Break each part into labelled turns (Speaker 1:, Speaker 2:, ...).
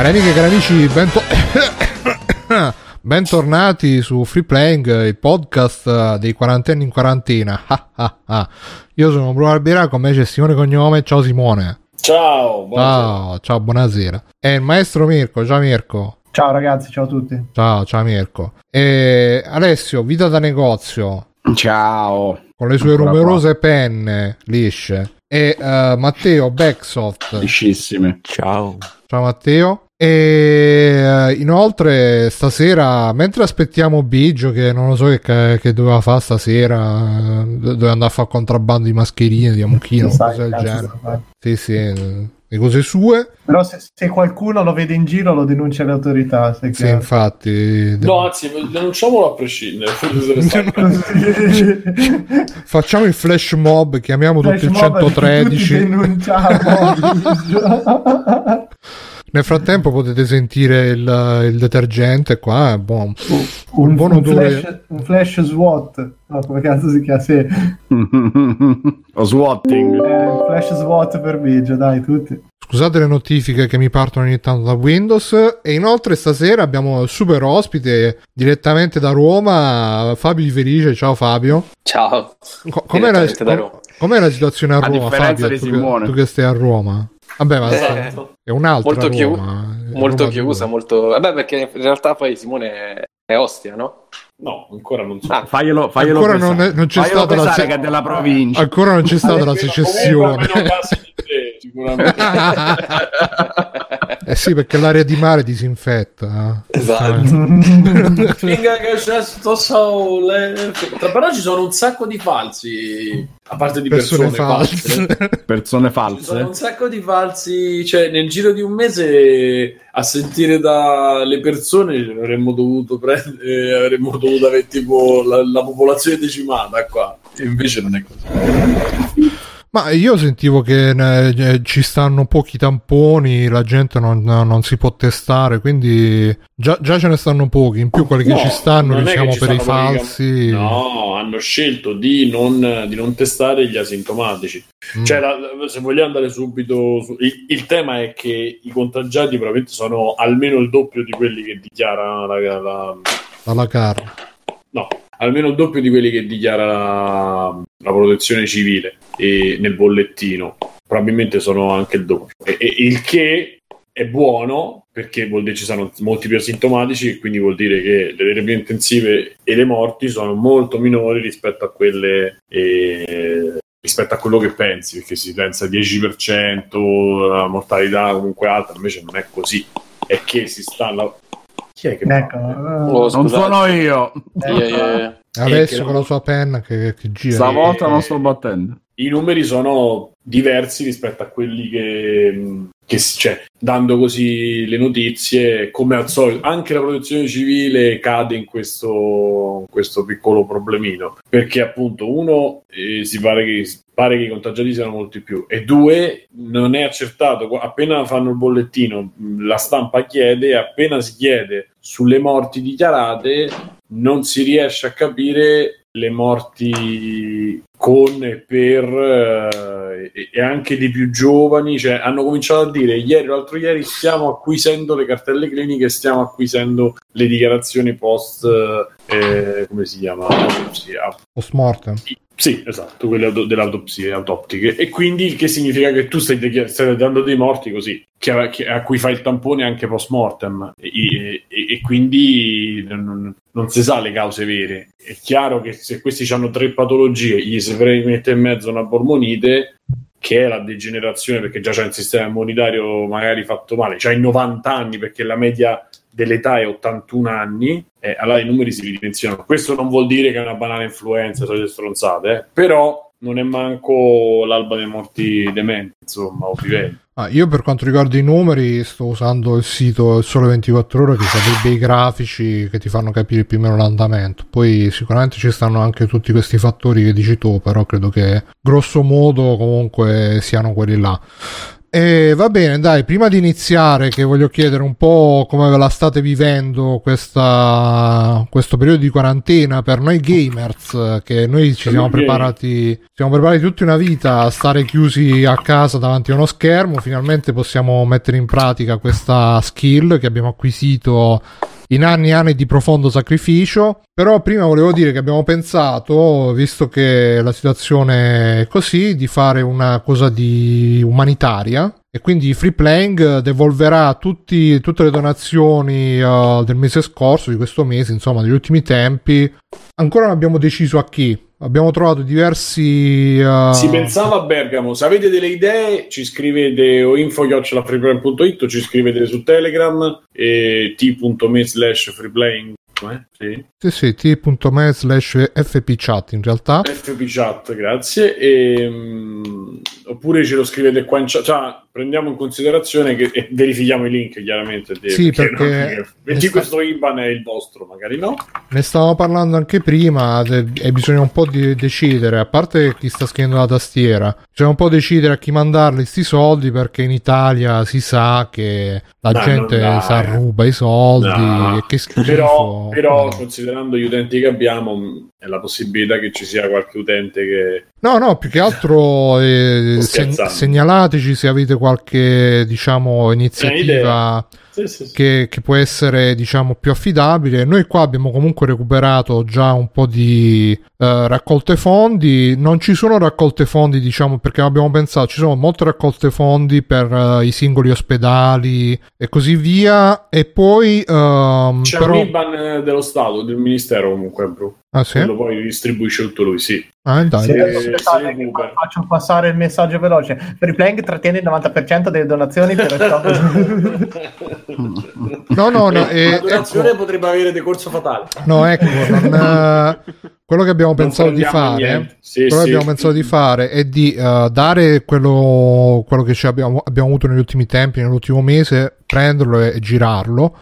Speaker 1: Cari amiche e cari amici, bento- bentornati su Free Playing, il podcast dei quarantenni in quarantena. Io sono Bruno Albera, con me c'è Simone Cognome. Ciao Simone.
Speaker 2: Ciao,
Speaker 1: ciao, ciao, buonasera. E il maestro Mirko, ciao Mirko.
Speaker 3: Ciao ragazzi, ciao a tutti.
Speaker 1: Ciao, ciao Mirko. E Alessio, vita da negozio.
Speaker 4: Ciao.
Speaker 1: Con le sue Ancora numerose qua. penne lisce. E uh, Matteo Backsoft.
Speaker 4: Liscissime.
Speaker 5: Ciao.
Speaker 1: Ciao Matteo. E uh, inoltre stasera, mentre aspettiamo Biggio, che non lo so che, che doveva fare stasera, uh, doveva andare a fare contrabbando di mascherine, di amuchino, cose del genere. Sì, sì le cose sue.
Speaker 3: Però se, se, qualcuno lo vede in giro lo denuncia alle autorità.
Speaker 1: Sì, chiaro. infatti.
Speaker 2: No, anzi, denunciamolo a prescindere.
Speaker 1: Facciamo il flash mob, chiamiamo flash tutti il 113. denunciamo. Nel frattempo potete sentire il, il detergente qua, buon,
Speaker 3: un, un buon un odore. Flash, un flash SWAT, no, come cazzo si chiama? Sì.
Speaker 4: o swatting.
Speaker 3: Eh, flash SWAT per Biggio, dai, tutti.
Speaker 1: Scusate le notifiche che mi partono ogni tanto da Windows e inoltre stasera abbiamo il super ospite direttamente da Roma, Fabio Felice, ciao Fabio.
Speaker 6: Ciao.
Speaker 1: Co- com'è, la, com- com'è la situazione a Roma, a Fabio, tu che, tu che stai a Roma? Vabbè, ma eh, è un'altra
Speaker 6: molto,
Speaker 1: chiu-
Speaker 6: molto chiusa, molto... Vabbè, perché in realtà poi Simone è Ostia, no?
Speaker 2: No, ancora non so.
Speaker 4: Ah, faglielo, faglielo
Speaker 1: ancora non, è, non, c'è stata la se-
Speaker 4: della provincia.
Speaker 1: Ancora non c'è stata la secessione.
Speaker 2: sicuramente.
Speaker 1: eh sì, perché l'aria di mare disinfetta.
Speaker 6: Esatto.
Speaker 2: Finga che c'è sto sole. Però ci sono un sacco di falsi. A parte di persone, persone false.
Speaker 4: false. persone false.
Speaker 2: Ci sono un sacco di falsi. Cioè, nel giro di un mese a sentire dalle persone avremmo dovuto prendere. Eh, avremmo dovuto avere tipo la, la popolazione decimata qua. E invece non è così.
Speaker 1: Ma io sentivo che eh, ci stanno pochi tamponi, la gente non, non si può testare, quindi già, già, ce ne stanno pochi. In più, quelli no, che ci stanno, diciamo per i falsi.
Speaker 2: Che... No, hanno scelto di non, di non testare gli asintomatici. Mm. Cioè, la, se vogliamo andare subito, su... il, il, tema è che i contagiati probabilmente sono almeno il doppio di quelli che dichiara la, la...
Speaker 1: la carne.
Speaker 2: No, almeno il doppio di quelli che dichiara la, la protezione civile e nel bollettino. Probabilmente sono anche il doppio. E, e, il che è buono perché vuol dire ci sono molti più asintomatici quindi vuol dire che le terapie intensive e le morti sono molto minori rispetto a quelle eh, rispetto a quello che pensi perché si pensa 10% la mortalità comunque alta invece non è così è che si sta la...
Speaker 3: chi è che ecco,
Speaker 4: uh, non sono io
Speaker 6: yeah, yeah, yeah.
Speaker 1: adesso con la sua penna che, che gira
Speaker 4: stavolta non sto battendo
Speaker 2: i numeri sono diversi rispetto a quelli che, che cioè, dando così le notizie, come al solito, anche la protezione civile cade in questo, questo piccolo problemino, perché appunto uno eh, si pare che, pare che i contagiati siano molti più e due non è accertato, appena fanno il bollettino la stampa chiede, appena si chiede sulle morti dichiarate non si riesce a capire le morti con e per eh, e anche di più giovani cioè hanno cominciato a dire ieri o l'altro ieri stiamo acquisendo le cartelle cliniche stiamo acquisendo le dichiarazioni post eh, come si chiama
Speaker 1: post mortem
Speaker 2: sì, esatto, quelle auto- delle autopsie autoptiche. E quindi il che significa che tu stai, de- stai dando dei morti così, che, che, a cui fai il tampone anche post mortem. E, e, e quindi non, non, si sa le cause vere. È chiaro che se questi hanno tre patologie, gli si mette in mezzo una polmonite, che è la degenerazione perché già c'è un sistema immunitario magari fatto male, c'hai 90 anni perché la media dell'età è 81 anni, eh, allora i numeri si ridimensionano. Questo non vuol dire che è una banale influenza, solite stronzate, eh, però non è manco l'alba dei morti dementi, insomma, ovviamente.
Speaker 1: Ah, io per quanto riguarda i numeri sto usando il sito Sole 24 Ore che ha dei grafici che ti fanno capire più o meno l'andamento. Poi sicuramente ci stanno anche tutti questi fattori che dici tu, però credo che grosso modo comunque siano quelli là. E va bene, dai, prima di iniziare che voglio chiedere un po' come ve la state vivendo questa, questo periodo di quarantena per noi gamers, che noi ci siamo preparati, siamo preparati tutta una vita a stare chiusi a casa davanti a uno schermo, finalmente possiamo mettere in pratica questa skill che abbiamo acquisito in anni e anni di profondo sacrificio. Però prima volevo dire che abbiamo pensato, visto che la situazione è così, di fare una cosa di umanitaria. E quindi Free Playing devolverà tutti, tutte le donazioni uh, del mese scorso, di questo mese, insomma, degli ultimi tempi. Ancora non abbiamo deciso a chi, abbiamo trovato diversi uh...
Speaker 2: si pensava a Bergamo. Se avete delle idee ci scrivete o info.freeplaying.it ci scrivete su telegram e t.me slash freeplaying eh? Sì.
Speaker 1: sì, sì, t.me slash fpchat in realtà.
Speaker 2: fpchat, grazie. E, um, oppure ce lo scrivete qua in chat. Cioè, prendiamo in considerazione che e verifichiamo i link chiaramente.
Speaker 1: Sì, perché...
Speaker 2: perché sta... questo IBAN è il vostro, magari no.
Speaker 1: Ne stavamo parlando anche prima e bisogna un po' di decidere, a parte chi sta scrivendo la tastiera, bisogna un po' decidere a chi mandarli questi soldi perché in Italia si sa che la
Speaker 2: Dai,
Speaker 1: gente si ruba i soldi
Speaker 2: No.
Speaker 1: e che schifo.
Speaker 2: Però, però
Speaker 1: No.
Speaker 2: considerando gli utenti che abbiamo, è la possibilità che ci sia qualche utente che
Speaker 1: No, no, più che altro eh, seg- segnalateci se avete qualche, diciamo, iniziativa
Speaker 2: Sì, sì, sì.
Speaker 1: che, che può essere, diciamo, più affidabile. Noi qua abbiamo comunque recuperato già un po' di eh, raccolte fondi. Non ci sono raccolte fondi, diciamo, perché abbiamo pensato, ci sono molte raccolte fondi per eh, i singoli ospedali e così via. E poi, ehm,
Speaker 2: C'è
Speaker 1: però...
Speaker 2: un IBAN eh, dello Stato, del Ministero comunque, bro.
Speaker 1: Ah, sì?
Speaker 2: Quello poi distribuisce tutto lui, sì.
Speaker 1: Ah, dai.
Speaker 3: Sì,
Speaker 2: Eh, Uber.
Speaker 3: faccio passare il messaggio veloce. Freeplaying trattiene il 90% delle donazioni per
Speaker 1: No, no, no. eh,
Speaker 2: La donazione
Speaker 1: ecco.
Speaker 2: potrebbe avere decorso fatale.
Speaker 1: No, ecco, non, quello che abbiamo pensato di fare.
Speaker 2: Sì,
Speaker 1: quello che
Speaker 2: sì.
Speaker 1: abbiamo pensato di fare è di eh, dare quello, quello che ci abbiamo, abbiamo avuto negli ultimi tempi, nell'ultimo mese, prenderlo e, e girarlo.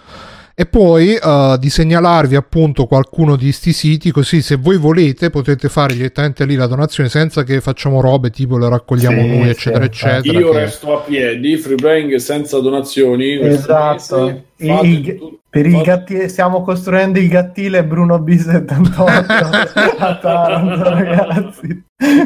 Speaker 1: E poi eh, di segnalarvi appunto qualcuno di sti siti, così se voi volete potete fare direttamente lì la donazione senza che facciamo robe tipo le raccogliamo
Speaker 3: Sì,
Speaker 1: noi,
Speaker 3: sì,
Speaker 1: eccetera,
Speaker 3: infatti.
Speaker 1: eccetera.
Speaker 2: Io
Speaker 1: che-
Speaker 2: resto a piedi, free playing senza donazioni.
Speaker 3: Esatto. I- i- per il
Speaker 2: fate-
Speaker 3: gatti, stiamo costruendo il gattile Bruno B78 a Taranto, ragazzi.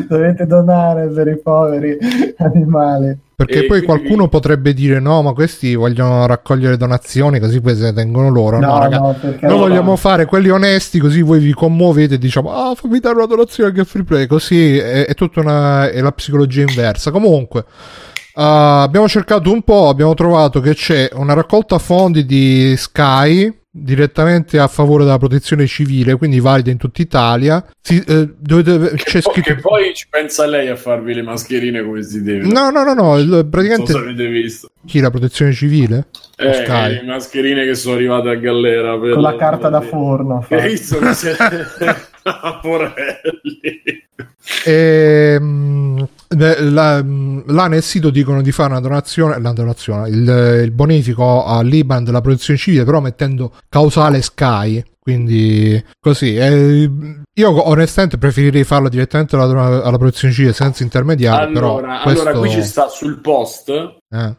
Speaker 3: Dovete donare per i poveri animali.
Speaker 1: Perché
Speaker 2: E
Speaker 1: poi
Speaker 2: quindi-
Speaker 1: qualcuno potrebbe dire no, ma questi vogliono raccogliere donazioni così poi se le tengono loro. No,
Speaker 3: No,
Speaker 1: raga,
Speaker 3: no, perché
Speaker 1: Noi
Speaker 2: no,
Speaker 1: vogliamo
Speaker 2: no.
Speaker 1: fare quelli onesti, così voi vi commuovete e diciamo: Ah, fammi dare una donazione anche a free play. Così è, è tutta una, è la psicologia inversa. Comunque, uh, abbiamo cercato un po', abbiamo trovato che c'è una raccolta fondi di Sky direttamente a favore della protezione civile, quindi valida in tutta Italia. Si- eh, dovete-
Speaker 2: Che,
Speaker 1: c'è
Speaker 2: poi,
Speaker 1: scritto.
Speaker 2: che poi ci pensa lei a farvi le mascherine come si deve.
Speaker 1: No, no, no, no, il-
Speaker 2: non so
Speaker 1: praticamente
Speaker 2: se avete visto.
Speaker 1: chi la protezione civile?
Speaker 2: Eh,
Speaker 1: Sky.
Speaker 2: le mascherine che sono arrivate a gallera per
Speaker 3: Con la carta da
Speaker 2: forno. Hai visto che siete porelli?
Speaker 1: Ehm, la- là nel sito dicono di fare una donazione, la donazione, il, il bonifico all'Iban della protezione civile, però mettendo causale Sky. Quindi così, eh, io onestamente preferirei farlo direttamente alla, alla protezione civile senza intermediari.
Speaker 2: Allora,
Speaker 1: però
Speaker 2: allora,
Speaker 1: questo,
Speaker 2: qui ci sta sul post
Speaker 1: eh,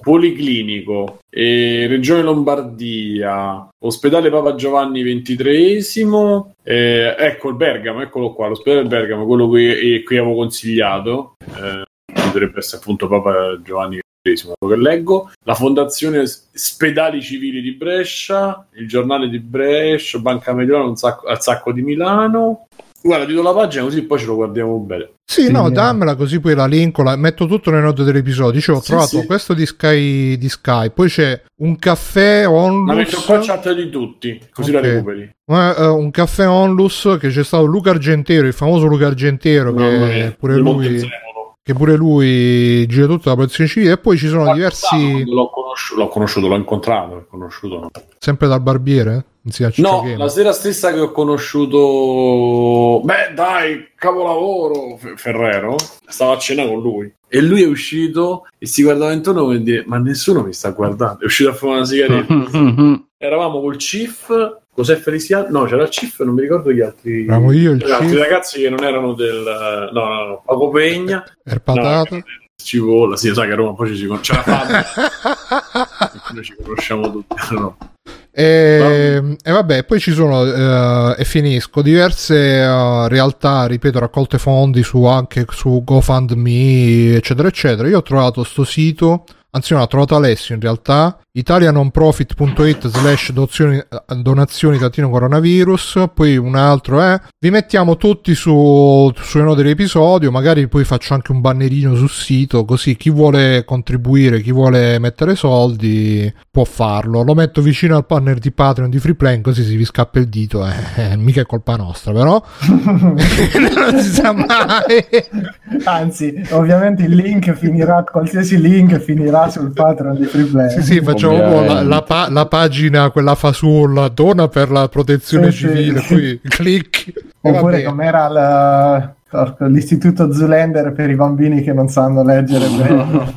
Speaker 2: Policlinico, eh, Regione Lombardia, Ospedale Papa Giovanni XXIII, eh, ecco il Bergamo, eccolo qua, l'ospedale Bergamo, quello qui, eh, qui avevo consigliato, eh, dovrebbe essere appunto Papa Giovanni XXIII, quello che leggo, la Fondazione Spedali Civili di Brescia, il Giornale di Brescia, Banca Mediolanum un sacco- al Sacco di Milano. Guarda, ti do la pagina così poi ce lo guardiamo bene.
Speaker 1: Sì,
Speaker 3: Sì,
Speaker 1: no,
Speaker 3: eh.
Speaker 1: dammela così poi la linko, la metto tutto nelle note dell'episodio. Dicevo, ho
Speaker 2: Sì,
Speaker 1: trovato
Speaker 2: sì.
Speaker 1: questo di Sky, di Sky, poi c'è un caffè
Speaker 2: Ma
Speaker 1: onlus.
Speaker 2: metto qua chat di tutti, così la
Speaker 1: Ok.
Speaker 2: recuperi.
Speaker 1: Eh, un caffè onlus che c'è stato Luca Argentero, il famoso Luca Argentero,
Speaker 2: Mamma
Speaker 1: che
Speaker 2: mia,
Speaker 1: pure lui, che pure lui gira tutta la protezione civile. E poi ci sono diversi,
Speaker 2: L'ho conosciuto, l'ho, conosciuto, l'ho incontrato, l'ho conosciuto. no.
Speaker 1: sempre dal barbiere,
Speaker 2: No,
Speaker 1: Gamer.
Speaker 2: la sera stessa che ho conosciuto, beh, dai, capolavoro Fe- Ferrero, stavo a cena con lui e lui è uscito e si guardava intorno come dire: Ma nessuno mi sta guardando. È uscito a fumare una sigaretta. Eravamo col Chief, José Feliciano, no, c'era il Chief, non mi ricordo gli altri.
Speaker 1: Eravamo io, il
Speaker 2: gli altri ragazzi che non erano del no, no, no, Paco Pegna,
Speaker 1: Er patata.
Speaker 2: No, Cipolla, sì, sai che a Roma poi ci si conosce, noi ci conosciamo tutti, no?
Speaker 1: E, e, vabbè, poi ci sono, uh, e finisco, diverse uh, realtà, ripeto, raccolte fondi su, anche su GoFundMe, eccetera, eccetera. Io ho trovato sto sito, anzi no, ho trovato Alessio in realtà, italianonprofit.it slash donazioni latino coronavirus. Poi un altro è vi mettiamo tutti su, sulle note dell'episodio magari poi faccio anche un bannerino sul sito così chi vuole contribuire chi vuole mettere soldi può farlo. Lo metto vicino al banner di Patreon di Freeplane così si vi scappa il dito eh, eh, mica è colpa nostra però. Non si sa mai.
Speaker 3: Anzi ovviamente il link finirà qualsiasi link finirà sul Patreon di Freeplane.
Speaker 1: Sì sì facciamo c'ho la, la, pa- la, pagina, quella fasulla, dona per la protezione sì, civile, sì. qui clic.
Speaker 3: Oppure com'era la, l'istituto Zulender per i bambini che non sanno leggere bene.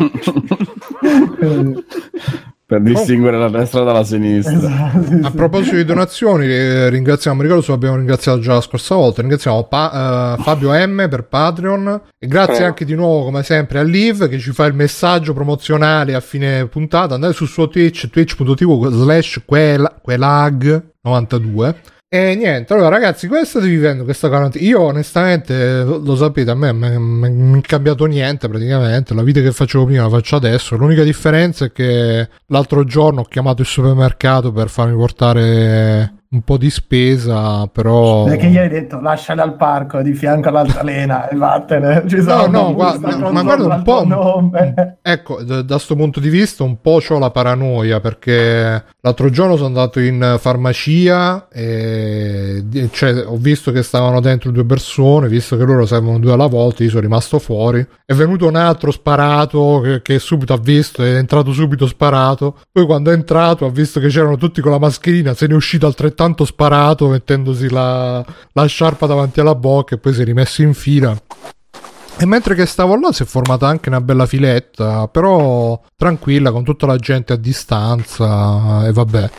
Speaker 4: per distinguere la destra dalla sinistra. Esatto,
Speaker 1: sì, a proposito di donazioni, eh, ringraziamo, ricordo se abbiamo ringraziato già la scorsa volta, ringraziamo pa- uh, Fabio M per Patreon e grazie Prego. anche di nuovo come sempre a Liv che ci fa il messaggio promozionale a fine puntata, andate sul suo Twitch, twitch.tv slash quelag 92 e niente, allora ragazzi, come state vivendo questa quarantena? Io onestamente, lo sapete, a me non è cambiato niente praticamente, la vita che facevo prima la faccio adesso, l'unica differenza è che l'altro giorno ho chiamato il supermercato per farmi portare un po' di spesa, però...
Speaker 3: Perché gli hai detto lasciala al parco di fianco all'altalena e vattene. Ci
Speaker 1: no, no, guarda, ma guarda un po'... Nome. Ecco, da questo punto di vista un po' ho la paranoia perché l'altro giorno sono andato in farmacia e cioè, ho visto che stavano dentro due persone, visto che loro servono due alla volta, io sono rimasto fuori. È venuto un altro sparato che, che subito ha visto, è entrato subito sparato. Poi quando è entrato ha visto che c'erano tutti con la mascherina, se ne è uscito altrettanto tanto sparato mettendosi la, la sciarpa davanti alla bocca e poi si è rimesso in fila. E mentre che stavo là si è formata anche una bella filetta, però tranquilla, con tutta la gente a distanza e vabbè.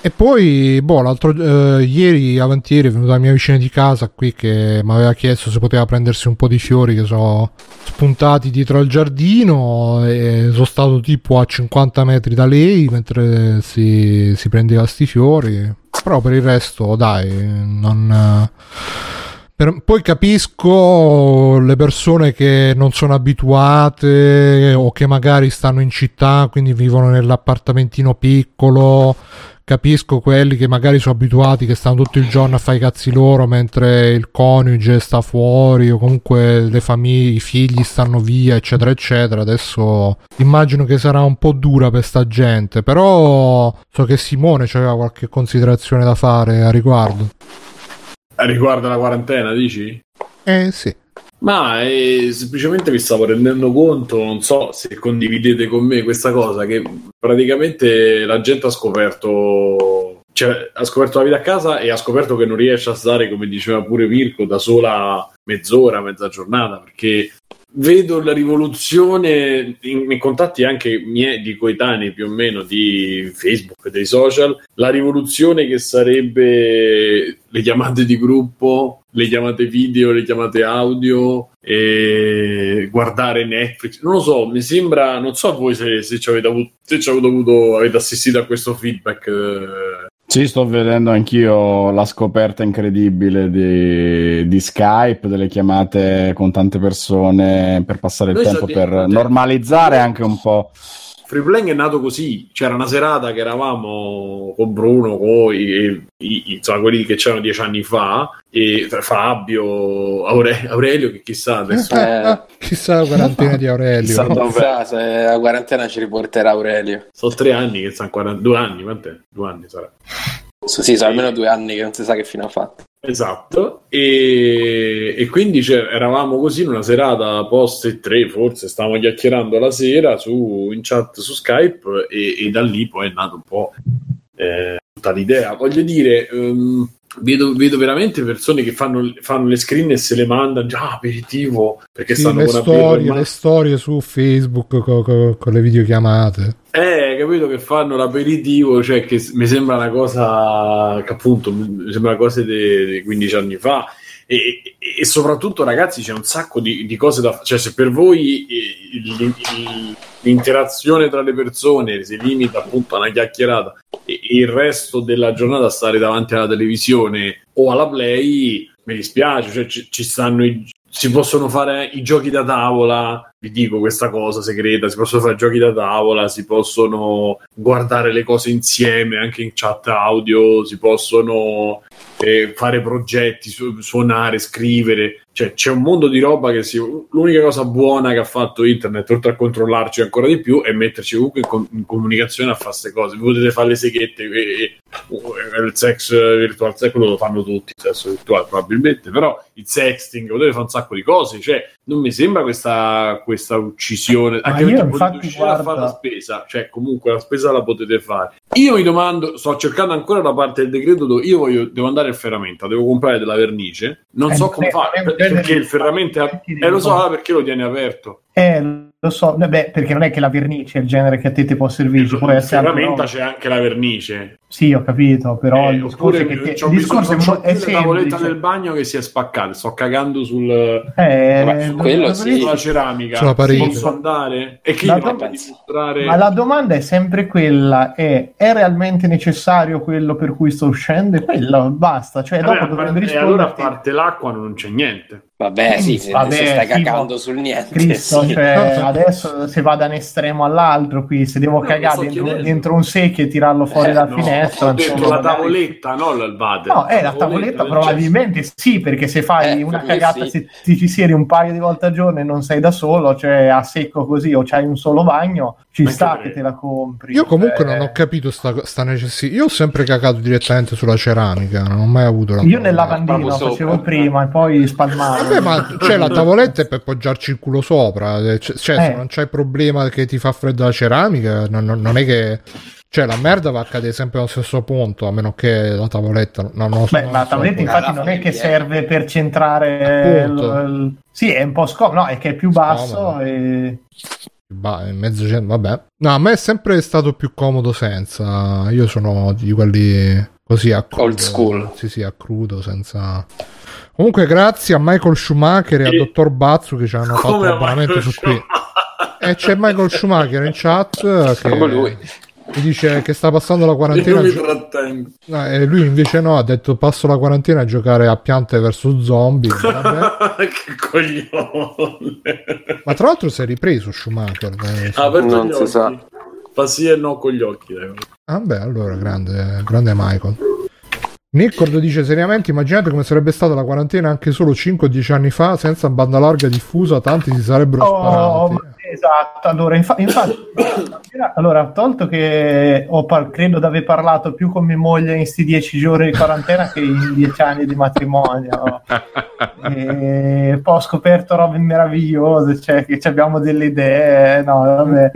Speaker 1: E poi, boh, l'altro eh, ieri, avanti ieri, è venuta la mia vicina di casa qui che mi aveva chiesto se poteva prendersi un po' di fiori che sono spuntati dietro al giardino e sono stato tipo a 50 metri da lei mentre si, si prendeva sti fiori. Però per il resto, dai, non... Per, poi capisco le persone che non sono abituate o che magari stanno in città, quindi vivono nell'appartamentino piccolo. Capisco quelli che magari sono abituati, che stanno tutto il giorno a fare i cazzi loro mentre il coniuge sta fuori o comunque le famiglie, i figli stanno via, eccetera, eccetera. Adesso immagino che sarà un po' dura per sta gente, però so che Simone aveva qualche considerazione da fare a riguardo.
Speaker 2: Riguardo la quarantena, dici?
Speaker 1: Eh sì.
Speaker 2: Ma eh, semplicemente mi stavo rendendo conto, non so se condividete con me questa cosa, che praticamente la gente ha scoperto, cioè ha scoperto la vita a casa e ha scoperto che non riesce a stare, come diceva pure Mirko, da sola mezz'ora, mezza giornata, perché vedo la rivoluzione in, in, contatti anche miei di coetanei più o meno di Facebook e dei social la rivoluzione che sarebbe le chiamate di gruppo le chiamate video le chiamate audio e guardare Netflix non lo so mi sembra non so voi se, se ci avete avuto se ci avete avuto avete assistito a questo feedback eh,
Speaker 4: sì, sto vedendo anch'io la scoperta incredibile di, di, Skype, delle chiamate con tante persone per passare il Noi tempo, per normalizzare anche un po'.
Speaker 2: Freeplaying è nato così, c'era una serata che eravamo con Bruno, con i, i, insomma, quelli che c'erano dieci anni fa, e Fabio, Aure, Aurelio, che chissà adesso...
Speaker 1: Eh, chissà la quarantena di Aurelio.
Speaker 6: Chissà, chissà se la quarantena ci riporterà Aurelio.
Speaker 2: Sono tre anni che stanno 40... due anni, quant'è? Due anni sarà.
Speaker 6: Sì, sono almeno due anni che non si sa che fine ha fatto.
Speaker 2: Esatto, e, e quindi eravamo così in una serata post e tre, forse stavamo chiacchierando la sera su, in chat su Skype e, e da lì poi è nato un po' eh, tutta l'idea. Voglio dire, um, Vedo, vedo, veramente persone che fanno, fanno, le screen e se le mandano già aperitivo perché sì, stanno
Speaker 1: le storie, le storie su Facebook con, con, con, le videochiamate.
Speaker 2: Eh, capito che fanno l'aperitivo, cioè che mi sembra una cosa che appunto mi sembra una cosa di 15 anni fa E, e, soprattutto, ragazzi, c'è un sacco di, di cose da fare. Cioè, se per voi il, l'interazione tra le persone si limita appunto a una chiacchierata e il resto della giornata stare davanti alla televisione o alla play, mi dispiace, cioè, ci, ci stanno i, si possono fare i giochi da tavola, vi dico questa cosa segreta, si possono fare giochi da tavola, si possono guardare le cose insieme anche in chat audio, si possono eh, fare progetti, su- suonare, scrivere, cioè c'è un mondo di roba che si... l'unica cosa buona che ha fatto internet, oltre a controllarci ancora di più, è metterci comunque in, com- in comunicazione a fare queste cose. Vi potete fare le seghette e, e, il sex virtual sex lo fanno tutti, il sesso virtuale probabilmente, però il sexting, potete fare un sacco di cose, cioè non mi sembra questa, questa uccisione, anche perché potete uscire guarda... a fare la spesa, cioè comunque la spesa la potete fare. Io mi domando, sto cercando ancora la parte del decreto dove io voglio, devo andare al ferramenta, devo comprare della vernice, non eh, so come fare, perché il ferramenta, eh, lo so, perché lo tiene aperto.
Speaker 3: Eh, lo so, beh, perché non è che la vernice è il genere che a te ti può servire. Può
Speaker 2: essere ferramenta c'è anche la vernice.
Speaker 3: Sì, ho capito, però eh, il discorso è che
Speaker 2: te, il discorso bisogno, è, mo- è la tavoletta del bagno che si è spaccata, sto cagando sul eh,
Speaker 6: su, quello sì.
Speaker 2: sulla ceramica.
Speaker 1: Sulla parete.
Speaker 2: Posso andare? E che
Speaker 3: la do- dimostrare... Ma la domanda è sempre quella, è, è realmente necessario quello per cui sto uscendo? E quello basta, cioè Vabbè, dopo dovrebbe rispondere.
Speaker 2: E allora a parte l'acqua non c'è niente.
Speaker 6: Vabbè, sì, se, Vabbè, se stai cagando sul niente.
Speaker 3: Cristo, sì. cioè, adesso se va da un estremo all'altro, qui se devo no, cagare dentro, dentro, un secchio e tirarlo fuori eh, dalla no, finestra.
Speaker 2: Ho detto la tavoletta, non il water.
Speaker 3: No, è la tavoletta, probabilmente sì, perché se fai eh, una cagata, sì. se ti ci siedi un paio di volte al giorno e non sei da solo, cioè a secco così o c'hai un solo bagno, ci Anche sta che te la compri.
Speaker 1: Io comunque cioè... non ho capito sta, sta necessità. Io ho sempre cagato direttamente sulla ceramica, non ho mai avuto la
Speaker 3: Io nel lavandino facevo prima e poi spalmavo.
Speaker 1: Vabbè, ma c'è la tavoletta per poggiarci il culo sopra. Eh, cioè, eh. se non c'è il problema che ti fa freddo la ceramica, non, non, non è che. Cioè, la merda va a cadere sempre allo stesso punto, a meno che la tavoletta non, non
Speaker 3: Beh, ma la tavoletta, infatti, non è che serve per centrare. Il, il... Sì, è un po' scomodo, no, è che è più basso e.
Speaker 1: Bah, mezzo cento, vabbè. No, a me è sempre stato più comodo senza. Io sono di quelli così a crudo.
Speaker 6: Old school.
Speaker 1: Sì, sì, a crudo, senza. Comunque, grazie a Michael Schumacher e a Dottor Bazzu che ci hanno fatto l'abbonamento su qui. E c'è Michael Schumacher in chat che lui. dice che sta passando la quarantena. Io mi no, e lui invece no, ha detto passo la quarantena a giocare a piante verso zombie.
Speaker 2: che coglione.
Speaker 1: Ma tra l'altro si è ripreso Schumacher.
Speaker 6: Eh, ah, non si sa.
Speaker 2: Fa sì e no con gli occhi. Dai.
Speaker 1: Ah beh, allora grande, grande Michael. Nickord dice seriamente immaginate come sarebbe stata la quarantena anche solo 5-10 anni fa senza banda larga diffusa tanti si sarebbero oh, sparati
Speaker 3: esatto allora infa- infatti allora tolto che ho par- credo di aver parlato più con mia moglie in questi 10 giorni di quarantena che in 10 anni di matrimonio. E poi ho scoperto robe meravigliose cioè che abbiamo delle idee no vabbè.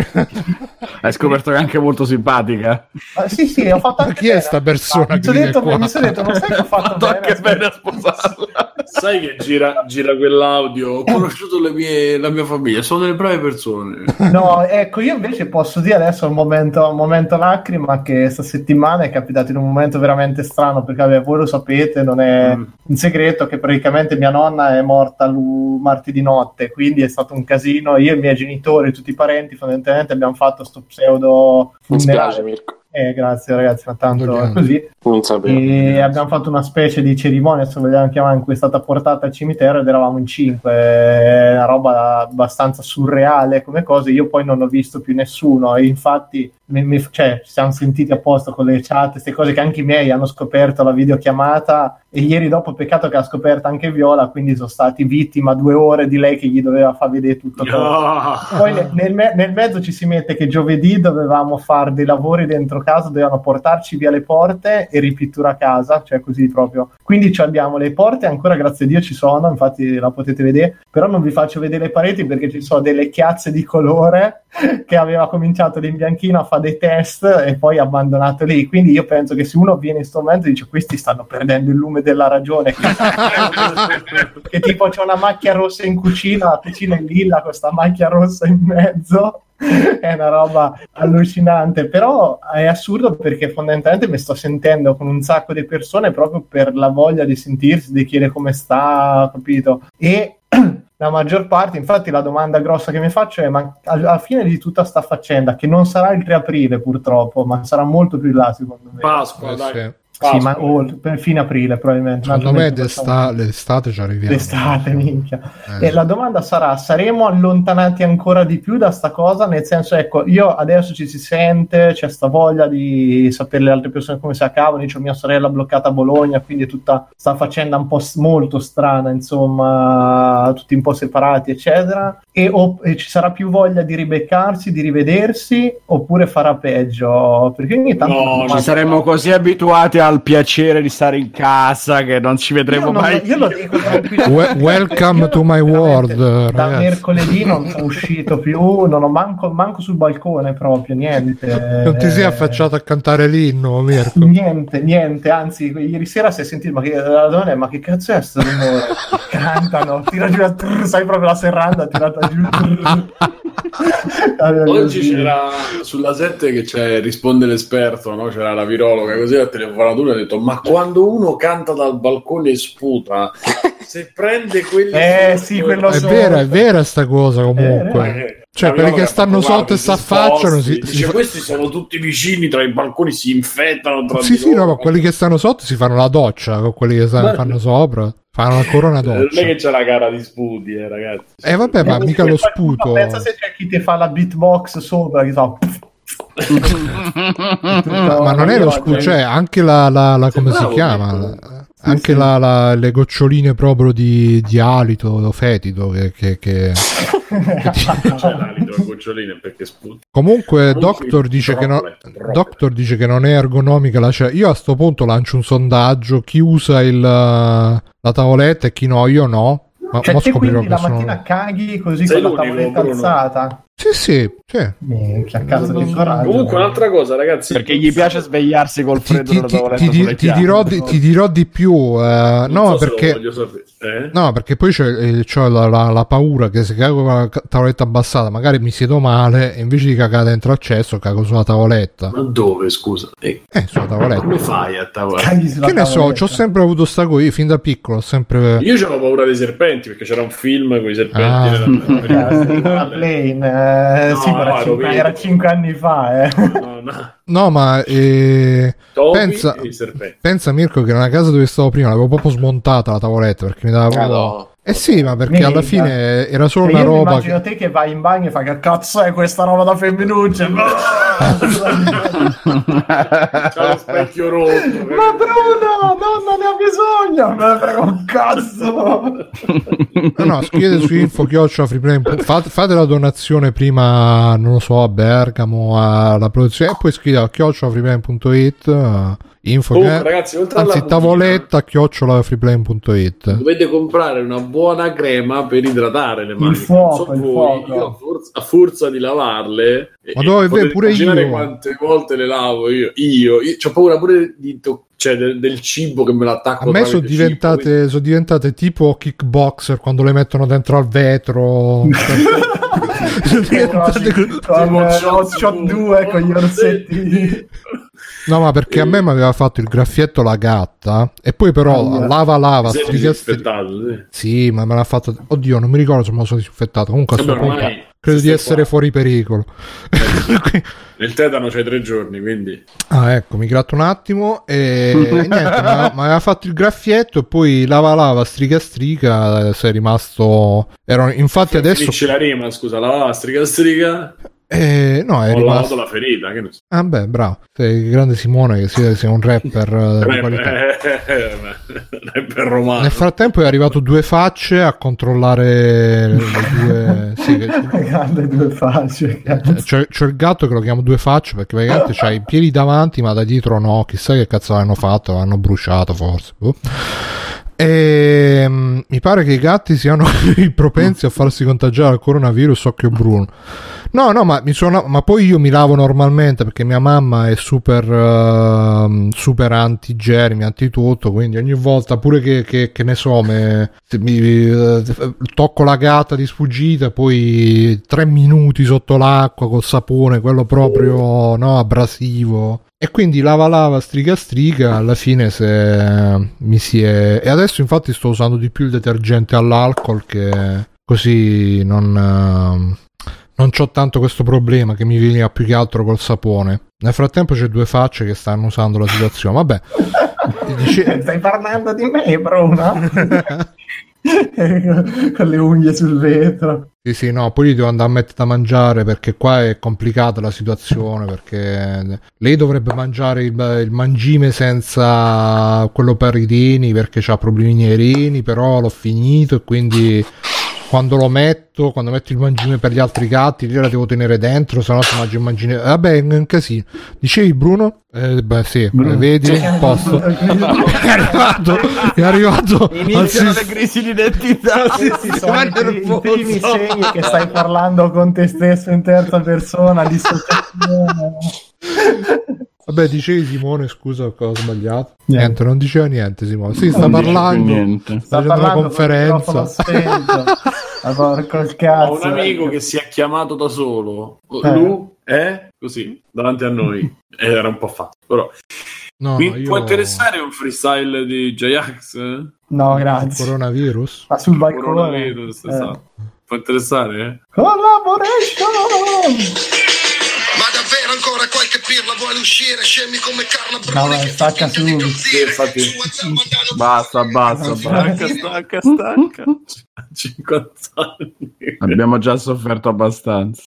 Speaker 4: Hai scoperto che è anche molto simpatica.
Speaker 3: Ah, sì sì ho fatto anche
Speaker 1: chi è sta persona no, mi sono
Speaker 3: detto, mi sono detto non sai che ho fatto bene,
Speaker 6: anche bene a sposarla.
Speaker 2: Sai che gira, gira quell'audio? Ho conosciuto mie, la mia famiglia sono delle brave persone
Speaker 3: no ecco io invece posso dire adesso un momento, un momento lacrima che questa settimana è capitato in un momento veramente strano perché vabbè, voi lo sapete non è mm. un segreto che praticamente mia nonna è morta l- martedì notte quindi è stato un casino. Io e i miei genitori tutti i parenti fondamentalmente abbiamo fatto sto pseudo
Speaker 6: funerale. Mirko
Speaker 3: eh, grazie ragazzi, ma tanto è così.
Speaker 6: Non sapevo.
Speaker 3: E abbiamo fatto una specie di cerimonia, se vogliamo chiamare, in cui è stata portata al cimitero ed eravamo in cinque. È una roba abbastanza surreale come cosa. Io poi non ho visto più nessuno e infatti mi, mi, cioè, ci siamo sentiti a posto con le chat, queste cose che anche i miei hanno scoperto la videochiamata e ieri dopo peccato che ha scoperto anche Viola, quindi sono stati vittima due ore di lei che gli doveva far vedere tutto. No. Poi nel, nel, mezzo ci si mette che giovedì dovevamo fare dei lavori dentro casa, dovevano portarci via le porte e ripittura casa, cioè così proprio. Quindi abbiamo le porte, ancora grazie a Dio ci sono, infatti la potete vedere, però non vi faccio vedere le pareti perché ci sono delle chiazze di colore che aveva cominciato l'imbianchino a fare dei test e poi abbandonato lì. Quindi io penso che se uno viene in questo momento e dice questi stanno perdendo il lume della ragione, che, che tipo c'è una macchia rossa in cucina, la cucina è lilla, questa macchia rossa in mezzo è una roba allucinante, però è assurdo perché fondamentalmente mi sto sentendo con un sacco di persone proprio per la voglia di sentirsi, di chiedere come sta, capito? E la maggior parte, infatti la domanda grossa che mi faccio è ma alla fine di tutta sta faccenda, che non sarà il 3 aprile purtroppo, ma sarà molto più là secondo me.
Speaker 2: Pasqua,
Speaker 1: Eh,
Speaker 2: dai.
Speaker 1: sì.
Speaker 3: Sì, ma o per fine aprile probabilmente.
Speaker 1: Secondo me d'esta- l'estate ci arriviamo.
Speaker 3: L'estate, minchia.
Speaker 1: Eh.
Speaker 3: E la domanda sarà: saremo allontanati ancora di più da sta cosa? Nel senso, ecco, io adesso ci si sente, c'è sta voglia di sapere le altre persone come si accavano. Ho mia sorella bloccata a Bologna, quindi è tutta sta faccenda un po' s- molto strana, insomma, tutti un po' separati, eccetera. E, o- e ci sarà più voglia di ribeccarsi, di rivedersi, oppure farà peggio? Perché ogni tanto.
Speaker 2: No,
Speaker 4: Ci saremmo così abituati al piacere di stare in casa che non ci vedremo
Speaker 3: Io, non-
Speaker 4: mai.
Speaker 3: io lo dico.
Speaker 1: We- welcome
Speaker 3: Io
Speaker 1: to my world,
Speaker 3: Da
Speaker 1: ragazzi.
Speaker 3: mercoledì non sono uscito più, non ho manco, manco sul balcone proprio, niente.
Speaker 1: Non ti sei affacciato a cantare l'inno, Mirko.
Speaker 3: Niente, niente, anzi, ieri sera si è sentito, ma che, la donna è, ma che cazzo è sto rumore? Cantano, tira giù, trrr, sai proprio la serranda tirata giù. Allora,
Speaker 2: Oggi
Speaker 3: così.
Speaker 2: c'era sulla 7 che c'è risponde l'esperto, no? c'era la virologa così la telefonatura e ha detto ma quando uno canta dal balcone e sputa se prende quelli
Speaker 3: Eh,
Speaker 2: sotto
Speaker 3: sì,
Speaker 2: e-
Speaker 3: quello
Speaker 1: È vera, è vera sta cosa
Speaker 3: Eh,
Speaker 1: comunque.
Speaker 2: Eh,
Speaker 1: Cioè,
Speaker 2: la
Speaker 1: quelli che stanno sotto e
Speaker 2: guarda,
Speaker 1: si affacciano,
Speaker 2: sposti.
Speaker 1: si-
Speaker 2: Dice,
Speaker 1: si fa-
Speaker 2: questi sono tutti vicini tra i balconi si infettano tra
Speaker 1: Sì,
Speaker 2: di
Speaker 1: sì, no,
Speaker 2: loro.
Speaker 1: ma quelli che stanno sotto si fanno la doccia, con quelli che stanno- fanno sopra, fanno ancora una
Speaker 2: Eh, non
Speaker 1: doccia.
Speaker 2: è che c'è la gara di sputi eh, ragazzi
Speaker 1: Eh, vabbè, ma
Speaker 3: Eh,
Speaker 1: mica lo sputo.
Speaker 3: Pensa se c'è chi ti fa la beatbox sopra, che so.
Speaker 1: Ma non è lo sputo, cioè anche la, la- la- come si chiama?
Speaker 2: Mirko.
Speaker 1: Anche
Speaker 3: sì.
Speaker 1: la- la- le goccioline proprio di, di alito fetido che, che- che-
Speaker 2: c'è l'alito a goccioline perché sputi
Speaker 1: Comunque, Doctor dice, che non,
Speaker 2: droplet, droplet.
Speaker 1: Doctor dice che non è ergonomica la cena. Io a sto punto lancio un sondaggio: chi usa il, la tavoletta e chi no? Io no. Ma
Speaker 3: Cioè, te quindi la mattina
Speaker 1: sono...
Speaker 3: caghi così
Speaker 2: Sei
Speaker 3: con la tavoletta
Speaker 2: Bruno.
Speaker 3: alzata?
Speaker 1: Sì, sì, sì.
Speaker 3: Minchia, cazzo di coraggio.
Speaker 2: comunque un'altra cosa ragazzi
Speaker 4: Perché gli piace svegliarsi col
Speaker 1: Ti,
Speaker 4: freddo
Speaker 1: ti-
Speaker 4: della
Speaker 1: ti-
Speaker 4: tavoletta
Speaker 1: ti ti
Speaker 4: chiavi.
Speaker 1: dirò, di, ti dirò di più.
Speaker 2: Non
Speaker 1: no,
Speaker 2: so
Speaker 1: perché.
Speaker 2: Eh?
Speaker 1: No, perché poi c'è, eh, c'ho la, la- la paura che se cago con la tavoletta abbassata, magari mi siedo male e invece di cagare dentro al cesso, cago sulla tavoletta.
Speaker 2: Ma dove, scusa? Eh,
Speaker 1: Eh, sulla tavoletta.
Speaker 2: come fai a
Speaker 3: sulla
Speaker 1: Che ne so,
Speaker 3: tavoletta.
Speaker 1: ci ho sempre avuto sta cosa, io fin da piccolo ho sempre...
Speaker 2: Io avevo paura dei serpenti perché c'era un film con i serpenti.
Speaker 1: Ah.
Speaker 2: nella-
Speaker 3: Eh,
Speaker 2: No,
Speaker 3: sì, ma era,
Speaker 2: no,
Speaker 3: cinque, era cinque anni fa, eh.
Speaker 2: No, no.
Speaker 1: No, ma eh, pensa, pensa Mirko che nella casa dove stavo prima l'avevo proprio smontata la tavoletta perché mi dava proprio... Eh sì, ma perché
Speaker 3: Minchia.
Speaker 1: alla fine era solo una roba...
Speaker 3: immagino
Speaker 1: Che...
Speaker 3: te che vai in bagno e fai che cazzo è questa roba da femminucce?
Speaker 2: C'ha lo specchio rotto.
Speaker 3: Ma Bruno, non ne ha bisogno, me ne frega un cazzo.
Speaker 1: No, no, scrivete su info freeplay fate, fate la donazione prima, non lo so, a Bergamo, alla produzione e poi scrivete a chiocciola freeplay.it info
Speaker 2: Comunque,
Speaker 1: che-
Speaker 2: ragazzi, oltre
Speaker 1: anzi
Speaker 2: alla
Speaker 1: tavoletta chiocciola freeplay.it
Speaker 2: Dovete comprare una buona crema per idratare le mani.
Speaker 3: Il fuoco,
Speaker 2: Non
Speaker 3: il
Speaker 2: voi, a forza, a forza di lavarle,
Speaker 1: Ma
Speaker 2: e-
Speaker 1: dove, pure
Speaker 2: immaginare
Speaker 1: io.
Speaker 2: quante volte le lavo io. Io, io ho paura pure di to- cioè, del, del cibo che me l'attacco.
Speaker 1: a me sono
Speaker 2: tramite cibo,
Speaker 1: diventate, sono diventate tipo kickboxer quando le mettono dentro al vetro diventate
Speaker 3: eh,
Speaker 2: Tipo
Speaker 3: Hot Shot 2 con gli orsetti.
Speaker 1: no ma perché a me mi aveva fatto il graffietto la gatta e poi però
Speaker 3: Allora.
Speaker 1: lava lava
Speaker 2: disinfettato, sì.
Speaker 1: sì ma me l'ha fatto oddio non mi ricordo se me lo sono disinfettato comunque a punto credo di essere
Speaker 2: qua.
Speaker 1: fuori pericolo
Speaker 2: Nel tetano c'hai tre giorni, quindi.
Speaker 1: Ah, ecco, mi gratto un attimo e, e niente, aveva, mi aveva fatto il graffietto e poi lava lava, striga striga, eh, sei rimasto... Ero, infatti adesso...
Speaker 2: finisce la rima, scusa, la striga striga,
Speaker 1: Eh, no, è
Speaker 2: ho
Speaker 1: rimasto...
Speaker 2: la ferita, che ne so.
Speaker 1: Ah beh, bravo. Sei il grande Simone che sei, sei un rapper eh, qualità.
Speaker 2: Eh, Rapper romano.
Speaker 1: Nel frattempo è arrivato due facce a controllare le due... Sì, che-
Speaker 3: Grande due facce.
Speaker 1: C'è, c'è il gatto che lo chiamo due facce perché praticamente c'ha i piedi davanti ma da dietro no, chissà che cazzo l'hanno fatto, l'hanno bruciato forse. boh. E, mm, mi pare che i gatti siano i propensi a farsi contagiare al coronavirus occhio bruno. No, no, ma, sono, ma poi io mi lavo normalmente perché mia mamma è super, uh, super anti-germi, anti-tutto, quindi ogni volta pure che, che, che ne so, me, mi, uh, tocco la gatta di sfuggita, poi tre minuti sotto l'acqua col sapone, quello proprio no, abrasivo. E quindi lava lava, striga striga, alla fine se mi si è... E adesso infatti sto usando di più il detergente all'alcol che così non... Non ho tanto questo problema che mi veniva più che altro col sapone. Nel frattempo c'è due facce che stanno usando la situazione. Vabbè.
Speaker 3: Dice... Stai parlando di me, Bruno? con le unghie sul vetro.
Speaker 1: Sì, sì, no, poi gli devo andare a mettere da mangiare perché qua è complicata la situazione perché lei dovrebbe mangiare il, il mangime senza quello per i reni perché ha problemi ai reni, però l'ho finito e quindi quando lo metto, quando metto il mangime per gli altri gatti, lì la devo tenere dentro, se no si mangia il mangime. Vabbè, è un casino. Dicevi Bruno? Eh, beh, sì, Bruno. vedi, cioè, posto. è arrivato, è arrivato.
Speaker 3: Iniziano le crisi di identità. Sì, sì, sono i, i primi segni che stai parlando con te stesso in terza persona, dissociazione.
Speaker 1: Vabbè, dicevi Simone, scusa, ho sbagliato. Niente. niente, non diceva niente Simone. Sì, sta parlando. Niente.
Speaker 3: Sta facendo una conferenza. Cazzo.
Speaker 2: Ho un amico che si è chiamato da solo. Eh. Lu, eh? Così, davanti a noi. Era un po' fatto, però... No, Mi io... può interessare un freestyle di J-Ax?
Speaker 3: No, grazie.
Speaker 1: Coronavirus?
Speaker 3: Ma sul balcone.
Speaker 2: Coronavirus, eh. esatto. Può interessare, eh?
Speaker 3: Collaboration! Ancora qualche pirla vuole uscire scemi come Carla Bruni no, stacca su sì, infatti.
Speaker 4: Basta basta
Speaker 2: stacca stacca stacca. 50 anni.
Speaker 4: Abbiamo già sofferto abbastanza.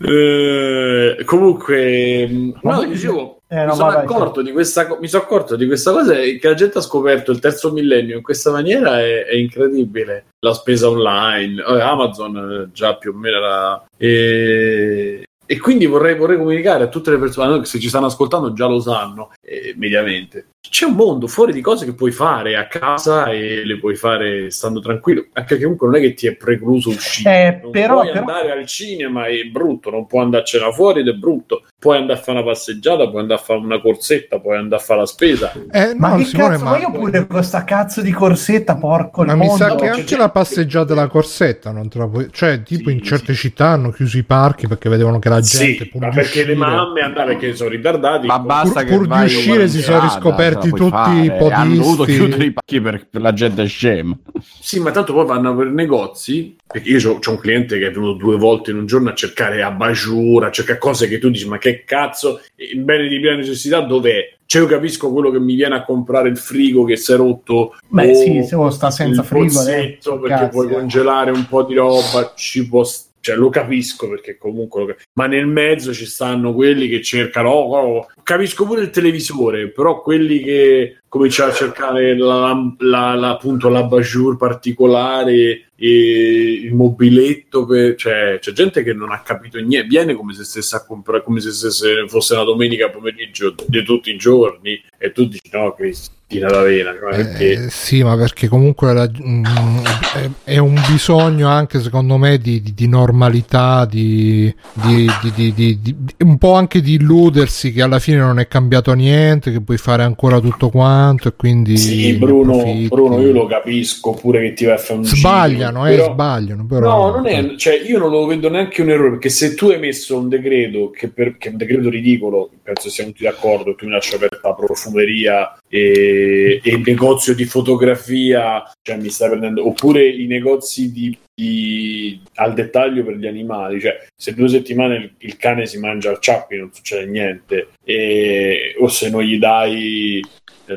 Speaker 2: Eh, comunque no, dicevo eh, mi, sono accorto di questa, mi sono accorto di questa cosa che la gente ha scoperto il terzo millennio in questa maniera è, è incredibile la spesa online Amazon eh, già più o meno era e, e quindi vorrei, vorrei, comunicare a tutte le persone se ci stanno ascoltando già lo sanno, eh, mediamente. C'è un mondo fuori di cose che puoi fare a casa e le puoi fare stando tranquillo, anche che comunque non è che ti è precluso uscire.
Speaker 3: Eh, non però,
Speaker 2: puoi
Speaker 3: però...
Speaker 2: andare al cinema, è brutto, non puoi andarcene fuori ed è brutto. Puoi andare a fare una passeggiata, puoi andare a fare una corsetta, puoi andare a fare la spesa.
Speaker 3: Eh, no, ma che Simone, cazzo, ma io pure questa cazzo di corsetta, porco
Speaker 1: Ma mi sa che anche la passeggiata della corsetta non te la puoi... Cioè, tipo sì, in certe sì. città hanno chiuso i parchi perché vedevano che la gente...
Speaker 2: Sì, ma perché le mamme andare che sono ritardati...
Speaker 4: Ma basta
Speaker 1: pur, pur di uscire si sono riscoperti tutti i podisti. Hanno
Speaker 4: dovuto chiudere i parchi per, per la gente scema.
Speaker 2: Sì, ma tanto poi vanno per negozi perché io ho un cliente che è venuto due volte in un giorno a cercare abajur, a cercare cose che tu dici ma che cazzo, il bene di prima necessità dov'è? Cioè io capisco quello che mi viene a comprare il frigo che si è rotto
Speaker 3: Beh sì, se sta senza frigo
Speaker 2: eh, perché cazzo, puoi congelare un po' di roba, ci può stare cioè lo capisco perché comunque lo... ma nel mezzo ci stanno quelli che cercano oh, oh, capisco pure il televisore però quelli che cominciano a cercare la, la, la, appunto la bajour particolare e il mobiletto per... cioè c'è gente che non ha capito niente viene come se stesse a comprare come se stesse, fosse una domenica pomeriggio di tutti i giorni e tu dici no Cristo d'avena.
Speaker 1: Eh, sì, ma perché comunque la, mh, mm, è, è, un bisogno anche secondo me di, di, di normalità, di, di, un po' anche di illudersi che alla fine non è cambiato niente, che puoi fare ancora tutto quanto e quindi...
Speaker 2: Sì, Bruno, Bruno io lo capisco pure che ti va a fare un
Speaker 1: Sbagliano,
Speaker 2: giro,
Speaker 1: eh, però... sbagliano. Però...
Speaker 2: No, non è, cioè io non lo vedo neanche un errore, perché se tu hai messo un decreto che, per, che è un decreto ridicolo, penso siamo tutti d'accordo, tu mi lasci aperta profumeria e, e, il negozio di fotografia, cioè mi stai prendendo, oppure i negozi di, di, al dettaglio per gli animali, cioè se due settimane il, il cane si mangia al ciappi non succede niente, e, o se non gli dai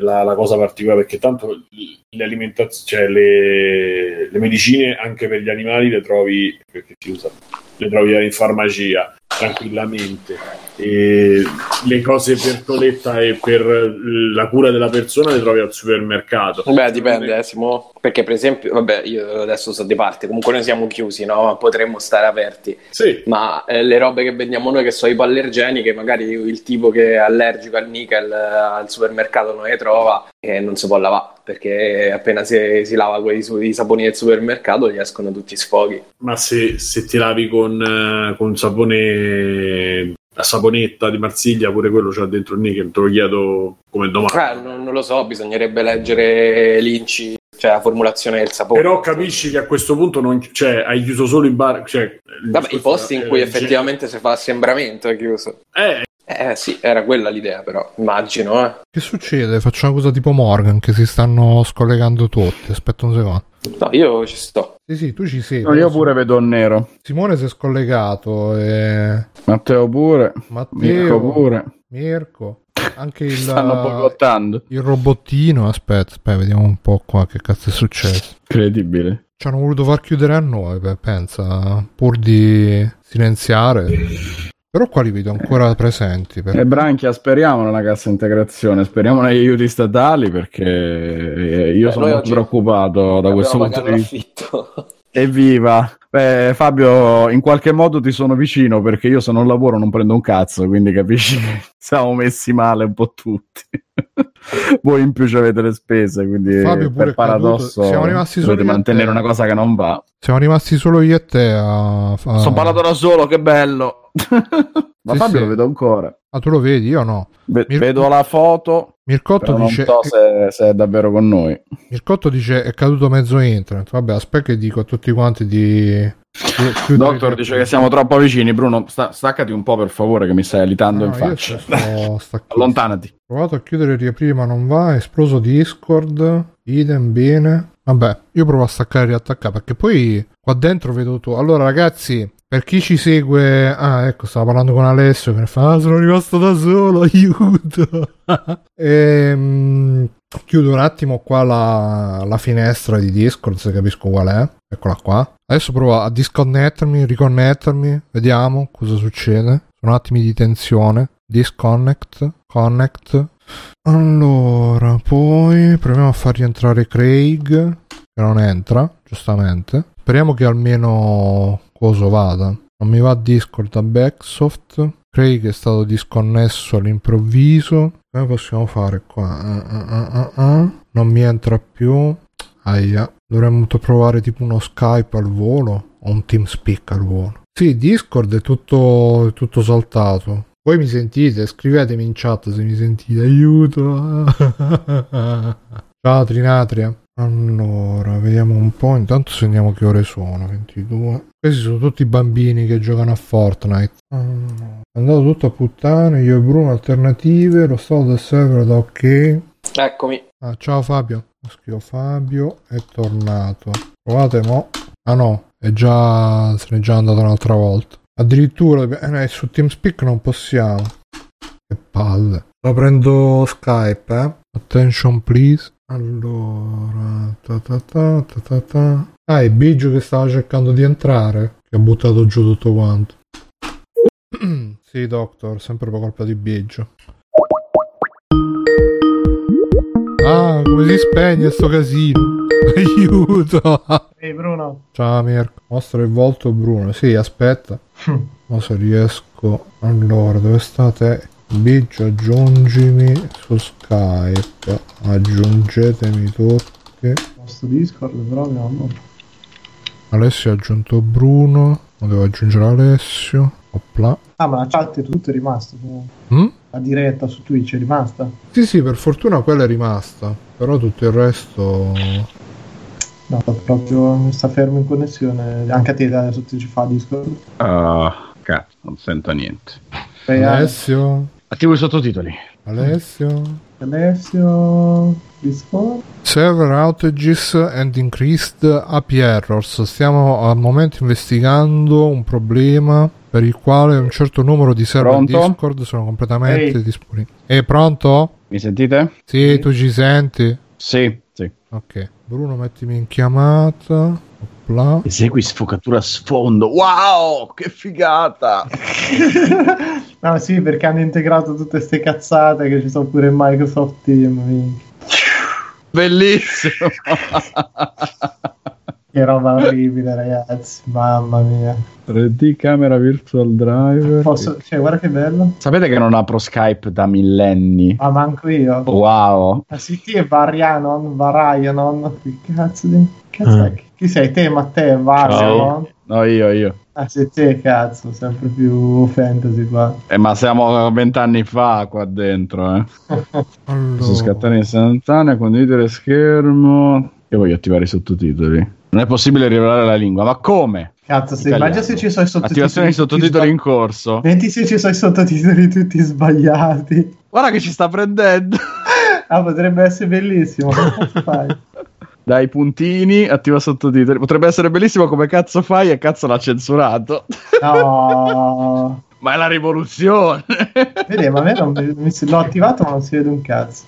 Speaker 2: la, la, cosa particolare perché tanto le alimentazioni, cioè le, le, medicine anche per gli animali le trovi perché si usa, le trovi in farmacia tranquillamente e le cose per Toletta e per la cura della persona le trovi al supermercato.
Speaker 6: Beh, dipende, eh, Simo. Perché, per esempio, vabbè, io adesso sto di parte, comunque noi siamo chiusi, no? Potremmo stare aperti.
Speaker 2: Sì.
Speaker 6: Ma eh, le robe che vendiamo noi, che sono ipoallergeniche, magari il tipo che è allergico al nickel eh, al supermercato non le trova e non si può lavare perché appena si, si lava quei su, i saponi del supermercato gli escono tutti sfoghi.
Speaker 2: Ma se, se ti lavi con, uh, con sapone la saponetta di Marsiglia, pure quello c'ha dentro il nickel, te lo chiedo come domani.
Speaker 6: Eh, non, non, lo so, bisognerebbe leggere l'Inci, cioè la formulazione del sapone.
Speaker 2: Però capisci che a questo punto non, cioè, hai chiuso solo i bar, cioè,
Speaker 6: Vabbè, i posti in cui effettivamente si fa assembramento è chiuso.
Speaker 2: Eh,
Speaker 6: eh sì, era quella l'idea però, immagino. Eh.
Speaker 1: Che succede? Faccio una cosa tipo Morgan che si stanno scollegando tutti. Aspetta un secondo.
Speaker 6: No, io ci sto.
Speaker 1: Sì, sì, tu ci sei.
Speaker 4: No, io pure vedo il nero.
Speaker 1: Simone si è scollegato. E...
Speaker 4: Matteo pure.
Speaker 1: Matteo
Speaker 4: Mirko pure.
Speaker 1: Mirko. Anche il,
Speaker 4: Stanno boicottando.
Speaker 1: il robottino. Aspetta, aspetta, vediamo un po' qua che cazzo è successo.
Speaker 4: Incredibile.
Speaker 1: Ci hanno voluto far chiudere a noi, beh, pensa, pur di silenziare. Però qua li vedo ancora presenti.
Speaker 4: Per... E Branchia, speriamo nella cassa integrazione, speriamo negli aiuti statali perché io Beh, sono molto preoccupato da questo punto di vista. Evviva! Beh, Fabio, in qualche modo ti sono vicino perché io se non lavoro non prendo un cazzo, quindi capisci che siamo messi male un po' tutti. Voi in più ci avete le spese, quindi Fabio per paradosso siamo rimasti dovete mantenere una cosa che non va.
Speaker 1: Siamo rimasti solo io e te a... a...
Speaker 4: Sono parlato da solo, che bello! Ma sì, Fabio sì. lo vedo ancora.
Speaker 1: Ah, tu lo vedi? Io no.
Speaker 4: Ve- Mir- vedo la foto.
Speaker 1: Mircotto dice.
Speaker 4: Non so se, se, è davvero con noi.
Speaker 1: Mircotto dice: È caduto mezzo internet. Vabbè, aspetta che dico a tutti quanti di.
Speaker 4: Doctor dice che siamo troppo vicini. Bruno, sta- staccati un po' per favore, che mi stai alitando no, in faccia. Allontanati.
Speaker 1: Ho provato a chiudere e riaprire, ma non va. È esploso Discord. Idem, bene. Vabbè, io provo a staccare e riattaccare perché poi qua dentro vedo tu. Allora, ragazzi, per chi ci segue, ah, ecco, stavo parlando con Alessio che fa: ah, sono rimasto da solo, aiuto. e, ehm, chiudo un attimo qua la, la, finestra di Discord se capisco qual è. Eccola qua. Adesso provo a disconnettermi, riconnettermi, vediamo cosa succede. Sono attimi di tensione. Disconnect, connect. Allora, poi proviamo a far rientrare Craig, che non entra, giustamente. Speriamo che almeno coso vada. Non mi va Discord a Backsoft. Craig è stato disconnesso all'improvviso. Come possiamo fare qua? Uh, uh, uh, non mi entra più. Aia. Dovremmo provare tipo uno Skype al volo o un TeamSpeak al volo. Sì, Discord è tutto, è tutto saltato. Voi mi sentite? Scrivetemi in chat se mi sentite. Aiuto! Ciao Trinatria. Allora, vediamo un po'. Intanto segniamo che ore sono. 22. Questi sono tutti bambini che giocano a Fortnite. Allora, è andato tutto a puttane. Io e Bruno alternative. Lo stato del server da ok.
Speaker 6: Eccomi.
Speaker 1: Ah, ciao Fabio. Scrivo Fabio. È tornato. Provate mo. Ah no, è già. Se n'è già andato un'altra volta. Addirittura eh, su TeamSpeak non possiamo. Che palle. La prendo Skype, eh. Attention please. Allora. Ta ta ta ta ta ta. Ah, è Biggio che stava cercando di entrare. Che ha buttato giù tutto quanto. sì, Doctor, sempre per colpa di Biggio. Ah, come si spegne sto casino? Aiuto!
Speaker 3: Ehi Bruno.
Speaker 1: Ciao Mirko. Mostra il volto Bruno. Sì, aspetta. Ma se riesco... Allora, dove state? Biggio, aggiungimi su Skype. Aggiungetemi tutti.
Speaker 3: Nostro Discord, però abbiamo...
Speaker 1: Alessio ha aggiunto Bruno. Non devo aggiungere Alessio. Opla.
Speaker 3: Ah, ma la chat è tutto rimasto.
Speaker 1: Mm?
Speaker 3: La diretta su Twitch è rimasta?
Speaker 1: Sì, sì, per fortuna quella è rimasta. Però tutto il resto
Speaker 3: No, proprio sta fermo in connessione. Anche a te adesso ti ci fa Discord.
Speaker 4: Uh, cazzo, non sento niente.
Speaker 1: Alessio.
Speaker 4: Attivo i sottotitoli.
Speaker 1: Alessio.
Speaker 3: Alessio. Discord.
Speaker 1: Server outages and increased API errors. Stiamo al momento investigando un problema per il quale un certo numero di server pronto? Discord sono completamente hey. disponibili. È pronto?
Speaker 4: Mi sentite?
Speaker 1: Sì, sì, tu ci senti?
Speaker 4: Sì, sì.
Speaker 1: Ok. Bruno, mettimi in chiamata. Opla.
Speaker 4: Esegui sfocatura a sfondo. Wow, che figata!
Speaker 3: no, sì, perché hanno integrato tutte queste cazzate che ci sono pure in Microsoft Team.
Speaker 4: Bellissimo!
Speaker 3: Che roba orribile, ragazzi. Mamma mia.
Speaker 4: 3D camera virtual driver.
Speaker 3: Posso... Cioè, guarda che bello.
Speaker 4: Sapete che non apro Skype da millenni?
Speaker 3: Ma manco io.
Speaker 4: Wow.
Speaker 3: Ma sì, è Varianon, Varianon. Che cazzo di... Cazzo eh. Chi sei? Te, Matteo? Varianon?
Speaker 4: No, io, io.
Speaker 3: Ah, sei te, cazzo, sempre più fantasy qua.
Speaker 4: Eh, ma siamo vent'anni fa qua dentro, eh. allora. Posso scattare istantanea, condividere schermo. Io voglio attivare i sottotitoli. Non è possibile rivelare la lingua, ma come?
Speaker 3: Cazzo, se immagina se ci sono i sottotitoli.
Speaker 4: Attivazione di sottotitoli in corso.
Speaker 3: Vedi se ci sono i sottotitoli tutti sbagliati.
Speaker 4: Guarda che ci sta prendendo.
Speaker 3: ah, potrebbe essere bellissimo. Come fai?
Speaker 4: Dai puntini, attiva sottotitoli. Potrebbe essere bellissimo come cazzo fai e cazzo l'ha censurato.
Speaker 3: No.
Speaker 4: ma è la rivoluzione.
Speaker 3: Vedi, ma a me non, mi, l'ho attivato ma non si vede un cazzo.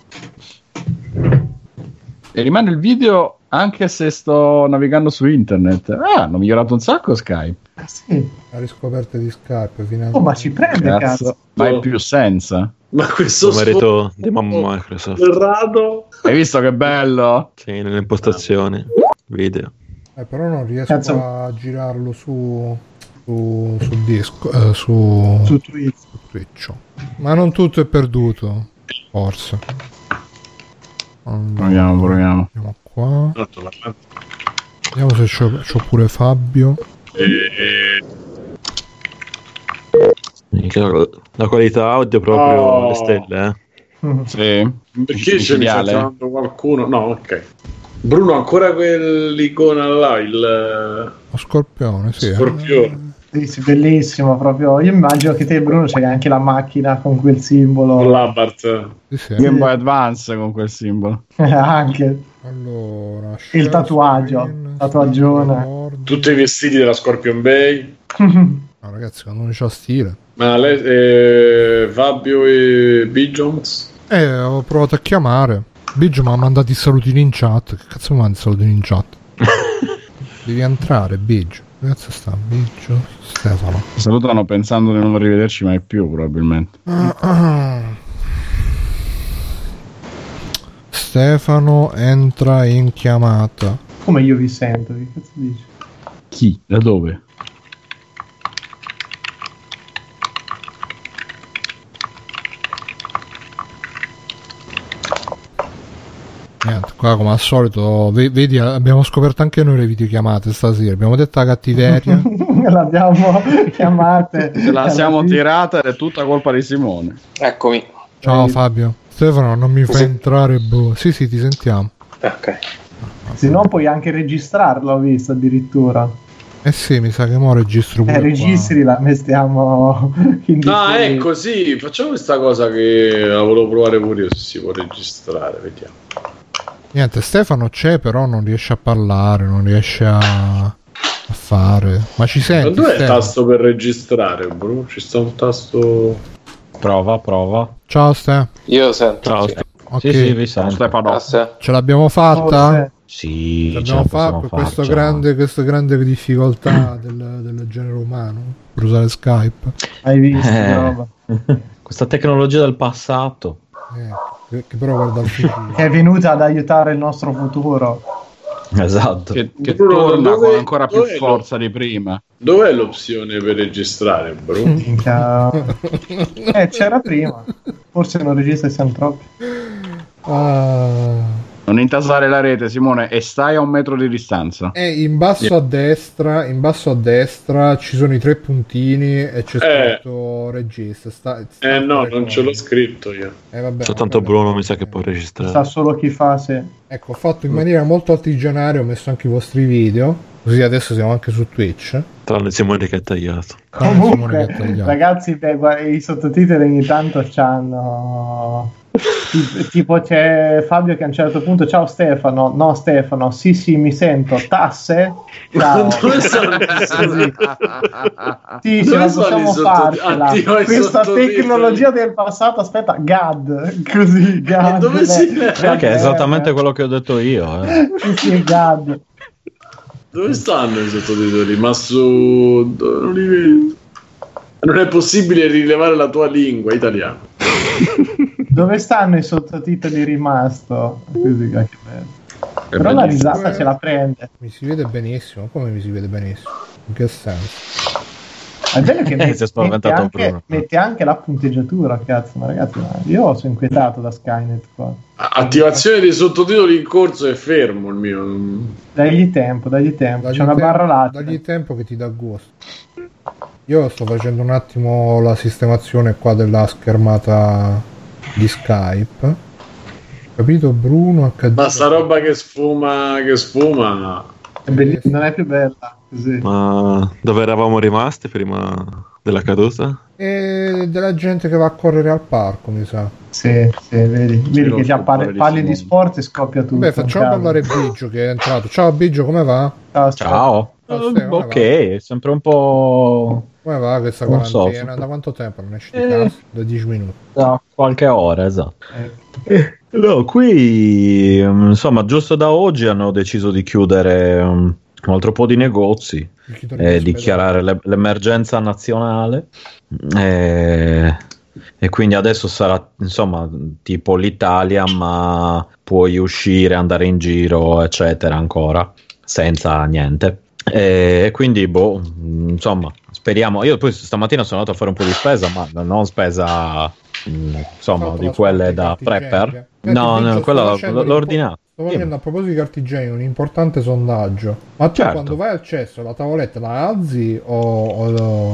Speaker 4: E rimane il video anche se sto navigando su internet. Ah, hanno migliorato un sacco Skype.
Speaker 3: Ah, sì.
Speaker 1: La riscoperta di Skype. Finalmente.
Speaker 3: Oh, ma ci prende, cazzo. cazzo.
Speaker 4: Ma è più senza.
Speaker 2: Ma questo
Speaker 5: merito di mamma Microsoft.
Speaker 2: Errato.
Speaker 4: Hai visto che bello?
Speaker 5: Sì, nelle impostazioni video.
Speaker 1: Eh, però non riesco cazzo. a girarlo su su, su disco eh, su,
Speaker 3: su Twitch.
Speaker 1: su Twitch. Ma non tutto è perduto. Forse.
Speaker 4: Allora, proviamo, proviamo.
Speaker 1: Andiamo qua. Vediamo se c'ho, c'ho pure Fabio.
Speaker 5: E... La qualità audio proprio oh. le stelle, eh?
Speaker 4: Sì.
Speaker 2: Perché ce ne sta qualcuno? No, ok. Bruno, ancora quell'icona là, il...
Speaker 1: Lo scorpione, sì.
Speaker 2: Scorpione.
Speaker 3: Sì, bellissimo proprio. Io immagino che te, Bruno, c'hai anche la macchina con quel simbolo.
Speaker 2: Con l'Abarth.
Speaker 4: Sì, sì. Game Boy Advance con quel simbolo.
Speaker 3: anche.
Speaker 1: Allora,
Speaker 3: il tatuaggio. Screen, tatuaggione.
Speaker 2: Tutti i vestiti della Scorpion Bay.
Speaker 1: no, ragazzi, non c'ha stile.
Speaker 2: Ma lei, eh, Fabio e Bijones?
Speaker 1: Eh, ho provato a chiamare. Biggio mi ha mandato i salutini in chat. Che cazzo mi mandi i salutini in chat? Devi entrare, Biggio. Cazzo sta? Biggio? Stefano.
Speaker 4: Salutano pensando di non rivederci mai più, probabilmente. Ah, ah.
Speaker 1: Stefano entra in chiamata.
Speaker 3: Come io vi sento? Che cazzo dici?
Speaker 4: Chi? Da dove?
Speaker 1: Niente, qua come al solito, vedi, abbiamo scoperto anche noi le videochiamate stasera. Abbiamo detto la cattiveria.
Speaker 3: L'abbiamo chiamate.
Speaker 4: Ce la siamo tirata ed è tutta colpa di Simone.
Speaker 6: Eccomi.
Speaker 1: Ciao Fabio. Stefano, non mi fai entrare, boh. Sì, sì, ti sentiamo.
Speaker 6: Ok.
Speaker 3: Se no puoi anche registrarlo, ho visto addirittura.
Speaker 1: Eh sì, mi sa che mo registro
Speaker 3: pure. Eh, registrila, me stiamo.
Speaker 2: Ah, ecco, sì, facciamo questa cosa che la volevo provare pure io se si può registrare, vediamo.
Speaker 1: Niente, Stefano c'è, però non riesce a parlare, non riesce a, a fare. Ma ci senti?
Speaker 2: Ma dov'è il tasto per registrare, bro? Ci sta un tasto.
Speaker 4: Prova, prova.
Speaker 1: Ciao, Ste.
Speaker 6: Io sento.
Speaker 5: Ciao,
Speaker 6: sì.
Speaker 1: Okay.
Speaker 4: Sì, sì, vi sento.
Speaker 6: Stefano.
Speaker 1: Ce l'abbiamo fatta?
Speaker 3: Oh,
Speaker 5: sì,
Speaker 1: l'abbiamo fatta questa grande, questa grande difficoltà del, del, genere umano per usare Skype.
Speaker 3: Hai visto? Eh.
Speaker 5: questa tecnologia del passato.
Speaker 1: Eh che però guarda il futuro.
Speaker 3: è venuta ad aiutare il nostro futuro.
Speaker 5: Esatto.
Speaker 4: Che, che Bruno, torna dove, con ancora più forza lo... di prima.
Speaker 2: Dov'è l'opzione per registrare, Bruno?
Speaker 3: eh, c'era prima. Forse non registra siamo troppi.
Speaker 1: Ah.
Speaker 4: Non intasare la rete, Simone, e stai a un metro di distanza.
Speaker 1: E eh, in basso yeah. a destra, in basso a destra ci sono i tre puntini e c'è eh. scritto regista. Sta,
Speaker 2: sta eh no, non ce l'ho scritto io.
Speaker 1: Eh, vabbè,
Speaker 5: Soltanto vabbè, Bruno mi sa che può registrare.
Speaker 3: Sa solo chi fa se.
Speaker 1: Ecco, ho fatto in maniera molto artigianaria, ho messo anche i vostri video. Così adesso siamo anche su Twitch.
Speaker 5: Tranne Simone che ha tagliato.
Speaker 3: Comunque, tagliato. ragazzi, beh, i sottotitoli ogni tanto c'hanno tipo c'è Fabio che a un certo punto ciao Stefano no Stefano sì sì mi sento tasse ciao. Sì ce la possiamo farcela. Questa tecnologia del passato aspetta GAD così GAD
Speaker 2: dove si
Speaker 5: perché è esattamente quello che ho detto io eh.
Speaker 3: sì sì GAD.
Speaker 2: Dove stanno i sottotitoli? Ma su non li vedo? Non è possibile rilevare la tua lingua italiana
Speaker 3: dove stanno i sottotitoli rimasto? Così, che bello. Però la risata ce la prende.
Speaker 1: Mi si vede benissimo. Come mi si vede benissimo? In che senso?
Speaker 3: È bello che mette, mette, anche, mette, anche, la punteggiatura, cazzo, ma ragazzi, ma io sono inquietato da Skynet qua.
Speaker 2: Attivazione dei sottotitoli in corso è fermo il mio.
Speaker 3: Dagli tempo, dagli tempo, dagli c'è una barra latte.
Speaker 1: Dagli tempo che ti dà gusto. Io sto facendo un attimo la sistemazione qua della schermata di Skype. Capito Bruno?
Speaker 2: HD. Ma sta roba che sfuma, che sfuma.
Speaker 3: È bellissima, non è più bella. Così.
Speaker 5: Ma dove eravamo rimasti prima della caduta?
Speaker 1: E della gente che va a correre al parco, mi sa.
Speaker 3: Sì, sì, vedi, vedi che già parli, parli di sport e scoppia tutto.
Speaker 1: Beh, facciamo parlare Biggio che è entrato. Ciao Biggio, come va?
Speaker 4: Ciao. Ciao. Ciao Ste, ok, va? sempre un po'...
Speaker 1: Come va questa non quarantena? So, da quanto tempo non esci di eh, casa? Da 10 minuti?
Speaker 4: Da qualche ora, esatto. Eh. No, qui insomma, giusto da oggi hanno deciso di chiudere um, un altro po' di negozi e dichiarare le, l'emergenza nazionale. E, e, quindi adesso sarà insomma tipo l'Italia, ma puoi uscire, andare in giro, eccetera, ancora senza niente. E quindi, boh, insomma, speriamo. Io poi stamattina sono andato a fare un po' di spesa, ma non spesa insomma, di quelle da prepper. No, no, quella l'ho ordinata.
Speaker 1: Sto facendo a proposito di cartigiani un importante sondaggio. Ma tu certo. quando vai al cesso la tavoletta la alzi o, o,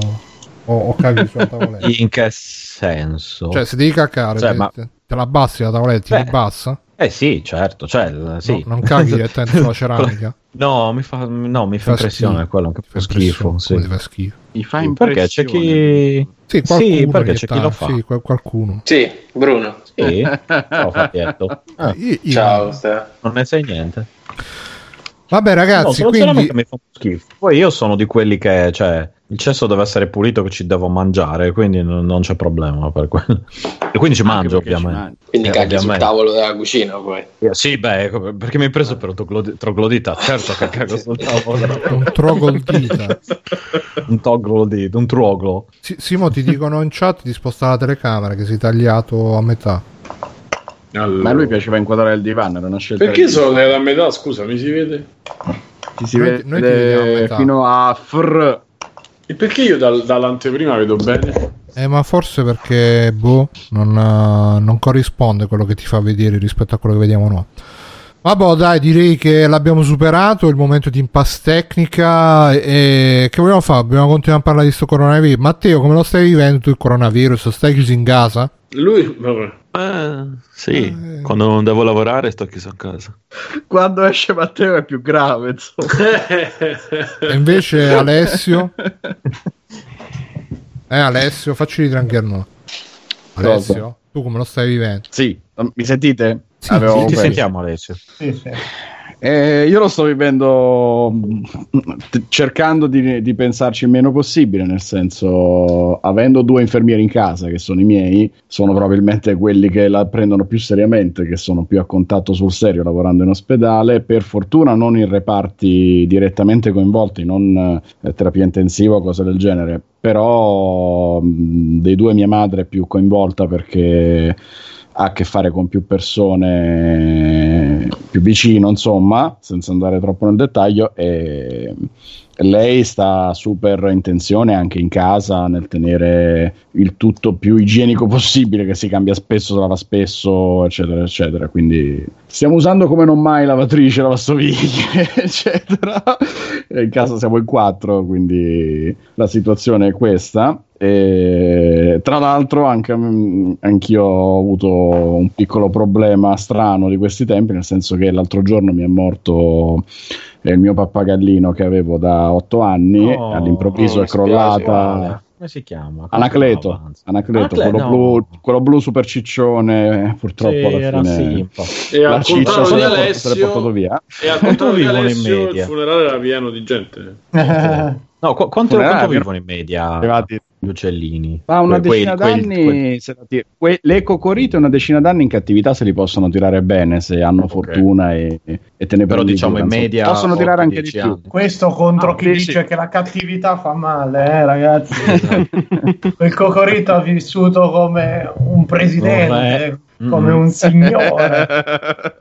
Speaker 1: o, o caghi sulla tavoletta?
Speaker 4: In che senso?
Speaker 1: Cioè, se devi cacare, cioè, te, ma... te, la abbassi la tavoletta, Beh, ti bassa?
Speaker 4: Eh sì, certo, cioè, sì.
Speaker 1: No, non caghi direttamente sulla ceramica?
Speaker 4: No, mi fa, no, mi fa, fa impressione schifo. quello che fa schifo. Sì.
Speaker 1: Fa schifo.
Speaker 4: Mi fa impressione. Perché c'è chi...
Speaker 1: Sì, sì perché c'è chi lo fa. Sì, qualcuno.
Speaker 6: Sì, Bruno.
Speaker 4: Sì, ciao Fabietto.
Speaker 6: Ah. Io, io ciao,
Speaker 4: non ne sai niente.
Speaker 1: Vabbè ragazzi, no, quindi...
Speaker 4: mi fa schifo. Poi io sono di quelli che, cioè, il cesso deve essere pulito che ci devo mangiare, quindi non, non c'è problema per quello. E quindi ci mangio, ovviamente.
Speaker 6: Quindi eh, caghi sul tavolo della cucina, poi.
Speaker 4: Eh, sì, beh, perché mi hai preso per un troglodita. Certo che cago sul tavolo.
Speaker 1: un troglodita.
Speaker 4: un troglodita, un troglo.
Speaker 1: Si, Simo, ti dicono in chat di spostare la telecamera che sei tagliato a metà.
Speaker 4: Allora. Ma a lui piaceva inquadrare il divano, era una scelta.
Speaker 2: Perché sono nella metà? Scusa, mi si vede?
Speaker 4: Ti si noi, vede noi fino a fr.
Speaker 2: E perché io dal, dall'anteprima vedo bene?
Speaker 1: Eh, ma forse perché boh, non, uh, non corrisponde quello che ti fa vedere rispetto a quello che vediamo noi. Vabbè, dai, direi che l'abbiamo superato. Il momento di impasse tecnica. E che vogliamo fare? Dobbiamo continuare a parlare di questo coronavirus. Matteo, come lo stai vivendo tu il coronavirus? Stai chiuso in casa?
Speaker 2: Lui, vabbè.
Speaker 5: Eh, sì, eh. quando non devo lavorare sto chiuso a casa.
Speaker 4: Quando esce Matteo è più grave,
Speaker 1: e invece Alessio? Eh, Alessio, facci noi. Alessio, Cosa? tu come lo stai vivendo?
Speaker 4: Sì, mi sentite?
Speaker 5: Sì, sì ti sentiamo Alessio. Sì,
Speaker 4: sì. Eh, io lo sto vivendo t- cercando di, di, pensarci il meno possibile, nel senso, avendo due infermieri in casa, che sono i miei, sono probabilmente quelli che la prendono più seriamente, che sono più a contatto sul serio lavorando in ospedale, per fortuna non in reparti direttamente coinvolti, non eh, terapia intensiva o cose del genere, però mh, dei due mia madre è più coinvolta perché ha a che fare con più persone più vicino, insomma, senza andare troppo nel dettaglio, e lei sta super in tensione anche in casa nel tenere il tutto più igienico possibile, che si cambia spesso, lava spesso, eccetera, eccetera. Quindi stiamo usando come non mai lavatrice, lavastoviglie, eccetera. In casa siamo in quattro, quindi la situazione è questa. E, tra l'altro, anche, anch'io ho avuto un piccolo problema strano di questi tempi, nel senso che l'altro giorno mi è morto il mio pappagallino che avevo da otto anni. Oh, all'improvviso oh, è crollata.
Speaker 5: Come si chiama?
Speaker 4: Anacleto, Anacleto, Anacle- quello, no. blu, quello, blu, super ciccione, purtroppo sì, alla fine
Speaker 2: e la ciccia se l'è portato via. E al contrario di Alessio, il funerale era pieno di gente.
Speaker 5: no, qu- quanto, quanto vivono in media? Arrivati gli uccellini.
Speaker 4: Ma una que- decina quei, d'anni, quei, quei... le cocorite una decina d'anni in cattività se li possono tirare bene se hanno okay. fortuna e, e te ne
Speaker 5: Però diciamo in media
Speaker 4: possono tirare anche di più.
Speaker 3: Questo contro ah, chi dice sì. che la cattività fa male, eh, ragazzi. Quel cocorito ha vissuto come un presidente. Oh, come un signore.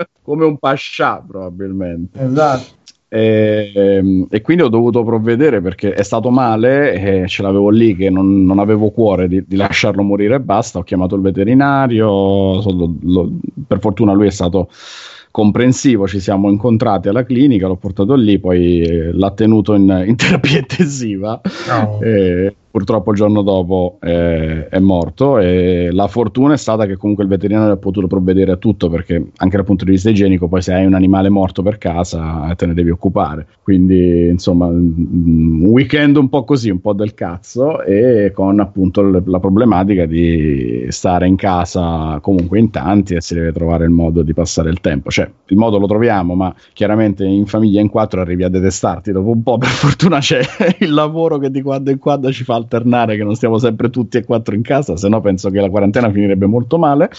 Speaker 4: come un pascià probabilmente.
Speaker 3: Esatto.
Speaker 4: E, ehm, e, quindi ho dovuto provvedere perché è stato male e ce l'avevo lì che non, non avevo cuore di, di, lasciarlo morire e basta. Ho chiamato il veterinario, lo, lo, per fortuna lui è stato comprensivo, ci siamo incontrati alla clinica, l'ho portato lì, poi l'ha tenuto in, in terapia intensiva. No. E, purtroppo il giorno dopo eh, è morto e la fortuna è stata che comunque il veterinario ha potuto provvedere a tutto perché anche dal punto di vista igienico poi se hai un animale morto per casa te ne devi occupare. Quindi insomma un weekend un po' così un po' del cazzo e con appunto l- la problematica di stare in casa comunque in tanti e si deve trovare il modo di passare il tempo. Cioè il modo lo troviamo ma chiaramente in famiglia in quattro arrivi a detestarti. Dopo un po' per fortuna c'è il lavoro che di quando in quando ci fa alternare che non stiamo sempre tutti e quattro in casa, se no penso che la quarantena finirebbe molto male,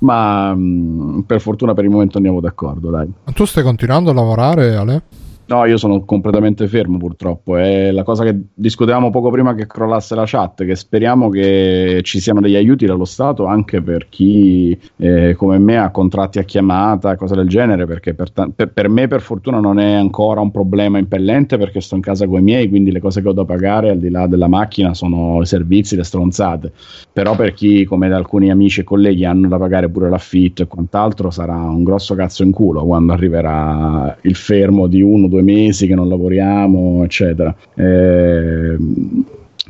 Speaker 4: ma mh, mm, per fortuna per il momento andiamo d'accordo, dai.
Speaker 1: Ma tu stai continuando a lavorare, Ale?
Speaker 4: No, io sono completamente fermo purtroppo. È la cosa che discutevamo poco prima che crollasse la chat, che speriamo che ci siano degli aiuti dallo Stato anche per chi eh, come me ha contratti a chiamata cose del genere, perché per, ta- per, per, me per fortuna non è ancora un problema impellente perché sto in casa con i miei, quindi le cose che ho da pagare al di là della macchina sono i servizi, le stronzate. Però per chi come alcuni amici e colleghi hanno da pagare pure l'affitto e quant'altro sarà un grosso cazzo in culo quando arriverà il fermo di uno o due due mesi che non lavoriamo, eccetera. E,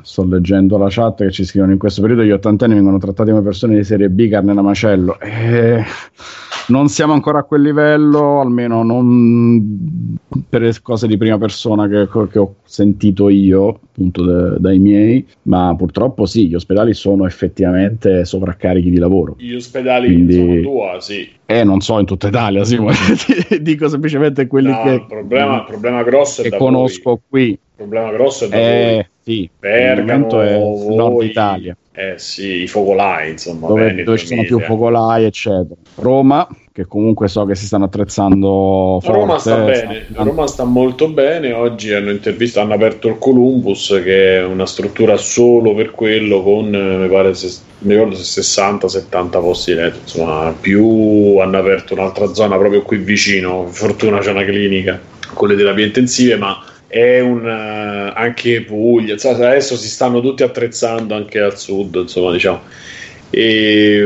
Speaker 4: sto leggendo la chat che ci scrivono in questo periodo gli ottantenni vengono trattati come persone di serie B carne da macello. E non siamo ancora a quel livello almeno non per le cose di prima persona che, che ho sentito io appunto de, dai miei ma purtroppo sì gli ospedali sono effettivamente sovraccarichi di lavoro.
Speaker 2: Gli ospedali Quindi, sono tua sì
Speaker 4: eh non so in tutta Italia sì, dico semplicemente quelli no, che
Speaker 2: il problema, problema grosso
Speaker 4: che conosco
Speaker 2: voi.
Speaker 4: qui
Speaker 2: il problema grosso è da
Speaker 4: eh,
Speaker 2: voi
Speaker 4: sì,
Speaker 2: Bergamo,
Speaker 4: è voi, Nord Italia.
Speaker 2: Eh sì, i focolai, insomma.
Speaker 4: Dove, dove ci sono più focolai, eccetera. Roma, che comunque so che si stanno attrezzando forte.
Speaker 2: Roma sta bene, sta... Roma sta molto bene. Oggi hanno intervistato, hanno aperto il Columbus, che è una struttura solo per quello, con mi pare se, mi ricordo se 60-70 posti letto. Insomma, più hanno aperto un'altra zona proprio qui vicino. Fortuna c'è una clinica con le terapie intensive, ma è un uh, anche Puglia insomma, adesso si stanno tutti attrezzando anche al sud insomma diciamo e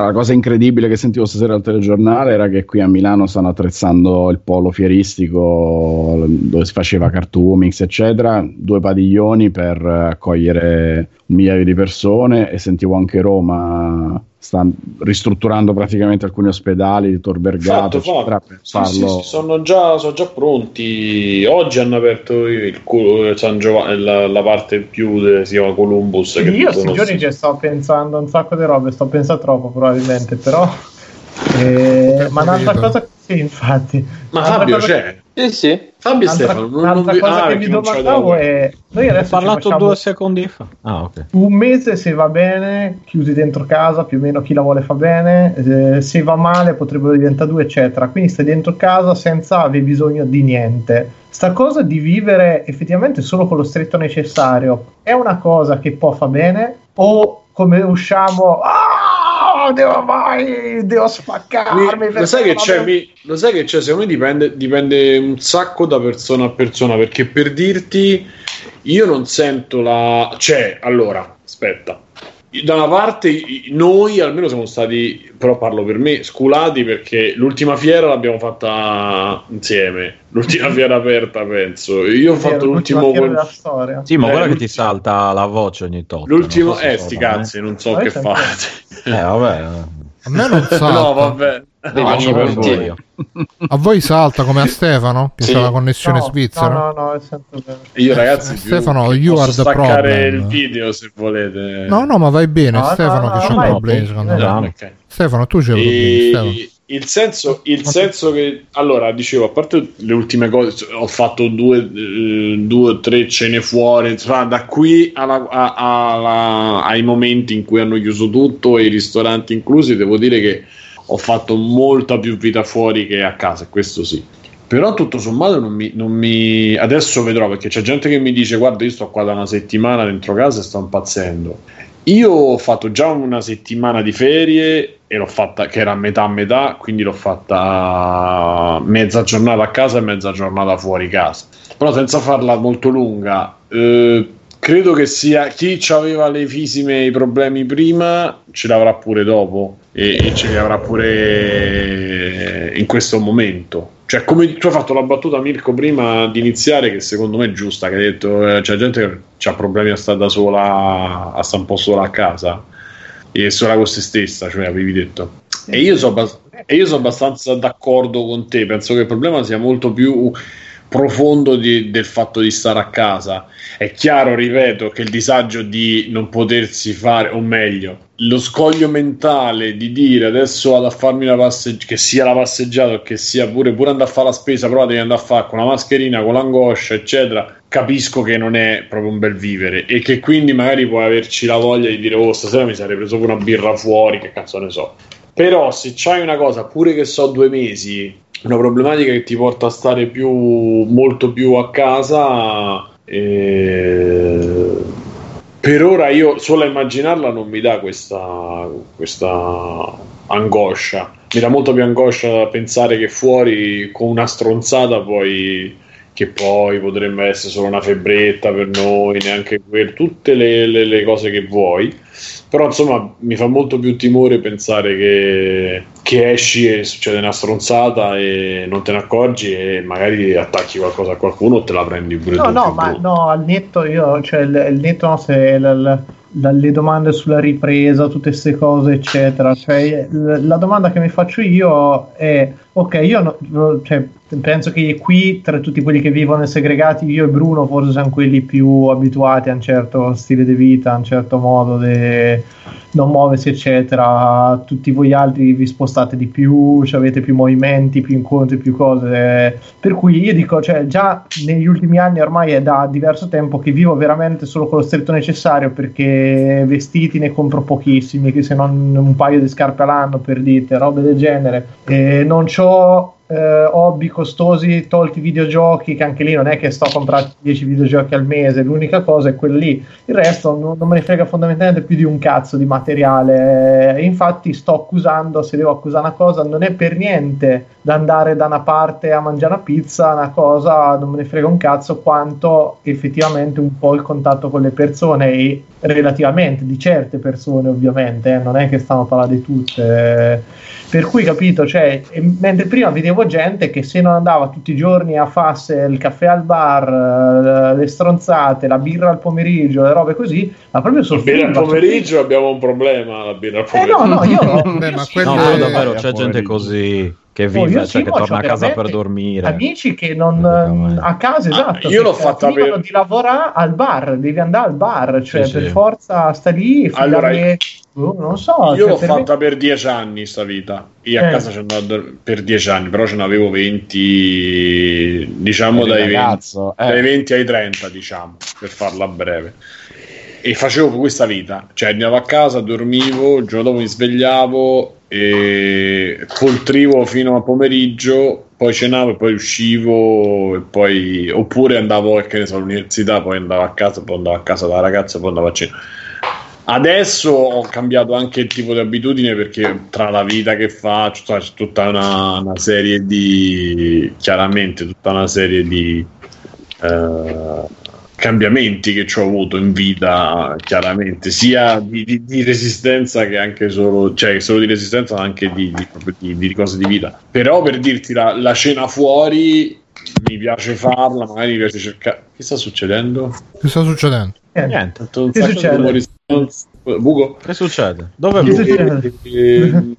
Speaker 4: la cosa incredibile che sentivo stasera al telegiornale era che qui a Milano stanno attrezzando il polo fieristico dove si faceva cartoomix eccetera due padiglioni per accogliere un migliaio di persone e sentivo anche Roma sta ristrutturando praticamente alcuni ospedali di Tor Vergato.
Speaker 2: Sì, sì, sì, sono, già, sono, già, pronti. Oggi hanno aperto il, il San Giovanni, la, la, parte più de, si chiama Columbus
Speaker 3: io questi giorni ci sto pensando un sacco di robe sto pensando troppo probabilmente però eh, ma un'altra cosa sì infatti.
Speaker 2: Ma Fabio cosa... c'è
Speaker 6: sì, sì.
Speaker 2: Fabio Stefano, non,
Speaker 3: non vi... cosa ah, che mi domandavo è noi adesso
Speaker 5: ho parlato due secondi fa. Ah, okay.
Speaker 3: Un mese se va bene, chiusi dentro casa, più o meno chi la vuole fa bene, eh, se va male potrebbero diventare due, eccetera. Quindi stai dentro casa senza avere bisogno di niente. Sta cosa di vivere effettivamente solo con lo stretto necessario è una cosa che può fa bene o come usciamo ah, devo mai devo spaccarmi
Speaker 2: lo sai, che c'è, mi, lo sai che c'è? Secondo me dipende, dipende un sacco da persona a persona perché per dirti io non sento la cioè allora aspetta da una parte noi almeno siamo stati, però parlo per me, sculati perché l'ultima fiera l'abbiamo fatta insieme, l'ultima fiera aperta penso. Io ho fatto l'ultimo...
Speaker 5: Quel... Sì, ma eh, guarda che ti salta la voce ogni tanto.
Speaker 2: L'ultimo... Eh, sti cazzi, non so che fate.
Speaker 5: Eh, vabbè.
Speaker 1: A me non salta.
Speaker 2: no, vabbè.
Speaker 1: A voi salta come a Stefano che sì. la connessione
Speaker 3: no,
Speaker 1: svizzera?
Speaker 3: No, no, no, sento
Speaker 2: Io ragazzi,
Speaker 1: eh, Stefano, you are the problem.
Speaker 2: il video se volete.
Speaker 1: No, no, ma vai bene, no, Stefano che c'è un problema. Okay. Stefano, tu c'hai
Speaker 2: e... problemi, il senso, il senso che allora dicevo a parte le ultime cose ho fatto due, eh, due o tre cene fuori insomma, da qui alla, a, alla, ai momenti in cui hanno chiuso tutto e i ristoranti inclusi devo dire che ho fatto molta più vita fuori che a casa, questo sì. Però tutto sommato non mi, non mi, Adesso vedrò perché c'è gente che mi dice guarda io sto qua da una settimana dentro casa e sto impazzendo. io ho fatto già una settimana di ferie e l'ho fatta che era a metà a metà, quindi l'ho fatta mezza giornata a casa e mezza giornata fuori casa. Però senza farla molto lunga, eh, credo che sia chi aveva le fisime i problemi prima ce l'avrà pure dopo e, e ce li avrà pure in questo momento. Cioè, come tu hai fatto la battuta Mirko prima di iniziare, che secondo me è giusta, che hai detto eh, c'è gente che ha problemi a stare da sola, a stare un po' sola a casa e sola con se stessa, cioè avevi detto. E io sono so abbastanza d'accordo con te, penso che il problema sia molto più profondo di, del fatto di stare a casa. È chiaro, ripeto, che il disagio di non potersi fare, o meglio, lo scoglio mentale di dire adesso vado a farmi la passeggiata, che sia la passeggiata o che sia pure, pure andare a fare la spesa, però devi andare a fare con la mascherina, con l'angoscia, eccetera. Capisco che non è proprio un bel vivere e che quindi magari puoi averci la voglia di dire oh stasera mi sarei preso una birra fuori, che cazzo ne so. Però se c'hai una cosa, pure che so due mesi, una problematica che ti porta a stare più, molto più a casa. E... Per ora io solo a immaginarla non mi dà questa, questa angoscia. Mi dà molto più angoscia pensare che fuori con una stronzata poi che poi potrebbe essere solo una febbretta per noi, neanche per tutte le, le, le cose che vuoi però insomma mi fa molto più timore pensare che, che, esci e succede una stronzata e non te ne accorgi e magari attacchi qualcosa a qualcuno o te la prendi pure
Speaker 3: no,
Speaker 2: tu.
Speaker 3: No, ma no, al netto io, cioè il, il netto no, se la, la, la, le domande sulla ripresa, tutte queste cose, eccetera. Cioè, la domanda che mi faccio io è: ok, io no, cioè, penso che qui tra tutti quelli che vivono segregati, io e Bruno forse siamo quelli più abituati a un certo stile di vita, a un certo modo di non muoversi, eccetera. Tutti voi altri vi spostate di più, avete più movimenti, più incontri, più cose. Per cui io dico, cioè, già negli ultimi anni, ormai è da diverso tempo che vivo veramente solo con lo stretto necessario perché vestiti ne compro pochissimi, se non un paio di scarpe all'anno per dite, robe del genere. E non ho eh, hobby costosi tolti videogiochi che anche lì non è che sto a comprare 10 videogiochi al mese l'unica cosa è quello lì. Il resto non, non me ne frega fondamentalmente più di un cazzo di materiale. Infatti sto accusando se devo accusare una cosa non è per niente da andare da una parte a mangiare una pizza una cosa non me ne frega un cazzo quanto effettivamente un po' il contatto con le persone e relativamente di certe persone ovviamente eh, non è che stiamo parlare di tutte per cui capito, cioè, mentre prima vedevo gente che se non andava tutti i giorni a farsi il caffè al bar, eh, le stronzate, la birra al pomeriggio, le robe così, ma proprio
Speaker 2: soffriva. La birra al pomeriggio abbiamo un problema, la birra al
Speaker 3: pomeriggio. Eh no, no, io no. Beh,
Speaker 5: ma no, è... davvero c'è gente così che vive, oh, cioè che torna a casa per dormire.
Speaker 3: Amici che non a casa, ah, esatto.
Speaker 2: Ah, io l'ho fatta per
Speaker 3: di lavorare al bar, devi andare al bar, cioè sì, per sì. forza sta lì,
Speaker 2: allora, non so. Io cioè, l'ho per fatta me... per dieci anni sta vita. Io eh. a casa per dieci anni, però ce n'avevo 20, diciamo dai 20, eh. dai 20 ai 30, diciamo, per farla breve e facevo questa vita, cioè andavo a casa, dormivo, il giorno dopo mi svegliavo e poltrivo fino a pomeriggio, poi cenavo e poi uscivo e poi oppure andavo so, all'università, poi andavo a casa, poi andavo a casa dalla ragazza, poi andavo a cena. Adesso ho cambiato anche il tipo di abitudine perché tra la vita che faccio c'è tutta una, una serie di chiaramente tutta una serie di eh, cambiamenti che ci ho avuto in vita, chiaramente, sia di, di, di, resistenza che anche solo, cioè solo di resistenza, ma anche di, di, cose di vita. Però per dirti la, la, cena fuori mi piace farla, magari mi piace cercare. Che sta succedendo?
Speaker 1: Che sta succedendo?
Speaker 3: Eh, niente. Che succede?
Speaker 2: Buco?
Speaker 5: Che succede? Dove è
Speaker 2: Buco?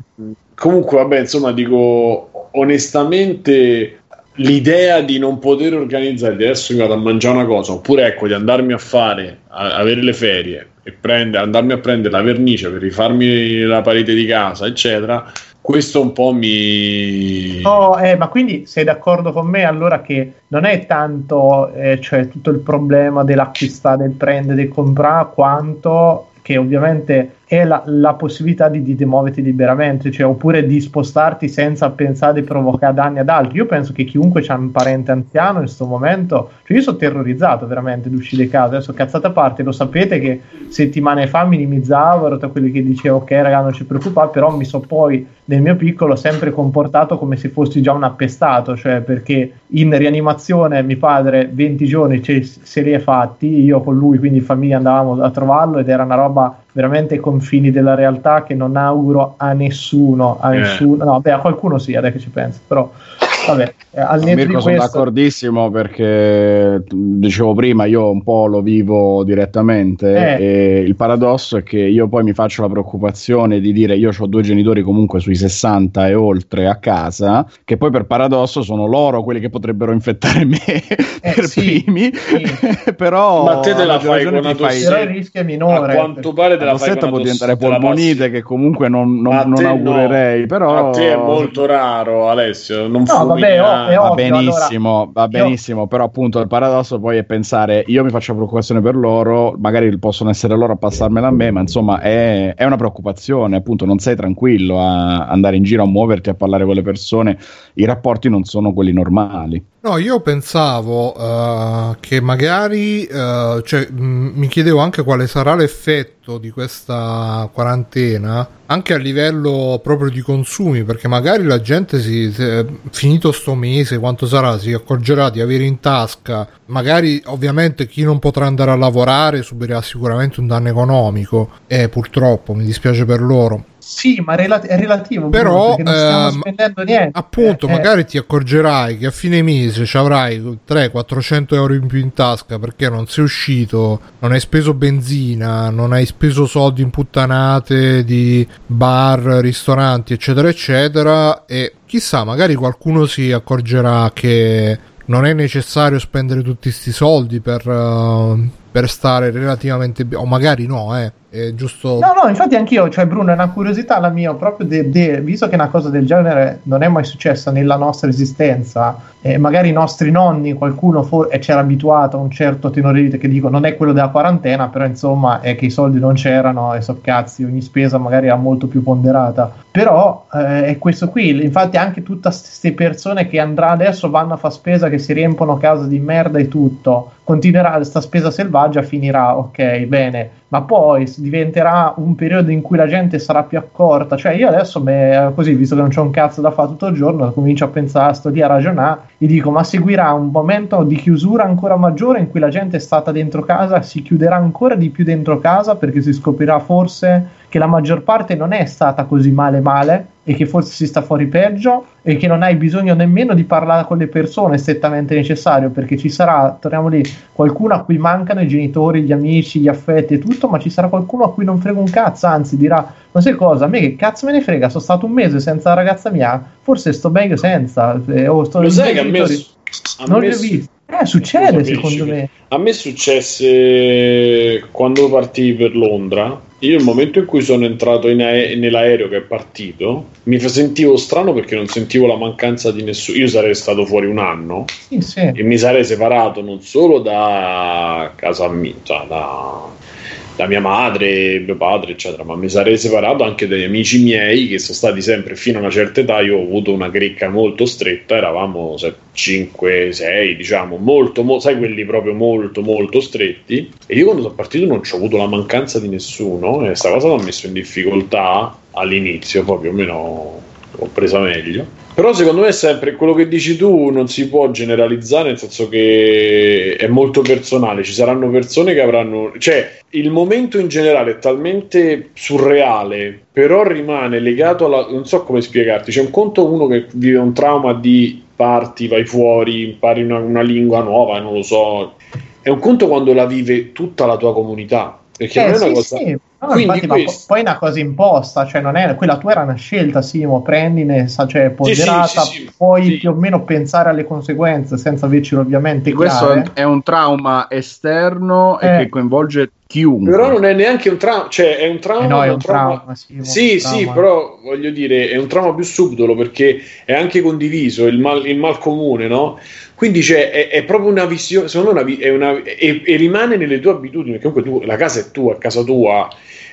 Speaker 2: comunque, vabbè, insomma, dico onestamente l'idea di non poter organizzare adesso mi vado a mangiare una cosa oppure ecco di andarmi a fare a, avere le ferie e prendere, andarmi a prendere la vernice per rifarmi la parete di casa eccetera questo un po' mi
Speaker 3: oh, eh, ma quindi sei d'accordo con me? Allora che non è tanto eh, cioè tutto il problema dell'acquistare del prendere del comprare quanto che ovviamente è la, la possibilità di, di muoverti liberamente, cioè, oppure di spostarti senza pensare di provocare danni ad altri. Io penso che chiunque ha un parente anziano in questo momento, cioè io sono terrorizzato veramente di uscire di casa. Adesso cazzata a parte, lo sapete che settimane fa minimizzavo, ero tra quelli che dicevo ok raga non ci preoccupate, però mi so poi nel mio piccolo sempre comportato come se fossi già un appestato, cioè perché in rianimazione mio padre 20 giorni se li è fatti, io con lui quindi in famiglia andavamo a trovarlo ed era una roba veramente ai confini della realtà che non auguro a nessuno, a eh. nessuno, no, beh, a qualcuno sì, adesso che ci penso, però vabbè,
Speaker 4: eh, al netto Mirko, sono d'accordissimo perché dicevo prima, io un po' lo vivo direttamente eh. e il paradosso è che io poi mi faccio la preoccupazione di dire io ho due genitori comunque sui 60 e oltre a casa, che poi per paradosso sono loro quelli che potrebbero infettare me eh, per sì, primi, sì. però
Speaker 2: ma te te la fai con una
Speaker 3: fai... però il rischio è minore.
Speaker 2: A quanto pare te la fai
Speaker 4: può diventare polmonite che comunque non, non, non augurerei, no. però
Speaker 2: a te è molto raro Alessio, non no,
Speaker 3: vabbè, oh, è ovvio,
Speaker 4: benissimo, allora, va benissimo, io... però appunto il paradosso poi è pensare io mi faccio preoccupazione per loro, magari possono essere loro a passarmela a me, ma insomma è, è una preoccupazione, appunto non sei tranquillo a andare in giro a muoverti, a parlare con le persone, i rapporti non sono quelli normali.
Speaker 1: No, io pensavo uh, che magari, uh, cioè, m- mi chiedevo anche quale sarà l'effetto di questa quarantena, anche a livello proprio di consumi, perché magari la gente si, se, finito sto mese, quanto sarà, si accorgerà di avere in tasca, magari ovviamente chi non potrà andare a lavorare subirà sicuramente un danno economico, e purtroppo mi dispiace per loro
Speaker 3: sì, ma è relativo.
Speaker 1: Però, non stiamo ehm, spendendo niente. Appunto, eh, magari eh. ti accorgerai che a fine mese ci avrai 300-400 euro in più in tasca perché non sei uscito, non hai speso benzina, non hai speso soldi in puttanate di bar, ristoranti, eccetera, eccetera. E chissà, magari qualcuno si accorgerà che non è necessario spendere tutti questi soldi per, uh, per stare relativamente bene, o magari no, eh è giusto...
Speaker 3: No, no, infatti anch'io, cioè Bruno, è una curiosità la mia, proprio de, de, visto che una cosa del genere non è mai successa nella nostra esistenza, e magari i nostri nonni, qualcuno for- c'era abituato a un certo tenore di vita che dico non è quello della quarantena, però insomma è che i soldi non c'erano e so cazzi, ogni spesa magari era molto più ponderata. Però eh, è questo qui, infatti anche tutte queste persone che andrà adesso vanno a fare spesa, che si riempono casa di merda e tutto, continuerà questa spesa selvaggia, finirà, ok, bene ma poi diventerà un periodo in cui la gente sarà più accorta. Cioè, io adesso, beh, così, visto che non c'è un cazzo da fare tutto il giorno, comincio a pensare, sto lì a ragionare e dico: ma seguirà un momento di chiusura ancora maggiore in cui la gente è stata dentro casa, si chiuderà ancora di più dentro casa perché si scoprirà forse che la maggior parte non è stata così male male e che forse si sta fuori peggio e che non hai bisogno nemmeno di parlare con le persone strettamente necessario perché ci sarà, torniamo lì, qualcuno a cui mancano i genitori, gli amici, gli affetti e tutto, ma ci sarà qualcuno a cui non frega un cazzo, anzi dirà, ma sai cosa, a me che cazzo me ne frega, sono stato un mese senza la ragazza mia, forse sto meglio senza,
Speaker 2: eh, oh, sto Lo sai che a me,
Speaker 3: a non me li ho visti. Eh, succede secondo me.
Speaker 2: A me successe quando partii per Londra io il momento in cui sono entrato ae- nell'aereo che è partito, mi sentivo strano perché non sentivo la mancanza di nessuno. Io sarei stato fuori un anno
Speaker 3: sì, sì.
Speaker 2: e mi sarei separato non solo da casa mia, cioè da da mia madre, mio padre, eccetera, ma mi sarei separato anche dagli amici miei che sono stati sempre fino a una certa età. Io ho avuto una grecca molto stretta, eravamo 5, 6, diciamo, molto, mo, sai, quelli proprio molto, molto stretti. E io quando sono partito non ho avuto la mancanza di nessuno, e questa cosa mi ha messo in difficoltà all'inizio, poi più o meno l'ho presa meglio. Però secondo me è sempre quello che dici tu non si può generalizzare, nel senso che è molto personale. Ci saranno persone che avranno. cioè, il momento in generale è talmente surreale, però rimane legato alla. non so come spiegarti. C'è un conto uno che vive un trauma di parti, vai fuori, impari una, una lingua nuova, non lo so. È un conto quando la vive tutta la tua comunità. Perché eh, non è una sì, cosa. Sì
Speaker 3: No, infatti, questo... poi è una cosa imposta, cioè non è quella tua era una scelta, Simo, prendine, cioè ponderata, sì, sì, sì, puoi più o meno pensare alle conseguenze senza avercelo ovviamente
Speaker 4: Questo è un trauma esterno eh. e che coinvolge chiunque.
Speaker 2: Però non è neanche un trauma, cioè è un trauma. Eh no, è un, trauma. trauma sì, sì, trauma. sì, però voglio dire, è un trauma più subdolo perché è anche condiviso il mal, il mal comune, no? Quindi cioè, è, è, proprio una visione, secondo me, è una, e, e rimane nelle tue abitudini, perché comunque tu, la casa è tua, casa tua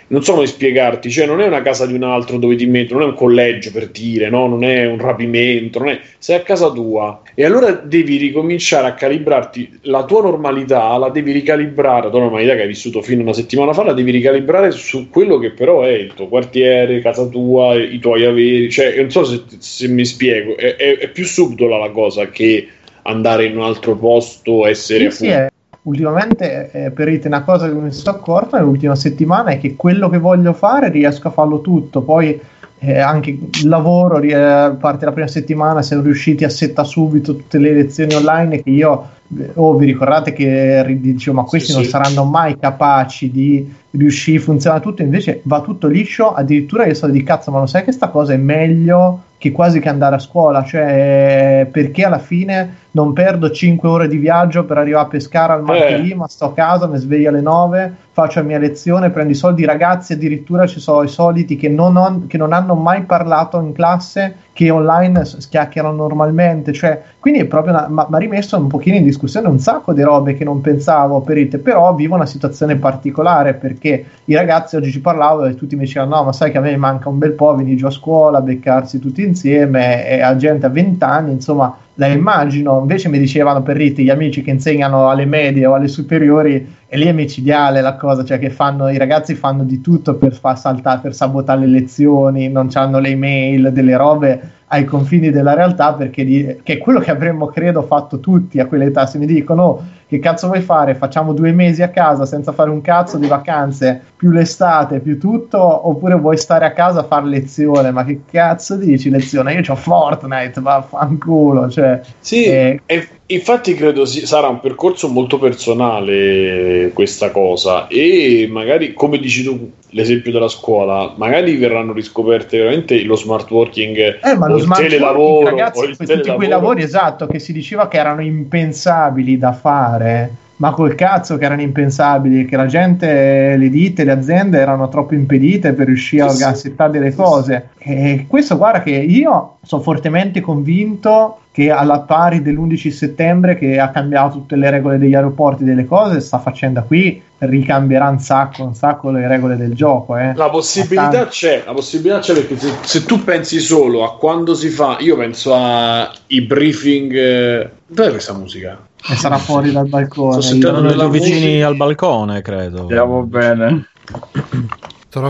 Speaker 2: non so come spiegarti, cioè non è una casa di un altro dove ti mettono, non è un collegio per dire, no? non è un rapimento, non è... sei a casa tua e allora devi ricominciare a calibrarti la tua normalità, la devi ricalibrare, la tua normalità che hai vissuto fino a una settimana fa, la devi ricalibrare su quello che però è il tuo quartiere, casa tua, i tuoi averi, cioè non so se, se mi spiego, è, è, è, più subdola la cosa che andare in un altro posto, essere
Speaker 3: sì, a sì, ultimamente eh, per It una cosa che mi sono accorto nell'ultima settimana è che quello che voglio fare riesco a farlo tutto. Poi eh, anche il lavoro eh, parte la prima settimana siamo riusciti a settare subito tutte le lezioni online che io oh, vi ricordate che dicevo ma questi sì, non sì. saranno mai capaci di riuscire a funzionare tutto. Invece va tutto liscio addirittura io sto di cazzo ma lo sai che sta cosa è meglio che quasi che andare a scuola? Cioè perché alla fine non perdo 5 ore di viaggio per arrivare a pescare al martedì, eh. ma sto a casa, mi sveglio alle 9, faccio la mia lezione, prendo i soldi. Ragazzi addirittura ci sono i soliti che non, ho, che non hanno mai parlato in classe, che online schiacchierano normalmente. Cioè, quindi è proprio una, ma, ma rimesso un pochino in discussione un sacco di robe che non pensavo per it, però vivo una situazione particolare perché i ragazzi oggi ci parlavo e tutti mi dicevano: No, ma sai che a me manca un bel po' venire giù a scuola, beccarsi tutti insieme, e a gente a 20 anni, insomma la immagino, invece mi dicevano per riti gli amici che insegnano alle medie o alle superiori e lì è micidiale la cosa, cioè che fanno, i ragazzi fanno di tutto per far saltare, per sabotare le lezioni, non hanno le email, delle robe ai confini della realtà perché di, che è quello che avremmo credo fatto tutti a quell'età, se mi dicono che cazzo vuoi fare? Facciamo due mesi a casa senza fare un cazzo di vacanze, più l'estate, più tutto, oppure vuoi stare a casa a fare lezione? Ma che cazzo dici lezione? Io ho Fortnite, vaffanculo. Cioè,
Speaker 2: sì, eh, e infatti credo si, sarà un percorso molto personale questa cosa. E magari, come dici tu, l'esempio della scuola, magari verranno riscoperte veramente lo smart working
Speaker 3: eh, ma lo smart telelavoro, ragazzi, tutti quei lavori esatto che si diceva che erano impensabili da fare, ma col cazzo che erano impensabili, che la gente, le ditte, le aziende erano troppo impedite per riuscire a organizzare delle cose. E questo guarda che io sono fortemente convinto che alla pari dell'11 settembre che ha cambiato tutte le regole degli aeroporti delle cose, sta facendo qui ricambierà un sacco, un sacco le regole del gioco. Eh.
Speaker 2: La possibilità c'è, la possibilità c'è perché se, se, tu pensi solo a quando si fa, io penso ai briefing. Eh, dove è questa musica?
Speaker 3: E sarà fuori dal balcone.
Speaker 5: Sono vicini al balcone, credo.
Speaker 4: Andiamo bene.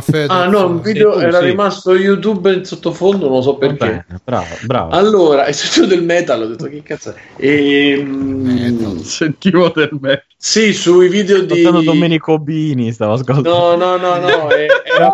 Speaker 2: Fede, ah no, un video tu, era sì. rimasto YouTube in sottofondo, non lo so perché. Bene,
Speaker 5: bravo, bravo.
Speaker 2: Allora, è sentito del metal, ho detto che cazzo è. E,
Speaker 4: ehm, Sentivo del metal.
Speaker 2: Sì, sui video di
Speaker 5: Domenico Bini stavo ascoltando.
Speaker 2: No, no, no, no, è, era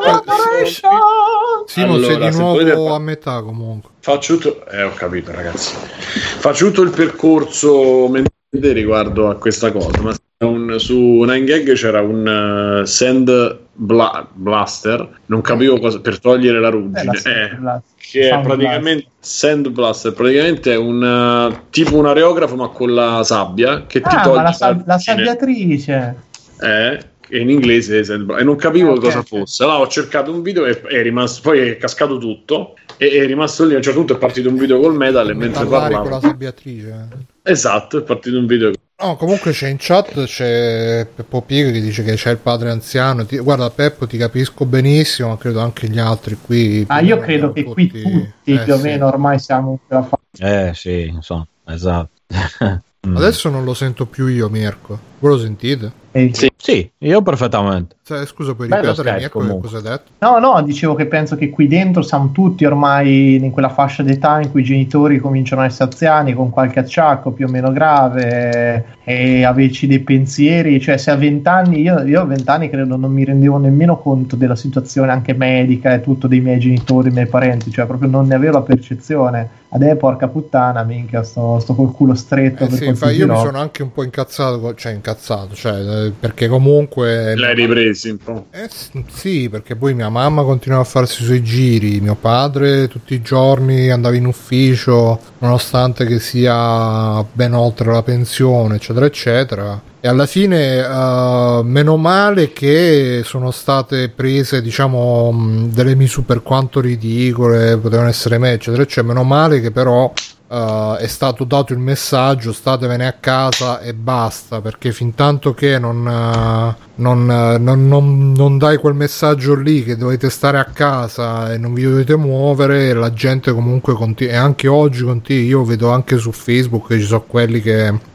Speaker 1: Sì, allora, sei di nuovo a metà comunque.
Speaker 2: Faccio tutto, eh, ho capito, ragazzi. Faccio tutto il percorso mentale riguardo a questa cosa, ma un, su 9gag c'era un uh, send bla- blaster, non capivo cosa per togliere la ruggine, eh, la che è praticamente sand blaster, praticamente è un uh, tipo un areografo ma con la sabbia che ah, ti toglie
Speaker 3: la, sab- la sabbiatrice.
Speaker 2: Eh, in inglese e non capivo okay. cosa fosse. Allora ho cercato un video e è rimasto, poi è cascato tutto e è rimasto lì. A un certo punto è partito un video col metal e mentre parlavo.
Speaker 1: con la sabbiatrice.
Speaker 2: Esatto, è partito un video.
Speaker 1: No, comunque c'è in chat c'è Peppo Pico che dice che c'è il padre anziano. Ti, guarda, Peppo, ti capisco benissimo, ma credo anche gli altri qui.
Speaker 3: Ah, io credo che tutti, qui tutti eh, più o meno ormai siamo in quella
Speaker 5: fase. Eh, sì, insomma, esatto.
Speaker 1: Adesso non lo sento più io, Mirko. Voi lo sentite?
Speaker 5: Eh, sì. sì, io perfettamente.
Speaker 1: Cioè, scusa, puoi ripetere Mirko cosa hai detto?
Speaker 3: No, no, dicevo che penso che qui dentro siamo tutti ormai in quella fascia d'età in cui i genitori cominciano a essere anziani con qualche acciacco più o meno grave e averci dei pensieri, cioè se a vent'anni, io, io a vent'anni credo non mi rendevo nemmeno conto della situazione anche medica e tutto dei miei genitori, dei miei parenti, cioè proprio non ne avevo la percezione. Adesso porca puttana, minchia, sto, sto col culo stretto.
Speaker 1: Eh sì, io mi sono anche un po' incazzato, cioè incazzato, cioè eh, perché comunque...
Speaker 2: L'hai ripresi un po'?
Speaker 1: Eh, sì, perché poi mia mamma continuava a farsi i suoi giri, mio padre tutti i giorni andava in ufficio, nonostante che sia ben oltre la pensione, eccetera, eccetera. E alla fine, uh, meno male che sono state prese, diciamo, delle misure per quanto ridicole, potevano essere meglio, eccetera, eccetera. Meno male che però uh, è stato dato il messaggio statevene a casa e basta perché fin tanto che non, uh, non, uh, non, non, non, dai quel messaggio lì che dovete stare a casa e non vi dovete muovere la gente comunque continua e anche oggi continua io vedo anche su facebook che ci sono quelli che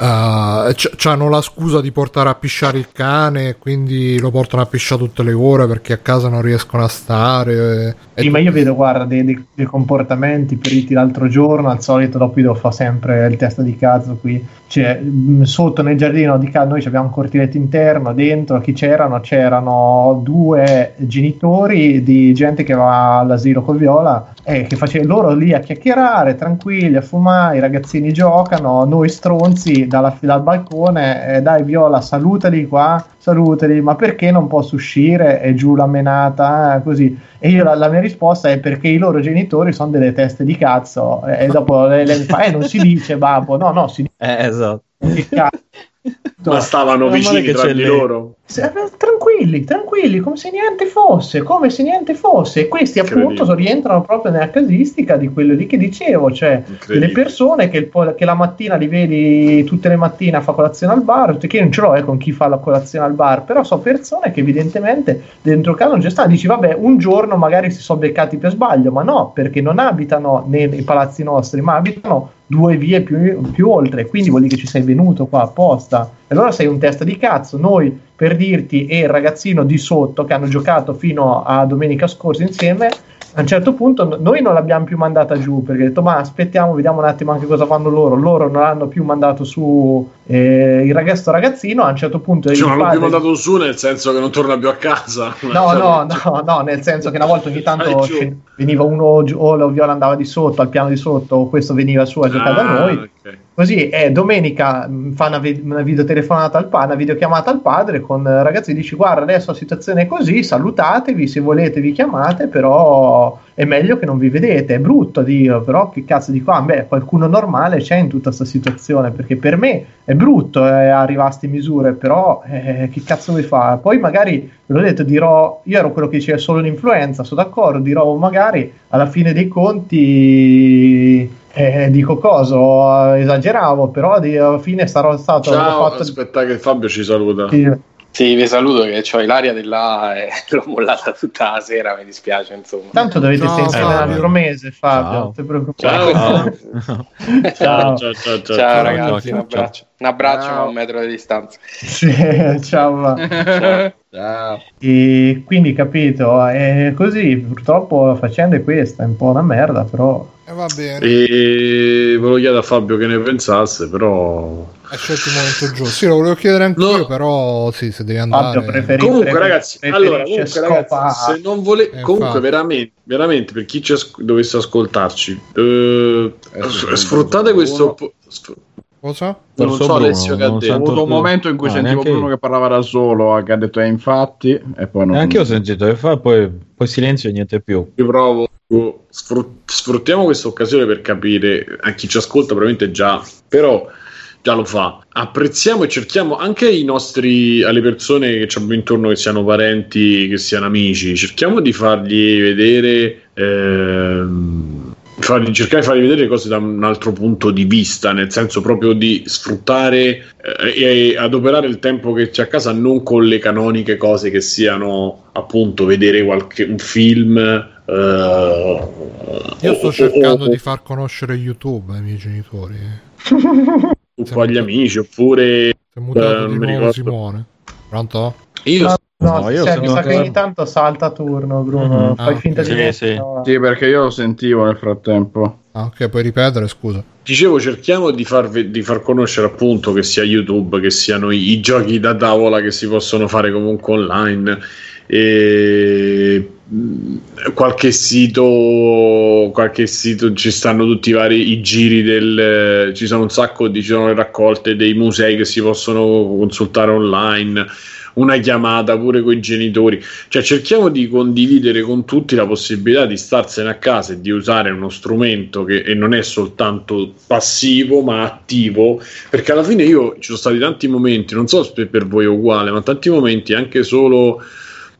Speaker 1: Uh, c- hanno la scusa di portare a pisciare il cane quindi lo portano a pisciare tutte le ore perché a casa non riescono a stare.
Speaker 3: E, sì, ma io vedo, guarda, dei, dei, dei, comportamenti periti l'altro giorno. Al solito, dopo io fare sempre il test di cazzo qui. Cioè, sotto nel giardino di casa noi abbiamo un cortiletto interno. Dentro chi c'erano? C'erano due genitori di gente che va all'asilo con Viola e che facevano loro lì a chiacchierare, tranquilli, a fumare. I ragazzini giocano, noi stronzi dalla, dal balcone, eh, dai Viola, salutali qua, salutali, ma perché non posso uscire? E giù la menata, eh, così. E io la, la, mia risposta è perché i loro genitori sono delle teste di cazzo. E dopo lei, lei mi fa, eh, non si dice babbo, no, no, si dice.
Speaker 5: Eh, esatto.
Speaker 2: Che cazzo. Ma stavano vicini tra di loro.
Speaker 3: Tranquilli, tranquilli, come se niente fosse, come se niente fosse. E questi appunto rientrano proprio nella casistica di quello lì che dicevo, cioè le persone che, il, che, la mattina li vedi tutte le mattine a fare colazione al bar, che io non ce l'ho eh, con chi fa la colazione al bar, però so persone che evidentemente dentro casa non c'è sta, dici vabbè un giorno magari si sono beccati per sbaglio, ma no, perché non abitano nei, nei palazzi nostri, ma abitano due vie più, più, oltre, quindi vuol dire che ci sei venuto qua apposta. Allora sei un testa di cazzo. Noi, per dirti, e il ragazzino di sotto che hanno giocato fino a domenica scorsa insieme, a un certo punto noi non l'abbiamo più mandata giù perché ho detto ma aspettiamo vediamo un attimo anche cosa fanno loro. Loro non hanno più mandato su eh, il ragazzo ragazzino a un certo punto
Speaker 2: cioè, non l'hanno più mandato su nel senso che non torna più a casa.
Speaker 3: No no no, no nel senso che una volta ogni tanto veniva uno o la Viola andava di sotto al piano di sotto o questo veniva su a giocare ah, da noi. okay. Così è domenica mm, fa una, vi- una videotelefonata al padre, una videochiamata al padre con ragazzi dici guarda adesso la situazione è così, salutatevi, se volete vi chiamate, però è meglio che non vi vedete, è brutto Dio, però che cazzo di qua, beh qualcuno normale c'è in tutta questa situazione, perché per me è brutto eh, arrivare a queste misure, però eh, che cazzo vuoi fare? Poi magari, ve l'ho detto, dirò, io ero quello che diceva solo l'influenza, sono d'accordo, dirò magari alla fine dei conti eh, dico cosa, esageravo, però alla fine sarò stato...
Speaker 2: Ciao, fatto... aspetta che Fabio ci saluta.
Speaker 6: Sì. Sì, vi saluto che ho l'aria della e l'ho mollata tutta la sera, mi dispiace insomma.
Speaker 3: Tanto dovete ciao, sentire un altro mese Fabio,
Speaker 6: ciao. Ciao. Ciao. ciao. ciao. ciao, ciao, ragazzi, un abbraccio. Un abbraccio a un metro di distanza.
Speaker 3: Sì, ciao. ciao. E quindi capito, è così, purtroppo la faccenda è questa, è un po' una merda, però
Speaker 1: e va bene.
Speaker 2: E volevo chiedere a Fabio che ne pensasse, però.
Speaker 1: È scelto il momento giusto. Sì, lo volevo chiedere anche no. io, però sì, se devi andare.
Speaker 2: Fabio, comunque, ragazzi, allora, comunque, ragazzi, se non volete. Eh, comunque, veramente, veramente, per chi ci as- dovesse ascoltarci, eh, eh, sfruttate questo. Sfr-
Speaker 1: Cosa?
Speaker 2: Non so Alessio che ha detto. Ho avuto un momento in cui no, sentivo Bruno che parlava da solo, che ha detto è eh, infatti, e poi non.
Speaker 5: Anche io ho sentito, e poi, poi silenzio e niente più.
Speaker 2: Io provo sfruttiamo questa occasione per capire a chi ci ascolta probabilmente già però già lo fa apprezziamo e cerchiamo anche i nostri alle persone che ci abbiamo intorno che siano parenti che siano amici cerchiamo di fargli vedere ehm, fargli, cercare di fargli vedere le cose da un altro punto di vista, nel senso proprio di sfruttare eh, e adoperare il tempo che c'è a casa non con le canoniche cose che siano appunto vedere qualche, un film Uh,
Speaker 1: Io sto cercando di far conoscere YouTube ai miei genitori.
Speaker 2: Un po' agli amici, oppure.
Speaker 1: Si è mutato uh, di nuovo Simone. Pronto?
Speaker 3: Io no, no, no io cioè, mi sa che ogni tanto salta a turno, Bruno. Mm-hmm. Fai ah, finta
Speaker 2: sì,
Speaker 3: di
Speaker 2: sì. sì, perché io lo sentivo nel frattempo.
Speaker 1: Ah, ok, puoi ripetere, scusa.
Speaker 2: Dicevo, cerchiamo di far, di far conoscere appunto che sia YouTube, che siano i, i giochi da tavola che si possono fare comunque online. E qualche sito qualche sito ci stanno tutti i vari i giri del ci sono un sacco di ci sono le raccolte dei musei che si possono consultare online una chiamata pure con i genitori. Cioè, cerchiamo di condividere con tutti la possibilità di starsene a casa e di usare uno strumento che non è soltanto passivo ma attivo. Perché alla fine io ci sono stati tanti momenti, non so se per voi è uguale, ma tanti momenti anche solo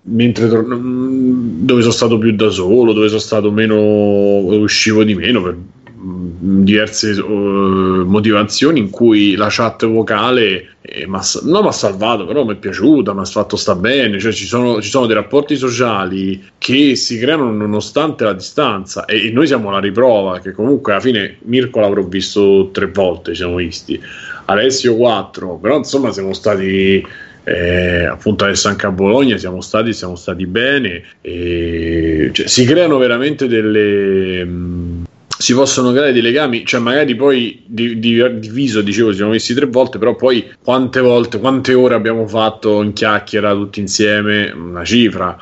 Speaker 2: mentre dove sono stato più da solo, dove sono stato meno, uscivo di meno per diverse uh, motivazioni in cui la chat vocale eh, non mi ha salvato, però mi è piaciuta, mi ha fatto sta bene, cioè ci sono, ci sono, dei rapporti sociali che si creano nonostante la distanza e, e, noi siamo la riprova, che comunque alla fine Mirko l'avrò visto tre volte, ci siamo visti, Alessio quattro, però insomma siamo stati... Eh, appunto adesso anche a Bologna siamo stati, siamo stati bene e, cioè, si creano veramente delle mh, si possono creare dei legami, cioè magari poi di, di, diviso, dicevo, ci siamo messi tre volte, però poi quante volte, quante ore abbiamo fatto in chiacchiera tutti insieme, una cifra,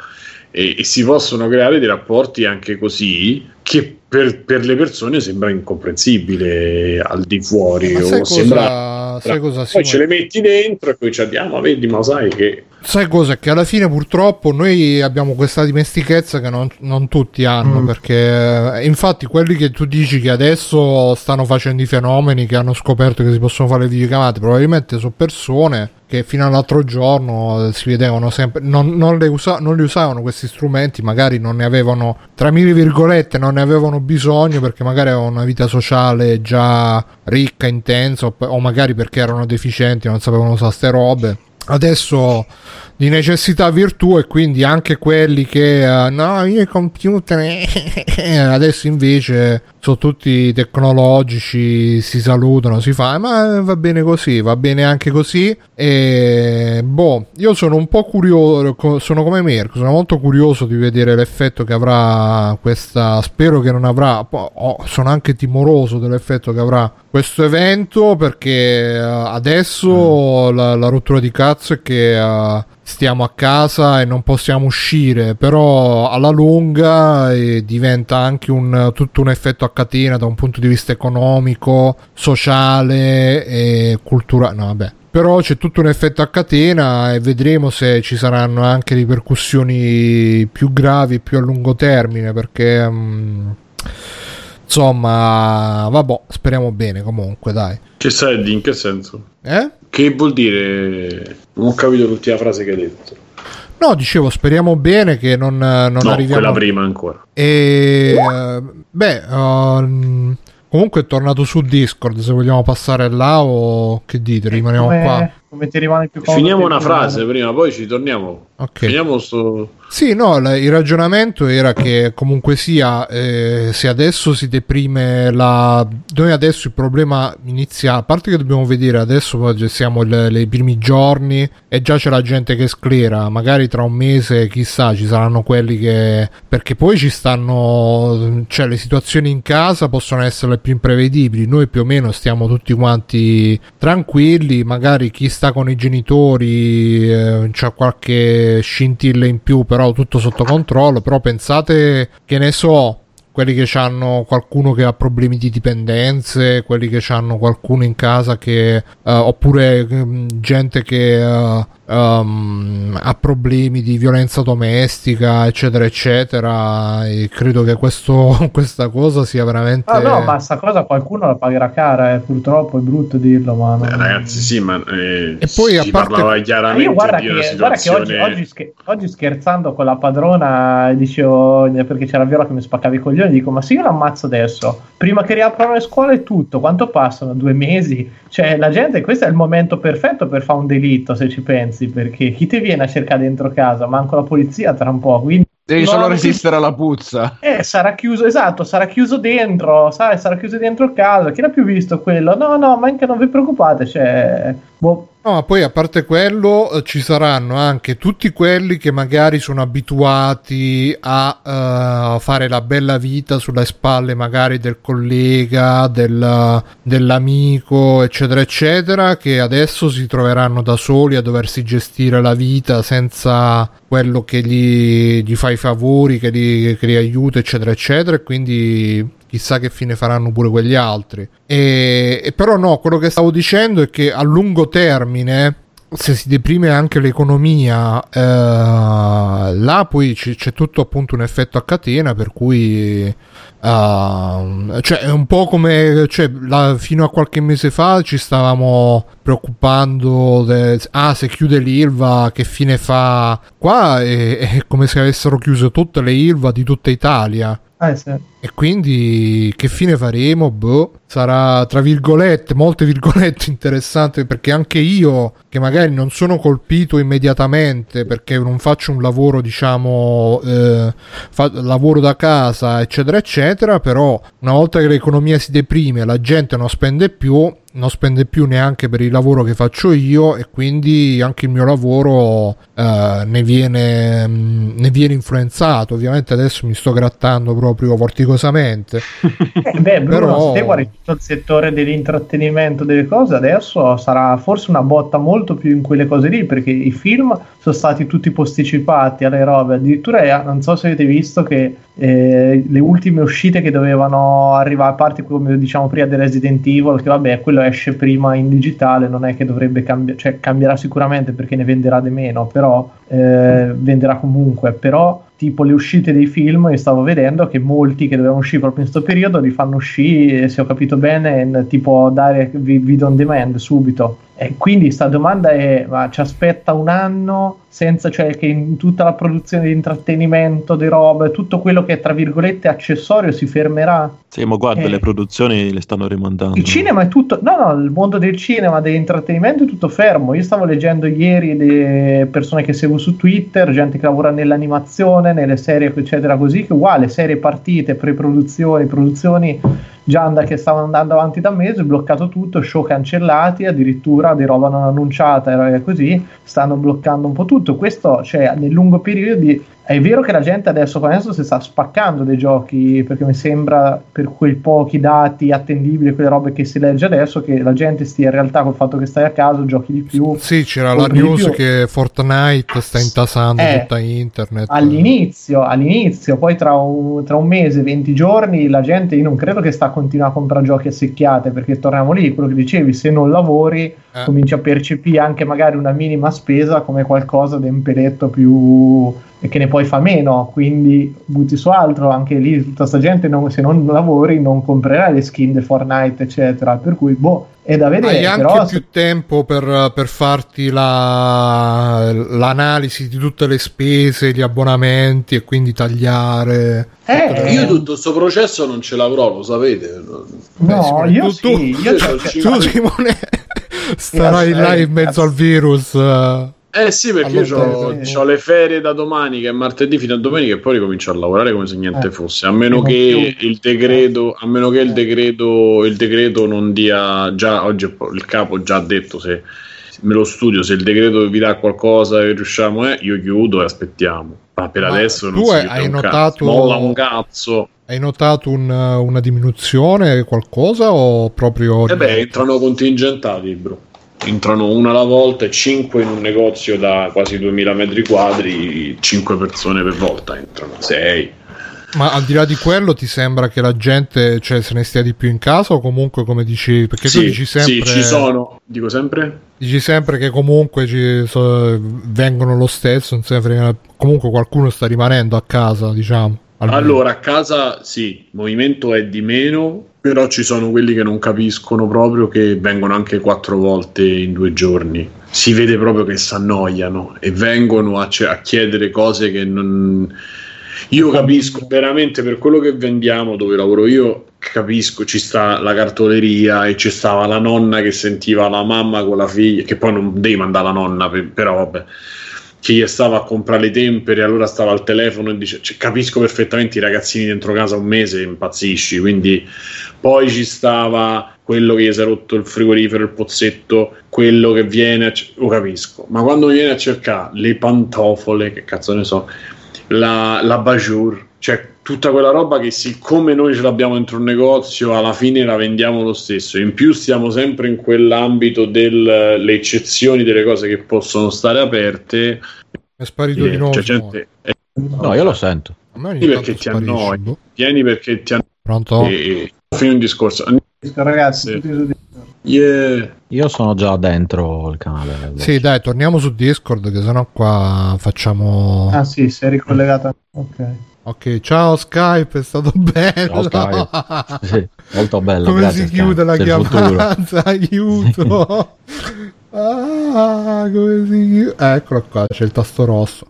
Speaker 2: e, e si possono creare dei rapporti anche così che per, per, le persone sembra incomprensibile al di fuori.
Speaker 1: Ma o cosa, sembra, sai cosa
Speaker 2: poi ce le metti dentro e poi ci andiamo, vedi, ma sai che.
Speaker 1: Sai cosa? Che alla fine purtroppo noi abbiamo questa dimestichezza che non, non tutti hanno. Mm. Perché eh, infatti quelli che tu dici che adesso stanno facendo i fenomeni, che hanno scoperto che si possono fare le videochiamate, probabilmente sono persone che fino all'altro giorno si vedevano sempre, non, non, usa, non li usavano questi strumenti, magari non ne avevano, tra mille virgolette, non ne avevano bisogno perché magari avevano una vita sociale già ricca, intensa, o magari perché erano deficienti, non sapevano usare ste robe. Adesso di necessità virtù e quindi anche quelli che uh, no io i computer adesso invece sono tutti tecnologici si salutano si fa ma va bene così va bene anche così e boh io sono un po' curioso sono come Mirko sono molto curioso di vedere l'effetto che avrà questa spero che non avrà oh, sono anche timoroso dell'effetto che avrà questo evento perché uh, adesso mm. la, la, rottura di cazzo è che uh, stiamo a casa e non possiamo uscire, però alla lunga eh, diventa anche un, tutto un effetto a catena da un punto di vista economico, sociale e culturale. No, vabbè. Però c'è tutto un effetto a catena e vedremo se ci saranno anche ripercussioni più gravi, più a lungo termine, perché... Um, insomma, vabbè, speriamo bene comunque, dai.
Speaker 2: Che sai in che senso?
Speaker 1: Eh?
Speaker 2: Che vuol dire? Non ho capito l'ultima frase che hai detto.
Speaker 1: No, dicevo, speriamo bene che non, non no, arriviamo...
Speaker 2: quella prima ancora.
Speaker 1: E... Beh, uh, comunque è tornato su Discord, se vogliamo passare là o che dite, rimaniamo come, qua.
Speaker 3: Come ti rimane più
Speaker 2: Finiamo una frase prima, poi ci torniamo.
Speaker 1: Ok.
Speaker 2: Finiamo sto...
Speaker 1: Sì, no, il ragionamento era che comunque sia, eh, se adesso si deprime la... Noi adesso il problema inizia, a parte che dobbiamo vedere adesso siamo i primi giorni e già c'è la gente che sclera, magari tra un mese chissà ci saranno quelli che... perché poi ci stanno, cioè le situazioni in casa possono essere le più imprevedibili, noi più o meno stiamo tutti quanti tranquilli, magari chi sta con i genitori eh, c'ha qualche scintilla in più, però tutto sotto controllo, però pensate che ne so, quelli che hanno qualcuno che ha problemi di dipendenze, quelli che hanno qualcuno in casa che uh, oppure um, gente che uh, um, ha problemi di violenza domestica, eccetera, eccetera. E credo che questo, questa cosa sia veramente.
Speaker 3: Ah, no, ma questa cosa qualcuno la pagherà cara, eh. purtroppo è brutto dirlo. Ma non...
Speaker 2: eh, ragazzi, sì, ma eh,
Speaker 1: e poi a parte...
Speaker 2: parlava chiaramente io
Speaker 3: guarda
Speaker 2: di
Speaker 3: che,
Speaker 2: una situazione...
Speaker 3: guarda che oggi, oggi, scher- oggi, scherzando con la padrona, dicevo perché c'era Viola che mi spaccava i coglioni, dico: Ma se io l'ammazzo adesso, prima che riaprano le scuole e tutto, quanto passano? Due mesi? Cioè, la gente, questo è il momento perfetto per fare un delitto, se ci pensi, perché chi ti viene a cercare dentro casa? Manco la polizia tra un po', quindi...
Speaker 4: Devi solo resistere alla puzza.
Speaker 3: Eh, sarà chiuso, esatto, sarà chiuso dentro, sai, sarà chiuso dentro casa. Chi l'ha più visto quello? No, no, ma anche non vi preoccupate, cioè... Boh,
Speaker 1: No, ma poi a parte quello eh, ci saranno anche tutti quelli che magari sono abituati a uh, fare la bella vita sulle spalle magari del collega, del, dell'amico, eccetera, eccetera, che adesso si troveranno da soli a doversi gestire la vita senza quello che gli, gli fa i favori, che li, che li aiuta, eccetera, eccetera, e quindi chissà che fine faranno pure quegli altri. E, e però no, quello che stavo dicendo è che a lungo termine se si deprime anche l'economia, eh, là poi c- c'è tutto appunto un effetto a catena per cui uh, cioè è un po' come cioè, la, fino a qualche mese fa ci stavamo preoccupando de, ah se chiude l'Ilva che fine fa qua è, è come se avessero chiuso tutte le Ilva di tutta Italia
Speaker 3: eh sì.
Speaker 1: E quindi che fine faremo? Boh, sarà tra virgolette, molte virgolette interessante perché anche io, che magari non sono colpito immediatamente perché non faccio un lavoro, diciamo, eh, fa- lavoro da casa, eccetera, eccetera, però una volta che l'economia si deprime, la gente non spende più, non spende più neanche per il lavoro che faccio io e quindi anche il mio lavoro eh, ne, viene, mh, ne viene influenzato. Ovviamente adesso mi sto grattando proprio vorticosamente.
Speaker 3: eh beh, Bruno, Però... se guardi tutto il settore dell'intrattenimento, delle cose, adesso sarà forse una botta molto più in quelle cose lì perché i film sono stati tutti posticipati alle robe. Addirittura eh, non so se avete visto che eh, le ultime uscite che dovevano arrivare, a parte come diciamo prima del Resident Evil, che vabbè, quello esce prima in digitale, non è che dovrebbe cambiare, cioè cambierà sicuramente perché ne venderà di meno, però eh, venderà comunque, però tipo le uscite dei film, io stavo vedendo che molti che dovevano uscire proprio in questo periodo li fanno uscire, se ho capito bene, in, tipo dare video on demand subito. E quindi sta domanda è, ma ci aspetta un anno senza, cioè che in tutta la produzione di intrattenimento, di robe, tutto quello che è tra virgolette accessorio si fermerà?
Speaker 5: Sì, ma guarda, eh, le produzioni le stanno rimandando.
Speaker 3: Il cinema è tutto, no, no, il mondo del cinema, dell'intrattenimento è tutto fermo. Io stavo leggendo ieri le persone che seguo su Twitter, gente che lavora nell'animazione, nelle serie, eccetera, così, che uguale, serie partite, pre-produzioni, produzioni già che stavano andando avanti da mesi, bloccato tutto, show cancellati, addirittura di roba non annunciata e così, stanno bloccando un po' tutto. Questo, cioè, nel lungo periodo di è vero che la gente adesso adesso si sta spaccando dei giochi perché mi sembra per quei pochi dati attendibili, quelle robe che si legge adesso, che la gente stia in realtà col fatto che stai a casa giochi di più.
Speaker 1: Sì, c'era la news che Fortnite sta intasando eh, tutta internet.
Speaker 3: All'inizio, all'inizio, poi tra un, tra un, mese, 20 giorni, la gente, io non credo che sta a continuare a comprare giochi a secchiate perché torniamo lì, quello che dicevi, se non lavori eh. cominci a percepire anche magari una minima spesa come qualcosa di un peletto più e che ne poi fa meno, quindi butti su altro, anche lì tutta questa gente non, se non lavori non comprerà le skin di Fortnite eccetera, per cui boh, è da vedere.
Speaker 1: Hai anche
Speaker 3: però,
Speaker 1: più se... tempo per, per farti la, l'analisi di tutte le spese, gli abbonamenti e quindi tagliare.
Speaker 2: Eh, io tutto questo processo non ce l'avrò, lo sapete?
Speaker 3: No, eh, io tu, sì, io
Speaker 1: tu, tu Simone starai là in mezzo al virus.
Speaker 2: Eh sì, perché io ho le ferie da domani, che è martedì fino a domenica, e poi ricomincio a lavorare come se niente eh. fosse. A meno che il decreto, a meno che il eh. decreto, il decreto non dia già oggi il capo già ha detto se me lo studio, se il decreto vi dà qualcosa e riusciamo, eh, io chiudo e aspettiamo. Ma per Ma adesso non
Speaker 1: si hai un notato.
Speaker 2: Molla un cazzo.
Speaker 1: Hai notato un, una diminuzione, qualcosa o proprio...
Speaker 2: Eh beh, entrano contingentati, bro entrano una alla volta e 5 in un negozio da quasi 2000 metri quadri, 5 persone per volta entrano, 6.
Speaker 1: Ma al di là di quello ti sembra che la gente cioè, se ne stia di più in casa o comunque come dici? Perché sì, tu dici sempre...
Speaker 2: Sì, ci sono, dico sempre.
Speaker 1: Dici sempre che comunque ci so, vengono lo stesso, comunque qualcuno sta rimanendo a casa, diciamo.
Speaker 2: Almeno. Allora, a casa sì, il movimento è di meno, però ci sono quelli che non capiscono proprio che vengono anche quattro volte in due giorni. Si vede proprio che si annoiano e vengono a, a chiedere cose che non... Io capisco veramente per quello che vendiamo dove lavoro io, capisco, ci sta la cartoleria e ci stava la nonna che sentiva la mamma con la figlia, che poi non devi mandare la nonna, però vabbè chi gli stava a comprare le tempere, allora stava al telefono e dice: cioè, Capisco perfettamente i ragazzini dentro casa un mese, impazzisci. Quindi poi ci stava quello che gli si è rotto il frigorifero, il pozzetto, quello che viene, a, lo capisco. Ma quando viene a cercare le pantofole, che cazzo ne so, la, la bajour, cioè tutta quella roba che siccome noi ce l'abbiamo dentro un negozio alla fine la vendiamo lo stesso in più stiamo sempre in quell'ambito delle eccezioni delle cose che possono stare aperte
Speaker 1: è sparito eh, di nuovo cioè, gente,
Speaker 5: è... no io lo sento
Speaker 2: vieni perché ti annoi vieni perché ti annoi
Speaker 1: pronto?
Speaker 2: e fino un discorso
Speaker 3: ragazzi sì.
Speaker 5: Yeah. Io sono già dentro il canale.
Speaker 1: Sì, dai, torniamo su Discord che sennò qua facciamo...
Speaker 3: Ah sì, sei ricollegata. Ok.
Speaker 1: Ok, ciao Skype, è stato bello. Ciao,
Speaker 5: sì, molto bello.
Speaker 1: Come
Speaker 5: grazie,
Speaker 1: si chiude Skype. la chiamata? Aiuto. ah, come si chiude? Eccolo qua, c'è il tasto rosso.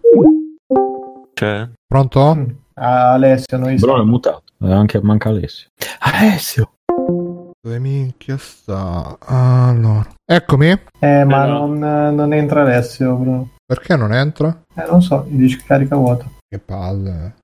Speaker 5: C'è.
Speaker 1: Pronto? Mm.
Speaker 3: Ah, Alessio, noi
Speaker 5: Però è mutato. Eh, anche manca Alessio.
Speaker 1: Alessio. Dove minchia sta? Allora. Eccomi.
Speaker 3: Eh, ma eh, non, non, entra Alessio, bro.
Speaker 1: Perché non entra?
Speaker 3: Eh, non so, gli dice carica vuoto.
Speaker 1: Che palle.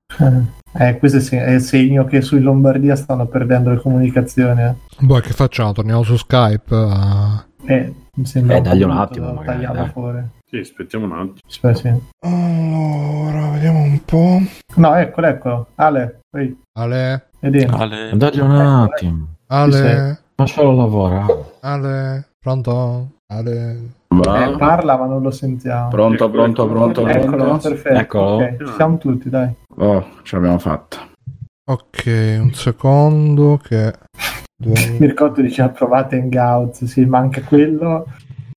Speaker 3: Eh, questo è il segno che su Lombardia stanno perdendo le comunicazioni. Eh.
Speaker 1: Boh, che facciamo? Torniamo su Skype?
Speaker 3: Uh... Eh, mi sembra
Speaker 5: eh, dagli un attimo, magari.
Speaker 2: Fuori. Sì, aspettiamo un attimo.
Speaker 3: Aspetta, sì.
Speaker 1: Allora, vediamo un po'.
Speaker 3: No, eccolo, eccolo. Ale,
Speaker 1: qui. Ale.
Speaker 5: Ale. Dagli un attimo.
Speaker 1: Ale.
Speaker 5: Lascialo lavorare.
Speaker 1: Ale. Pronto? Ale.
Speaker 3: Eh, parla ma non lo sentiamo.
Speaker 4: Pronto, pronto, pronto.
Speaker 3: Eccolo, perfetto. Eccolo. Okay. Ci siamo tutti, dai.
Speaker 4: Oh, ce l'abbiamo fatta.
Speaker 1: Ok, un secondo che...
Speaker 3: Due... Mircotto diceva provate Hangouts, sì, manca quello.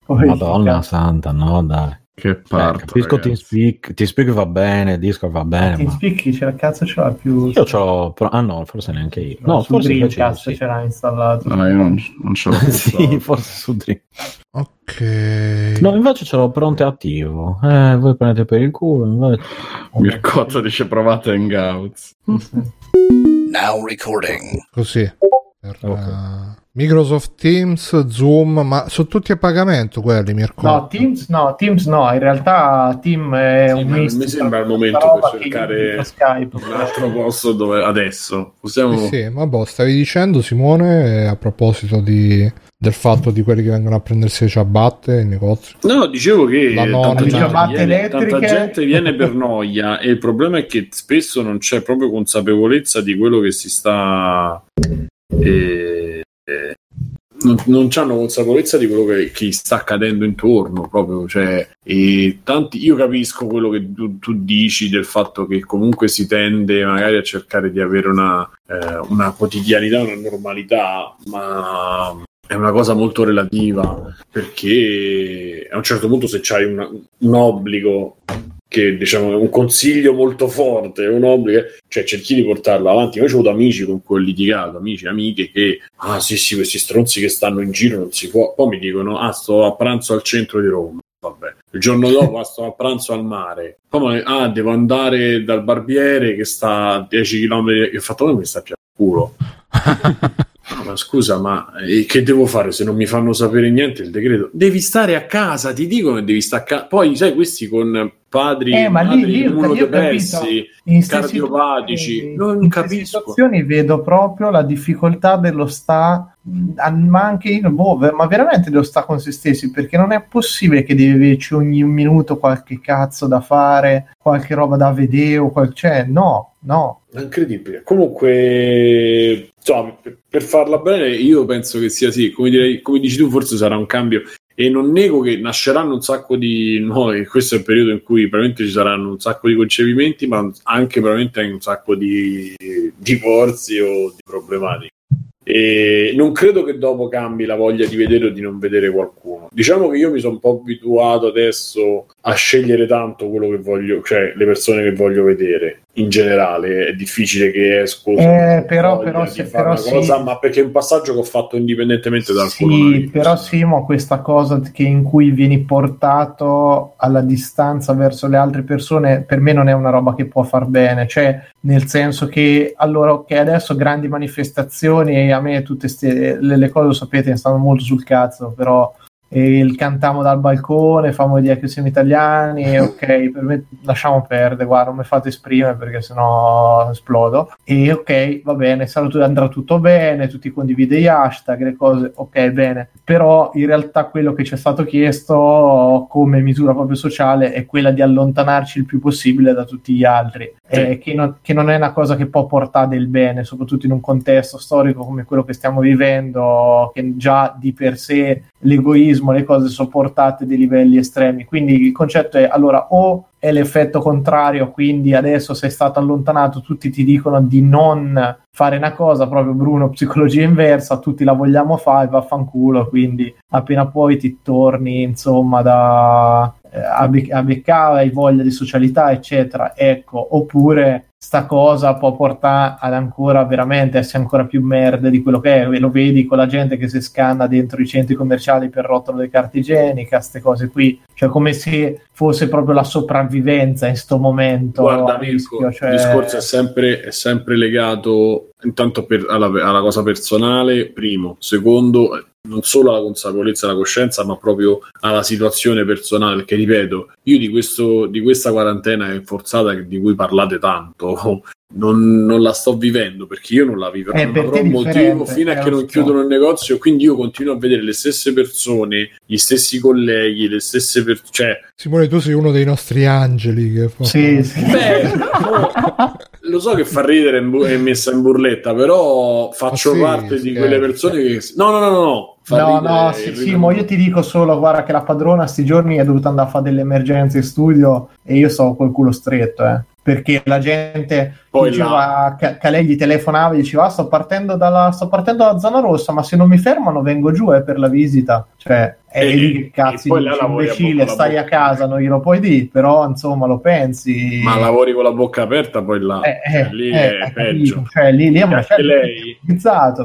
Speaker 5: Poi Madonna santa, no dai.
Speaker 4: Che parte. Eh,
Speaker 5: capisco TeamSpeak, TeamSpeak va bene, Discord va bene.
Speaker 3: TeamSpeak ma... ce la cazzo ce l'ha più.
Speaker 5: Io c'ho. Ah no, forse neanche io.
Speaker 3: No, no forse Dreamcast sì. ce l'ha installato.
Speaker 4: No, io non, non ce l'ho.
Speaker 5: sì, forse su Dream.
Speaker 1: Ok.
Speaker 5: No, invece ce l'ho pronto e attivo. Eh, voi prendete per il culo. Invece...
Speaker 4: Mircotto dice provate Hangouts.
Speaker 1: Now recording. Così. Per, okay. uh Microsoft Teams, Zoom, ma sono tutti a pagamento quelli, Mirko?
Speaker 3: No, Teams no, Teams no, in realtà Team è sì, un
Speaker 2: misto. Mi sembra il momento per cercare Skype, un altro posto dove adesso possiamo...
Speaker 1: Sì, sì ma boh, stavi dicendo Simone a proposito di, del fatto di quelli che vengono a prendersi le ciabatte in negozio.
Speaker 2: No, dicevo che tanta gente, viene, tanta gente viene per noia e il problema è che spesso non c'è proprio consapevolezza di quello che si sta... Eh, non, non hanno consapevolezza di quello che, che sta accadendo intorno proprio cioè, e tanti, io capisco quello che tu, tu, dici del fatto che comunque si tende magari a cercare di avere una, eh, una quotidianità una normalità ma è una cosa molto relativa perché a un certo punto se c'hai una, un obbligo che diciamo è un consiglio molto forte, un obbligo, cioè cerchi di portarlo avanti. Io ho avuto amici con cui ho litigato, amici, amiche che, ah sì sì, questi stronzi che stanno in giro non si può, poi mi dicono, ah sto a pranzo al centro di Roma, vabbè. Il giorno dopo ah, sto a pranzo al mare, poi ah devo andare dal barbiere che sta a 10 km, che ho fatto, mi sta più a culo. Ah, ma scusa, ma eh, che devo fare se non mi fanno sapere niente il decreto? Devi stare a casa, ti dicono che devi stare a casa. Poi, sai, questi con padri
Speaker 3: eh, ma lì, lì immunodepressi,
Speaker 2: cardiopatici, non in capisco. In
Speaker 3: situazioni vedo proprio la difficoltà dello sta ma anche in boh, ma veramente dello sta con se stessi perché non è possibile che devi averci ogni minuto qualche cazzo da fare qualche roba da vedere o qual... cioè no no.
Speaker 2: Incredibile. Comunque insomma, per farla bene io penso che sia sì. Come, direi, come dici tu forse sarà un cambio. E non nego che nasceranno un sacco di nuovi, questo è il periodo in cui probabilmente ci saranno un sacco di concepimenti, ma anche probabilmente un sacco di divorzi o di problematiche. E non credo che dopo cambi la voglia di vedere o di non vedere qualcuno. Diciamo che io mi sono un po' abituato adesso a scegliere tanto quello che voglio, cioè le persone che voglio vedere in generale. È difficile che esco.
Speaker 3: Eh, però, però, se, però sì. cosa,
Speaker 2: ma perché è un passaggio che ho fatto indipendentemente dal
Speaker 3: Sì, però Simo, questa cosa che in cui vieni portato alla distanza verso le altre persone, per me non è una roba che può far bene. Cioè, nel senso che allora, ok, adesso grandi manifestazioni e a me tutte ste, le, le cose, lo sapete, stanno molto sul cazzo, però e il cantiamo dal balcone, famo dire che siamo italiani, e ok, per me lasciamo perdere, guarda, non mi fate esprimere perché sennò esplodo. E ok, va bene, saluto, andrà tutto bene, tutti condivide gli hashtag, le cose, ok, bene. Però in realtà quello che ci è stato chiesto come misura proprio sociale è quella di allontanarci il più possibile da tutti gli altri, sì. eh, che, non, che non è una cosa che può portare del bene, soprattutto in un contesto storico come quello che stiamo vivendo, che già di per sé l'egoismo, le cose sono portate a dei livelli estremi. Quindi il concetto è allora o è l'effetto contrario, quindi adesso sei stato allontanato, tutti ti dicono di non fare una cosa, proprio Bruno, psicologia inversa, tutti la vogliamo fare, vaffanculo, quindi appena poi ti torni, insomma, da eh, a, bec- a beccare, hai voglia di socialità, eccetera, ecco, oppure sta cosa può portare ad ancora veramente essere ancora più merda di quello che è. Lo vedi con la gente che si scanna dentro i centri commerciali per rotolo le carte igieniche, queste cose qui. Cioè, come se fosse proprio la sopravvivenza in questo momento.
Speaker 2: Guarda, Mirko, cioè... il discorso è sempre, è sempre legato intanto per, alla, alla cosa personale, primo. Secondo, non solo alla consapevolezza e alla coscienza, ma proprio alla situazione personale. Perché ripeto, io di, questo, di questa quarantena forzata di cui parlate tanto, non, non, la sto vivendo perché io non la vivo, eh, non avrò un motivo fino a che non chiudono il negozio. Quindi io continuo a vedere le stesse persone, gli stessi colleghi, le stesse persone. Cioè...
Speaker 1: Simone, tu sei uno dei nostri angeli. Che
Speaker 3: fa... Sì, sì.
Speaker 2: Beh, no, lo so che fa ridere e messa in burletta, però faccio ah, sì, parte di quelle persone che. No, no, no, no. no.
Speaker 3: No, no, sì, sì, ma io ti dico solo, guarda che la padrona sti giorni è dovuta andare a fare delle emergenze in studio e io sto col culo stretto, eh perché la gente Poi diceva che, lei gli telefonava e diceva ah, sto partendo, dalla, sto partendo dalla zona rossa ma se non mi fermano vengo giù eh, per la visita. Cioè è e, lì che cazzo dici, imbecille stai a casa non glielo puoi dire però insomma lo pensi.
Speaker 2: Ma lavori con la bocca aperta poi là. Eh, eh, cioè, lì eh, è peggio.
Speaker 3: Cioè lì, lì è una lei...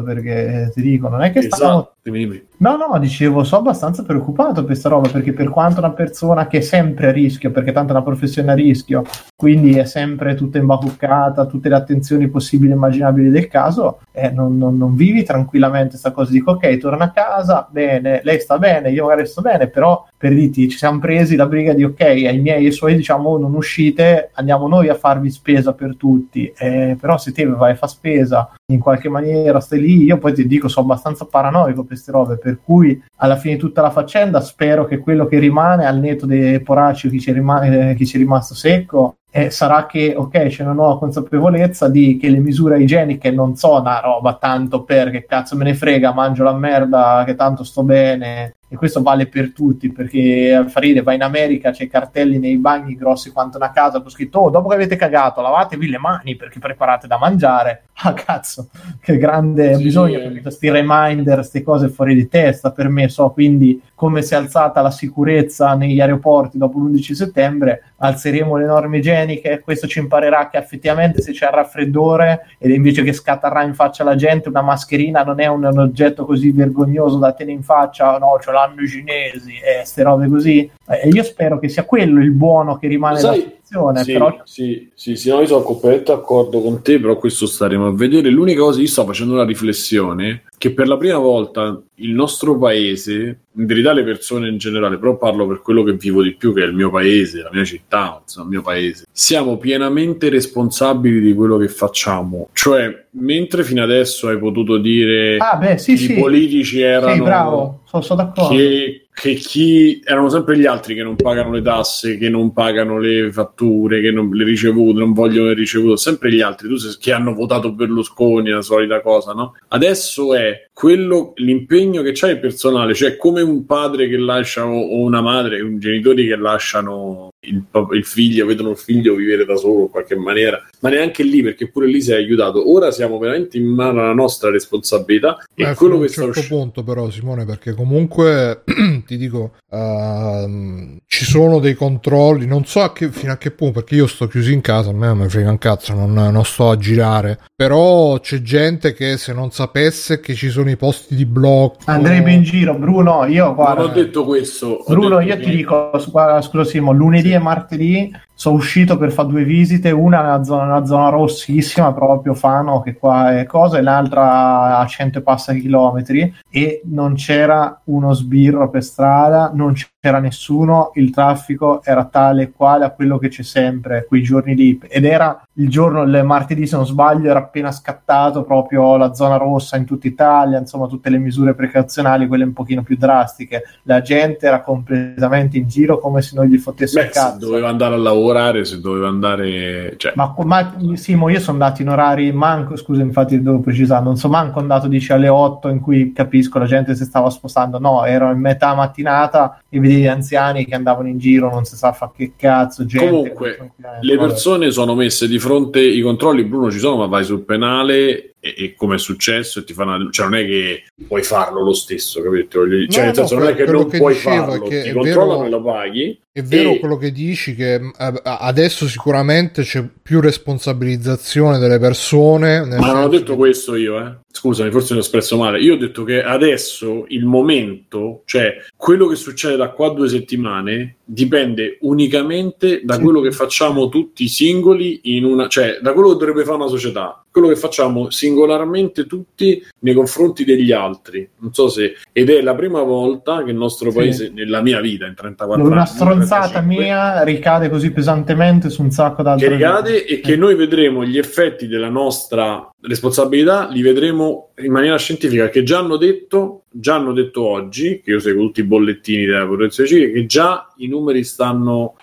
Speaker 3: perché ti dico non è che esatto. stanno No, no, dicevo, sono abbastanza preoccupato per questa roba perché per quanto una persona che è sempre a rischio, perché tanto è una professione a rischio, quindi è sempre tutta imbacuccata, tutte le attenzioni possibili e immaginabili del caso, eh, non, non, non, vivi tranquillamente questa cosa. Dico, ok, torna a casa, bene, lei sta bene, io magari sto bene, però per dirti, ci siamo presi la briga di, ok, ai miei e ai suoi diciamo, non uscite, andiamo noi a farvi spesa per tutti, eh, però se te vai a fare spesa in qualche maniera, stai lì, io poi ti dico, sono abbastanza paranoico per queste robe, per cui alla fine di tutta la faccenda spero che quello che rimane al netto dei poracci chi ci, rimane, chi ci è rimasto secco eh, sarà che ok c'è una nuova consapevolezza di che le misure igieniche non sono una roba tanto per che cazzo me ne frega mangio la merda che tanto sto bene e questo vale per tutti perché Faride va in America c'è cartelli nei bagni grossi quanto una casa con scritto oh, dopo che avete cagato lavatevi le mani perché preparate da mangiare. Ah cazzo che grande sì, bisogno per questi reminder queste cose fuori di testa per me so quindi come si è alzata la sicurezza negli aeroporti dopo l'11 settembre alzeremo le norme igieniche questo ci imparerà che effettivamente se c'è il raffreddore ed invece che scatterà in faccia alla gente una mascherina non è un, un oggetto così vergognoso da tenere in faccia no ce l'hanno i cinesi e queste robe così. E io spero che sia quello il buono che rimane Sai, situazione.
Speaker 2: Sì,
Speaker 3: però...
Speaker 2: sì, sì, sì, no, io sono completamente d'accordo con te, però questo staremo a vedere. L'unica cosa, io sto facendo una riflessione, che per la prima volta il nostro paese, in verità le persone in generale, però parlo per quello che vivo di più, che è il mio paese, la mia città, insomma, il mio paese, siamo pienamente responsabili di quello che facciamo. Cioè, mentre fino adesso hai potuto dire
Speaker 3: ah, beh, sì,
Speaker 2: i
Speaker 3: sì.
Speaker 2: politici erano... Sì,
Speaker 3: bravo, sono, sono d'accordo.
Speaker 2: Che che chi erano sempre gli altri che non pagano le tasse, che non pagano le fatture, che non le ricevute, non vogliono le ricevute, sempre gli altri, tu che hanno votato Berlusconi, la solita cosa, no? Adesso è quello, l'impegno che c'è personale, cioè come un padre che lascia o una madre, un genitori che lasciano il, il, figlio, vedono il figlio vivere da solo in qualche maniera, ma neanche lì perché pure lì si è aiutato. Ora siamo veramente in mano alla nostra responsabilità
Speaker 1: e
Speaker 2: eh, quello
Speaker 1: che sta uscendo. certo punto però Simone perché comunque ti dico uh, ci sono dei controlli, non so a che, fino a che punto perché io sto chiuso in casa, a me non mi frega un cazzo, non, non sto a girare, però c'è gente che se non sapesse che ci sono i posti di blocco.
Speaker 3: Andrebbe in giro, Bruno, io guarda,
Speaker 2: non ho detto questo.
Speaker 3: Bruno, io che... ti dico, scusa Simo, lunedì sì. e martedì sono uscito per fare due visite, una nella zona, nella zona rossissima, proprio Fano, che qua è cosa, e l'altra a cento e passa chilometri, e non c'era uno sbirro per strada, non c'era nessuno, il traffico era tale e quale a quello che c'è sempre quei giorni lì, ed era il giorno, il martedì se non sbaglio, era appena scattato proprio la zona rossa in tutta Italia, insomma tutte le misure precauzionali, quelle un pochino più drastiche, la gente era completamente in giro come se non gli fottesse
Speaker 2: Beh, il cazzo. doveva andare a lavorare, se doveva andare... Cioè...
Speaker 3: Ma, ma Simo, io sono andato in orari manco, scusa infatti devo precisare, non so manco andato dice alle 8 in cui capisco la gente si stava spostando, no, ero in metà mattinata e vedevi anziani che andavano in giro, non si sa fa che cazzo, gente...
Speaker 2: Comunque, le persone sono messe di fronte i controlli, Bruno, ci sono, ma vai sul penale e, e come è successo e ti fanno cioè non è che puoi farlo lo stesso capito? Cioè no, nel senso no, non è che non puoi farlo che ti controllano vero, e lo paghi
Speaker 1: è vero e... quello che dici che eh, adesso sicuramente c'è più responsabilizzazione delle persone
Speaker 2: ma non ho detto questo io eh. Scusami forse mi ho espresso male. Io ho detto che adesso il momento cioè quello che succede da qua a due settimane dipende unicamente da quello che facciamo tutti singoli in una cioè da quello che dovrebbe fare una società quello che facciamo singolarmente tutti nei confronti degli altri. Non so se ed è la prima volta che il nostro paese, sì. nella mia vita, in 34
Speaker 3: Una anni, una stronzata 35, mia ricade così pesantemente su un sacco d'altre
Speaker 2: Che ricade e che noi vedremo gli effetti della nostra responsabilità, li vedremo in maniera scientifica, che già hanno detto, già hanno detto oggi, che io seguo tutti i bollettini della protezione civile, che già i numeri stanno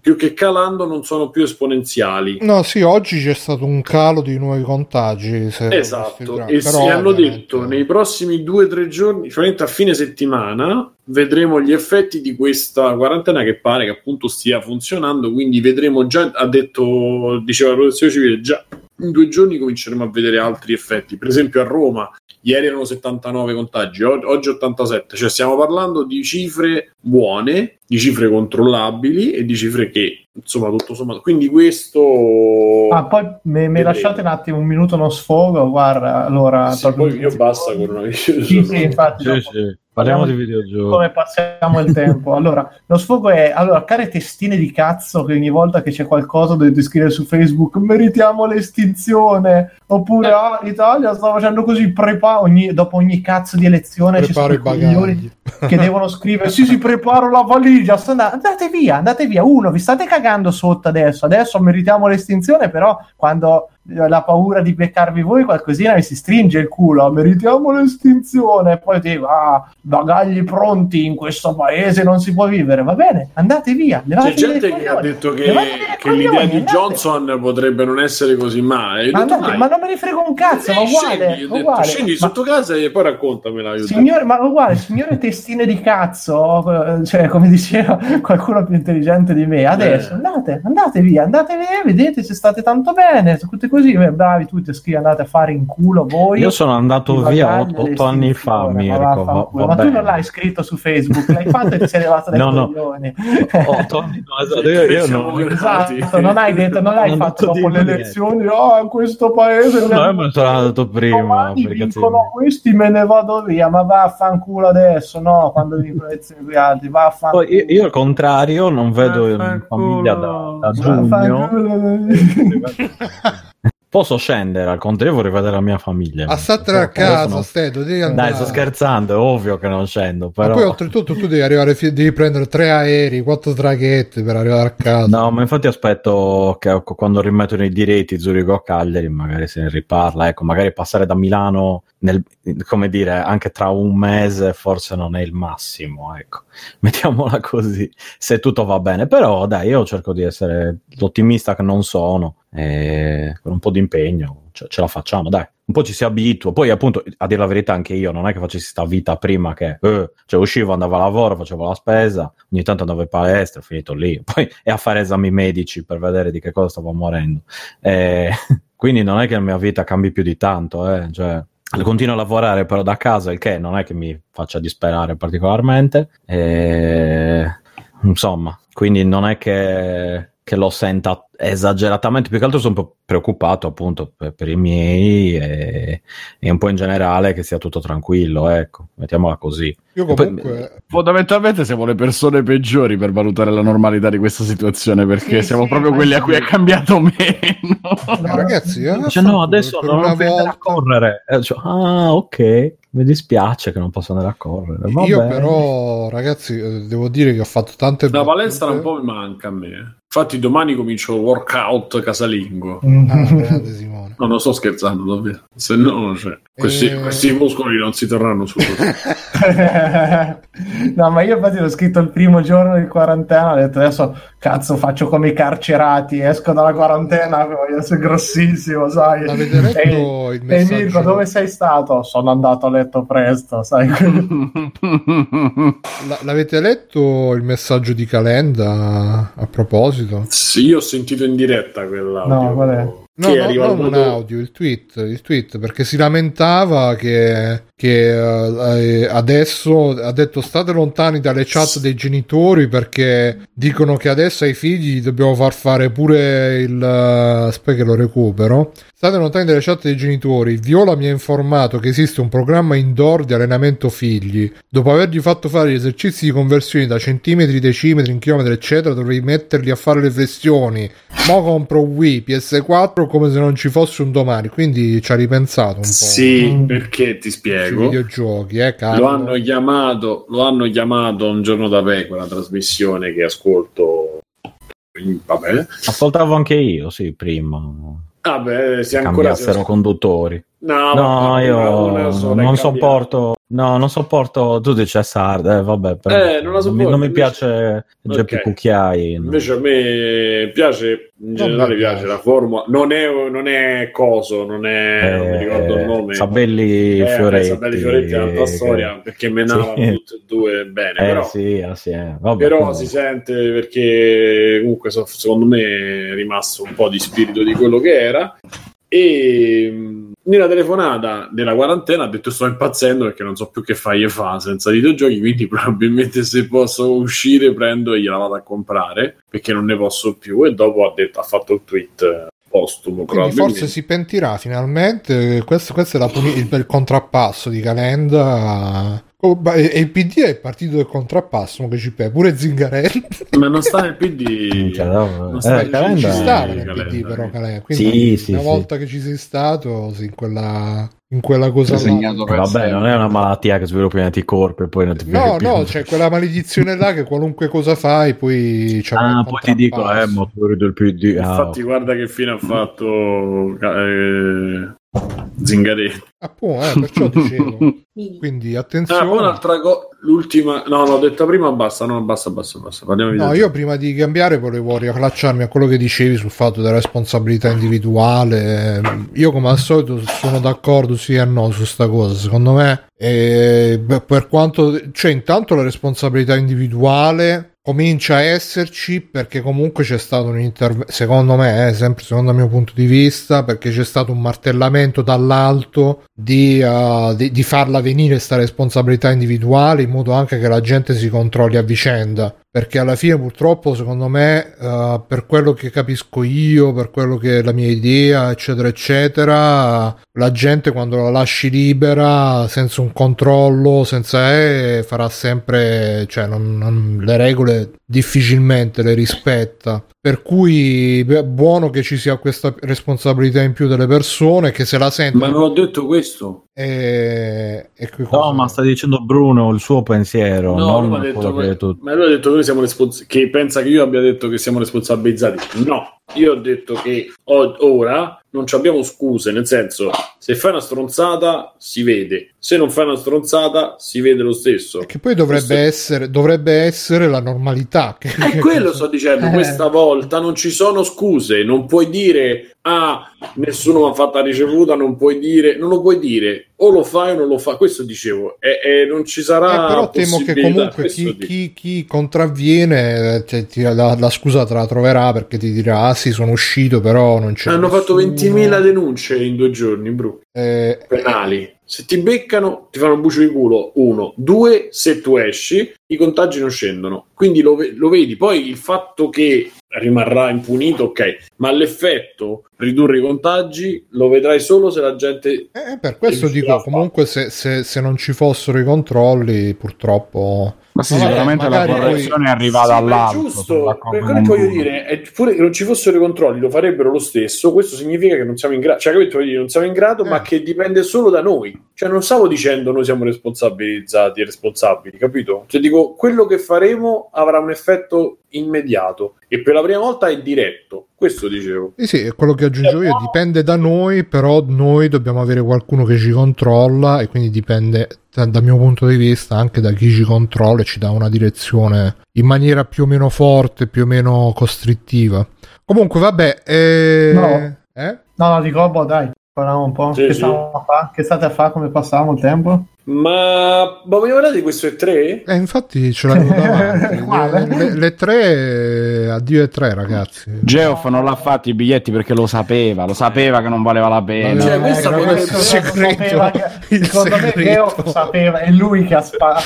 Speaker 2: più che calando non sono più esponenziali.
Speaker 1: No, sì, oggi c'è stato un calo di nuovi contagi.
Speaker 2: esatto, e si hanno detto nei prossimi due o tre giorni, cioè a fine settimana, vedremo gli effetti di questa quarantena che pare che appunto stia funzionando, quindi vedremo già, ha detto, diceva la protezione civile, già in due giorni cominceremo a vedere altri effetti. Per esempio a Roma ieri erano 79 contagi, oggi 87, cioè stiamo parlando di cifre buone, di cifre controllabili e di cifre che insomma tutto sommato. Quindi questo...
Speaker 3: Ah, poi mi lasciate un attimo un minuto uno sfogo, guarda, allora...
Speaker 2: Sì, poi io basta con una
Speaker 3: sì, sì, infatti, sì, sì. Parliamo di videogiochi. Come passiamo il tempo? Allora, lo sfogo è, allora, care testine di cazzo che ogni volta che c'è qualcosa dovete scrivere su Facebook meritiamo l'estinzione, oppure eh. ah, l'Italia sta facendo così, prepa- ogni, dopo ogni cazzo di elezione
Speaker 1: Preparo ci sono i bagagli.
Speaker 3: che devono scrivere sì sì preparo la valigia, andate via, andate via, uno, vi state cagando sotto adesso, adesso meritiamo l'estinzione, però quando la paura di beccarvi voi qualcosina mi si stringe il culo meritiamo l'estinzione e poi ti ah, bagagli pronti in questo paese non si può vivere va bene andate via
Speaker 2: c'è gente che ha detto che, che l'idea di andate. Johnson potrebbe non essere così male
Speaker 3: ma, andate, ma, non me ne frego un cazzo ma uguale,
Speaker 2: scendi, uguale. Detto, scendi ma, sotto casa e poi raccontamela
Speaker 3: signore, ma uguale signore testine di cazzo cioè come diceva qualcuno più intelligente di me adesso eh. andate andate via andate via vedete se state tanto bene tutte così, bravi tutti, scrivi andate a fare in culo voi.
Speaker 5: Io sono andato via otto, anni fa, Mirko.
Speaker 3: Ma, va, ma tu non l'hai scritto su Facebook, l'hai fatto e ti sei levato dai no, coglioni.
Speaker 5: No. otto anni no, esatto, io, io non...
Speaker 3: esatto, non hai detto, non l'hai non fatto dopo le elezioni, oh, in questo paese...
Speaker 5: No, io me ne sono andato prima.
Speaker 3: Vincono questi, me ne vado via, ma vaffanculo adesso, no, quando vincono le elezioni qui altri, vaffanculo.
Speaker 5: Io, io al contrario non vedo in famiglia da, da giugno. Posso scendere, al contrario vorrei vedere la mia famiglia.
Speaker 1: A statene a casa, non... Stedo, devi
Speaker 5: andare. Dai, sto scherzando, è ovvio che non scendo. Però...
Speaker 1: Ma poi oltretutto tu devi arrivare, devi prendere tre aerei, quattro traghetti per arrivare a casa.
Speaker 5: No, ma infatti aspetto che quando rimettono i diritti Zurigo a Cagliari magari se ne riparla. Ecco, magari passare da Milano, nel, come dire, anche tra un mese forse non è il massimo, ecco. Mettiamola così, se tutto va bene. Però dai, io cerco di essere l'ottimista che non sono e con un po' di impegno ce, ce, la facciamo, dai. Un po' ci si abitua. Poi, appunto, a dire la verità, anche io non è che facessi sta vita prima che eh, cioè, uscivo, andavo a lavoro, facevo la spesa, ogni tanto andavo in palestra, finito lì. Poi e a fare esami medici per vedere di che cosa stavo morendo. E, quindi non è che la mia vita cambi più di tanto, eh. cioè, continuo a lavorare però da casa, il che non è che mi faccia disperare particolarmente. E, insomma, quindi non è che che lo senta esageratamente, più che altro sono un po' preoccupato appunto per, per i miei e, e, un po' in generale che sia tutto tranquillo, ecco, mettiamola così.
Speaker 4: Io comunque... Poi, fondamentalmente siamo le persone peggiori per valutare la normalità di questa situazione perché sì, siamo sì, proprio quelli a cui è cambiato meno.
Speaker 1: No, ragazzi, eh,
Speaker 5: cioè, no, adesso non volta... a correre. Eh, cioè, ah, ok mi dispiace che non posso andare a correre.
Speaker 1: Vabbè. Io però, ragazzi, eh, devo dire che ho fatto tante...
Speaker 2: La palestra un po' mi manca a me. Infatti domani comincio il workout casalingo.
Speaker 1: Ah, grande Simone.
Speaker 2: No, non sto scherzando davvero. Se no, non c'è. Questi, e... Eh. questi muscoli non si terranno su.
Speaker 3: no, ma io infatti l'ho scritto il primo giorno di quarantena, ho detto adesso cazzo faccio come i carcerati, esco dalla quarantena, voglio essere grossissimo, sai.
Speaker 1: E, il messaggio?
Speaker 3: E Mirko, dove sei stato? Sono andato a letto presto, sai.
Speaker 1: l'avete letto il messaggio di Calenda a proposito?
Speaker 2: Sì, io ho sentito in diretta quella.
Speaker 3: No, qual è?
Speaker 1: No, no, non un audio, il tweet, il tweet, perché si lamentava che, che uh, adesso ha detto state lontani dalle chat dei genitori perché dicono che adesso ai figli dobbiamo far fare pure il... Uh, aspetta che lo recupero. State lontani dalle chat dei genitori. Viola mi ha informato che esiste un programma indoor di allenamento figli. Dopo avergli fatto fare gli esercizi di conversione da centimetri, decimetri, in chilometri, eccetera, dovrei metterli a fare le flessioni. Mo compro Wii, PS4 come se non ci fosse un domani. Quindi ci ha ripensato un po'.
Speaker 2: Sì, perché ti spiego.
Speaker 1: I videogiochi, eh,
Speaker 2: Lo hanno chiamato, lo hanno chiamato un giorno da pecora, trasmissione che ascolto. Vabbè.
Speaker 5: Ascoltavo anche io, sì, prima.
Speaker 2: Ah beh,
Speaker 5: se ancora si conduttori.
Speaker 2: No,
Speaker 5: no io non, non sopporto. No, non sopporto. Tu dici Sard, eh, vabbè.
Speaker 2: Eh, non, non,
Speaker 5: mi, non mi piace Geppi okay. Cucchiai.
Speaker 2: No. Invece a me piace, in generale piace, la formula. Non è, non è coso, non è. Eh, non mi ricordo il nome.
Speaker 5: Sabelli eh, Fioretti.
Speaker 2: Sabelli Fioretti è un'altra storia perché menavano sì. tutte e due bene.
Speaker 5: Eh,
Speaker 2: però,
Speaker 5: sì, ah, sì, eh. Vabbè,
Speaker 2: però si sente perché comunque secondo me è rimasto un po' di spirito di quello che era. E nella telefonata della quarantena ha detto sto impazzendo perché non so più che fare fa senza videogiochi quindi probabilmente se posso uscire prendo e gliela vado a comprare perché non ne posso più. E dopo ha, detto, ha fatto il tweet eh, postumo
Speaker 1: quindi forse si pentirà finalmente. Questo, questo è puni- il, il contrappasso di Calenda Oh, e il PD è il partito del contrappasso che ci perde pure Zingarelli.
Speaker 2: Ma non sta nel PD
Speaker 5: non sta
Speaker 1: eh, Calenda ci stava nel PD però Calenda quindi sì, una sì, volta sì. che ci sei stato sei in quella in quella cosa là.
Speaker 5: Vabbè, non è una malattia che sviluppi in anticorpi e poi non ti
Speaker 1: No, no, c'è quella maledizione là che qualunque cosa fai poi c'è
Speaker 5: Ah, poi ti dico, eh, motore del PD.
Speaker 2: Ah, Infatti, guarda che fine ha fatto eh, Zingaretti.
Speaker 1: Appunto, eh, perciò dicevo. Quindi attenzione.
Speaker 2: Ah, un'altra cosa, l'ultima, no, l'ho detta prima, basta, no, basta, basta, basta. Parliamo
Speaker 1: no, io prima di cambiare volevo riallacciarmi a quello che dicevi sul fatto della responsabilità individuale. Io come al solito sono d'accordo sì e no su sta cosa. Secondo me, eh, per quanto, cioè intanto la responsabilità individuale comincia a esserci perché comunque c'è stato un intervento, secondo me, eh, sempre secondo il mio punto di vista, perché c'è stato un martellamento dall'alto di, uh, di, di farla venire questa responsabilità individuale in modo anche che la gente si controlli a vicenda perché alla fine purtroppo secondo me uh, per quello che capisco io per quello che è la mia idea eccetera eccetera la gente quando la lasci libera senza un controllo senza eh, farà sempre cioè non, non, le regole difficilmente le rispetta per cui è buono che ci sia questa responsabilità in più delle persone che se la sentono.
Speaker 2: Ma non ho detto questo.
Speaker 1: E...
Speaker 5: e no, ma sta dicendo Bruno il suo pensiero.
Speaker 2: No, non detto, ma, tu... ma lui ha detto che noi siamo responsabili. Che pensa che io abbia detto che siamo responsabilizzati. No, io ho detto che ora non abbiamo scuse, nel senso, se fai una stronzata si vede, se non fai una stronzata si vede lo stesso.
Speaker 1: Che poi dovrebbe, Questo... essere, dovrebbe essere la normalità. Che,
Speaker 2: è quello sto dicendo, eh. questa volta non ci sono scuse, non puoi dire ah, nessuno mi ha fatta ricevuta, non puoi dire, non lo puoi dire, o lo fai o non lo fai, questo dicevo, e, e non ci sarà...
Speaker 1: Eh, però temo che comunque chi, chi, chi, contravviene cioè, ti, la, la, scusa te la troverà perché ti dirà ah sì sono uscito però non c'è...
Speaker 2: Hanno nessuno. fatto 20.000 denunce in due giorni, Bru, eh, penali. Se ti beccano, ti fanno un bucio di culo. Uno, due, se tu esci, i contagi non scendono. Quindi lo, lo vedi. Poi il fatto che rimarrà impunito, ok, ma l'effetto ridurre i contagi lo vedrai solo se la gente...
Speaker 1: Eh, per questo dico, comunque se, se, se non ci fossero i controlli, purtroppo
Speaker 4: ma sì, sicuramente la correzione è arrivata sì, all'alto.
Speaker 2: Giusto, quello che voglio dire, è pure che non ci fossero i controlli, lo farebbero lo stesso. Questo significa che non siamo in grado, cioè, capito? Non siamo in grado, eh. ma che dipende solo da noi. Cioè, non stavo dicendo noi siamo responsabilizzati e responsabili, capito? Cioè, dico, quello che faremo avrà un effetto immediato e per la prima volta è diretto. Questo dicevo.
Speaker 1: Sì, sì, quello che aggiungo io dipende da noi, però noi dobbiamo avere qualcuno che ci controlla e quindi dipende dal mio punto di vista anche da chi ci controlla e ci dà una direzione in maniera più o meno forte, più o meno costrittiva. Comunque, vabbè, eh...
Speaker 3: no.
Speaker 1: Eh?
Speaker 3: no, no, dico, boh, dai, parliamo un po'. Sì, che, sì. che state a fare? Come passavamo il tempo?
Speaker 2: Ma, ma vogliamo parlare di questo E3?
Speaker 1: Eh, infatti ce l'avevo davanti. le, le, tre, addio E3, ragazzi.
Speaker 4: Geoff non l'ha fatto i biglietti perché lo sapeva, lo sapeva che non valeva la pena.
Speaker 3: Cioè, questo eh, potrebbe... segreto, il secondo segreto. me Geoff sapeva, è lui che ha, spa-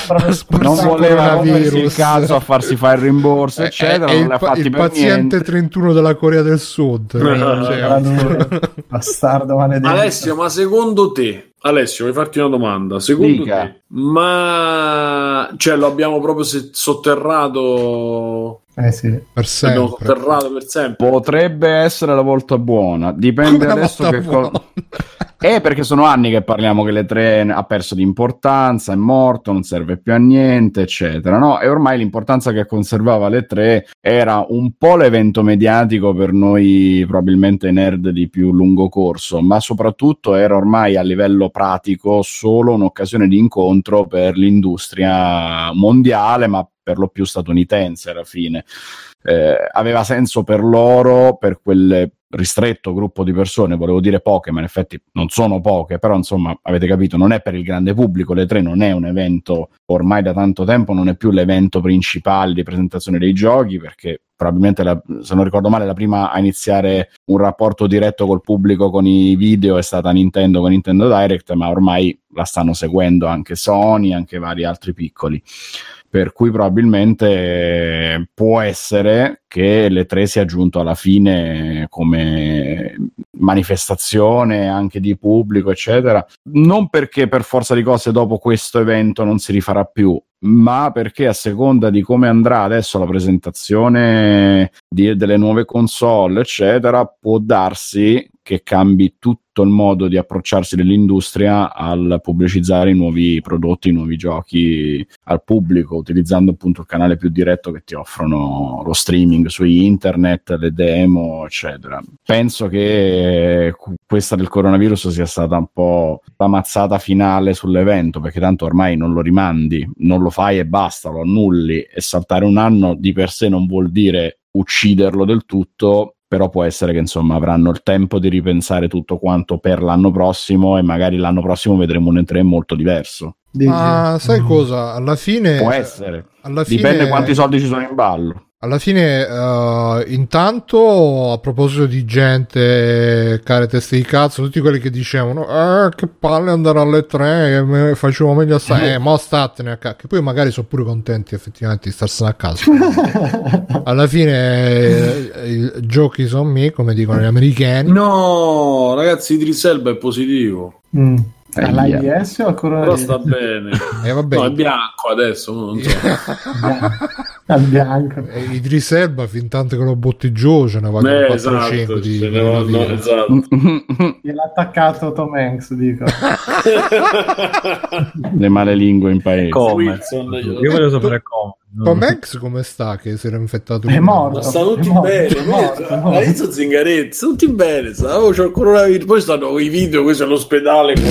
Speaker 4: Non voleva rompersi il cazzo a farsi fare il rimborso, eh, eccetera.
Speaker 1: È, non il, il paziente niente. 31 della Corea del Sud.
Speaker 3: Cioè, bastardo maledetto.
Speaker 2: Alessio, ma secondo te Alessio, vuoi farti una domanda? Secondo Dica. te, ma cioè, lo abbiamo proprio sotterrato
Speaker 3: eh sì,
Speaker 1: per sempre.
Speaker 2: sotterrato per sempre.
Speaker 4: Potrebbe essere la volta buona, dipende Come adesso che cosa. Eh, perché sono anni che parliamo che le tre ha perso di importanza, è morto, non serve più a niente, eccetera. No? E ormai l'importanza che conservava le tre era un po' l'evento mediatico per noi, probabilmente nerd di più lungo corso, ma soprattutto era ormai a livello pratico solo un'occasione di incontro per l'industria mondiale, ma per lo più statunitense alla fine. Eh, aveva senso per loro, per quelle ristretto gruppo di persone, volevo dire poche, ma in effetti non sono poche, però insomma avete capito, non è per il grande pubblico, le tre non è un evento, ormai da tanto tempo non è più l'evento principale di presentazione dei giochi, perché probabilmente, la, se non ricordo male, la prima a iniziare un rapporto diretto col pubblico con i video è stata Nintendo con Nintendo Direct, ma ormai la stanno seguendo anche Sony, anche vari altri piccoli per cui probabilmente può essere che le tre sia giunto alla fine come manifestazione anche di pubblico, eccetera. Non perché per forza di cose dopo questo evento non si rifarà più, ma perché a seconda di come andrà adesso la presentazione di, delle nuove console, eccetera, può darsi che cambi tutto il modo di approcciarsi dell'industria al pubblicizzare i nuovi prodotti, i nuovi giochi al pubblico, utilizzando appunto il canale più diretto che ti offrono lo streaming su internet, le demo, eccetera. Penso che questa del coronavirus sia stata un po' la mazzata finale sull'evento, perché tanto ormai non lo rimandi, non lo fai e basta, lo annulli e saltare un anno di per sé non vuol dire ucciderlo del tutto, però può essere che insomma avranno il tempo di ripensare tutto quanto per l'anno prossimo e magari l'anno prossimo vedremo un E3 molto diverso.
Speaker 1: Ma sai mm. cosa? Alla fine...
Speaker 4: Può essere. Alla fine... Dipende quanti soldi ci sono in ballo.
Speaker 1: Alla fine, uh, intanto, a proposito di gente, care teste di cazzo, tutti quelli che dicevano, eh, che palle andare alle tre, facevo meglio a stare, eh, ma statene a casa, che poi magari sono pure contenti effettivamente di starsene a casa. Alla fine, eh, i giochi sono me, come dicono gli americani.
Speaker 2: No, ragazzi, Idris Elba è positivo.
Speaker 3: Mm. All'AIS o al coronavirus?
Speaker 2: Però sta bene.
Speaker 1: Eh, vabbè.
Speaker 2: No, è bianco adesso, non so.
Speaker 3: al bianco.
Speaker 1: E Idris Elba, fin tanto che lo bottigiò, ce ne va eh, 400 esatto, di,
Speaker 2: no, no, esatto.
Speaker 3: Gliel'ha attaccato Tom Hanks, dico.
Speaker 4: Le male lingue in paese.
Speaker 5: Come? Io voglio sapere come.
Speaker 1: Tom Hanks come sta che si era infettato?
Speaker 3: È morto. Ma
Speaker 2: stanno tutti bene. All'inizio Zingaretti, tutti bene. Oh, c'ho il coronavirus. Poi stanno i video, questo è l'ospedale con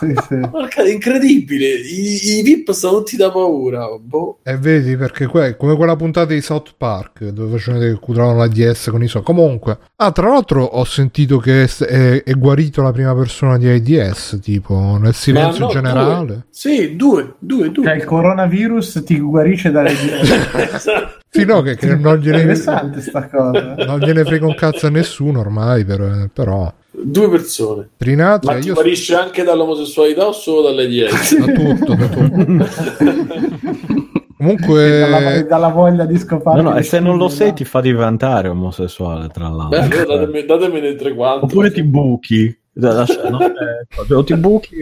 Speaker 2: sì, sì. Porca, incredibile. I, I, VIP stanno tutti da paura. Boh.
Speaker 1: E vedi perché que- come quella puntata di South Park dove facevano che cudravano la DS con i so. Comunque, ah, tra l'altro, ho sentito che è, è, è, guarito la prima persona di AIDS, tipo nel silenzio no, generale.
Speaker 2: Due. Sì, due, due, due.
Speaker 3: Cioè, il coronavirus ti guarisce dall'AIDS.
Speaker 1: sì, no, che, che non gliene.
Speaker 3: Interessante sta cosa.
Speaker 1: Non gliene frega un cazzo a nessuno ormai, però. però
Speaker 2: due persone.
Speaker 1: Trinati,
Speaker 2: Ma ti io... guarisce anche dall'omosessualità o solo dalle diete?
Speaker 1: da tutto, da tutto. Comunque,
Speaker 3: dalla, dalla, voglia di scopare.
Speaker 5: No, no, e se non lo sei, ti fa diventare omosessuale. Tra l'altro,
Speaker 2: Beh, datemi, datemene 3 quanti.
Speaker 5: Oppure ti buchi. No, eh, ti buchi.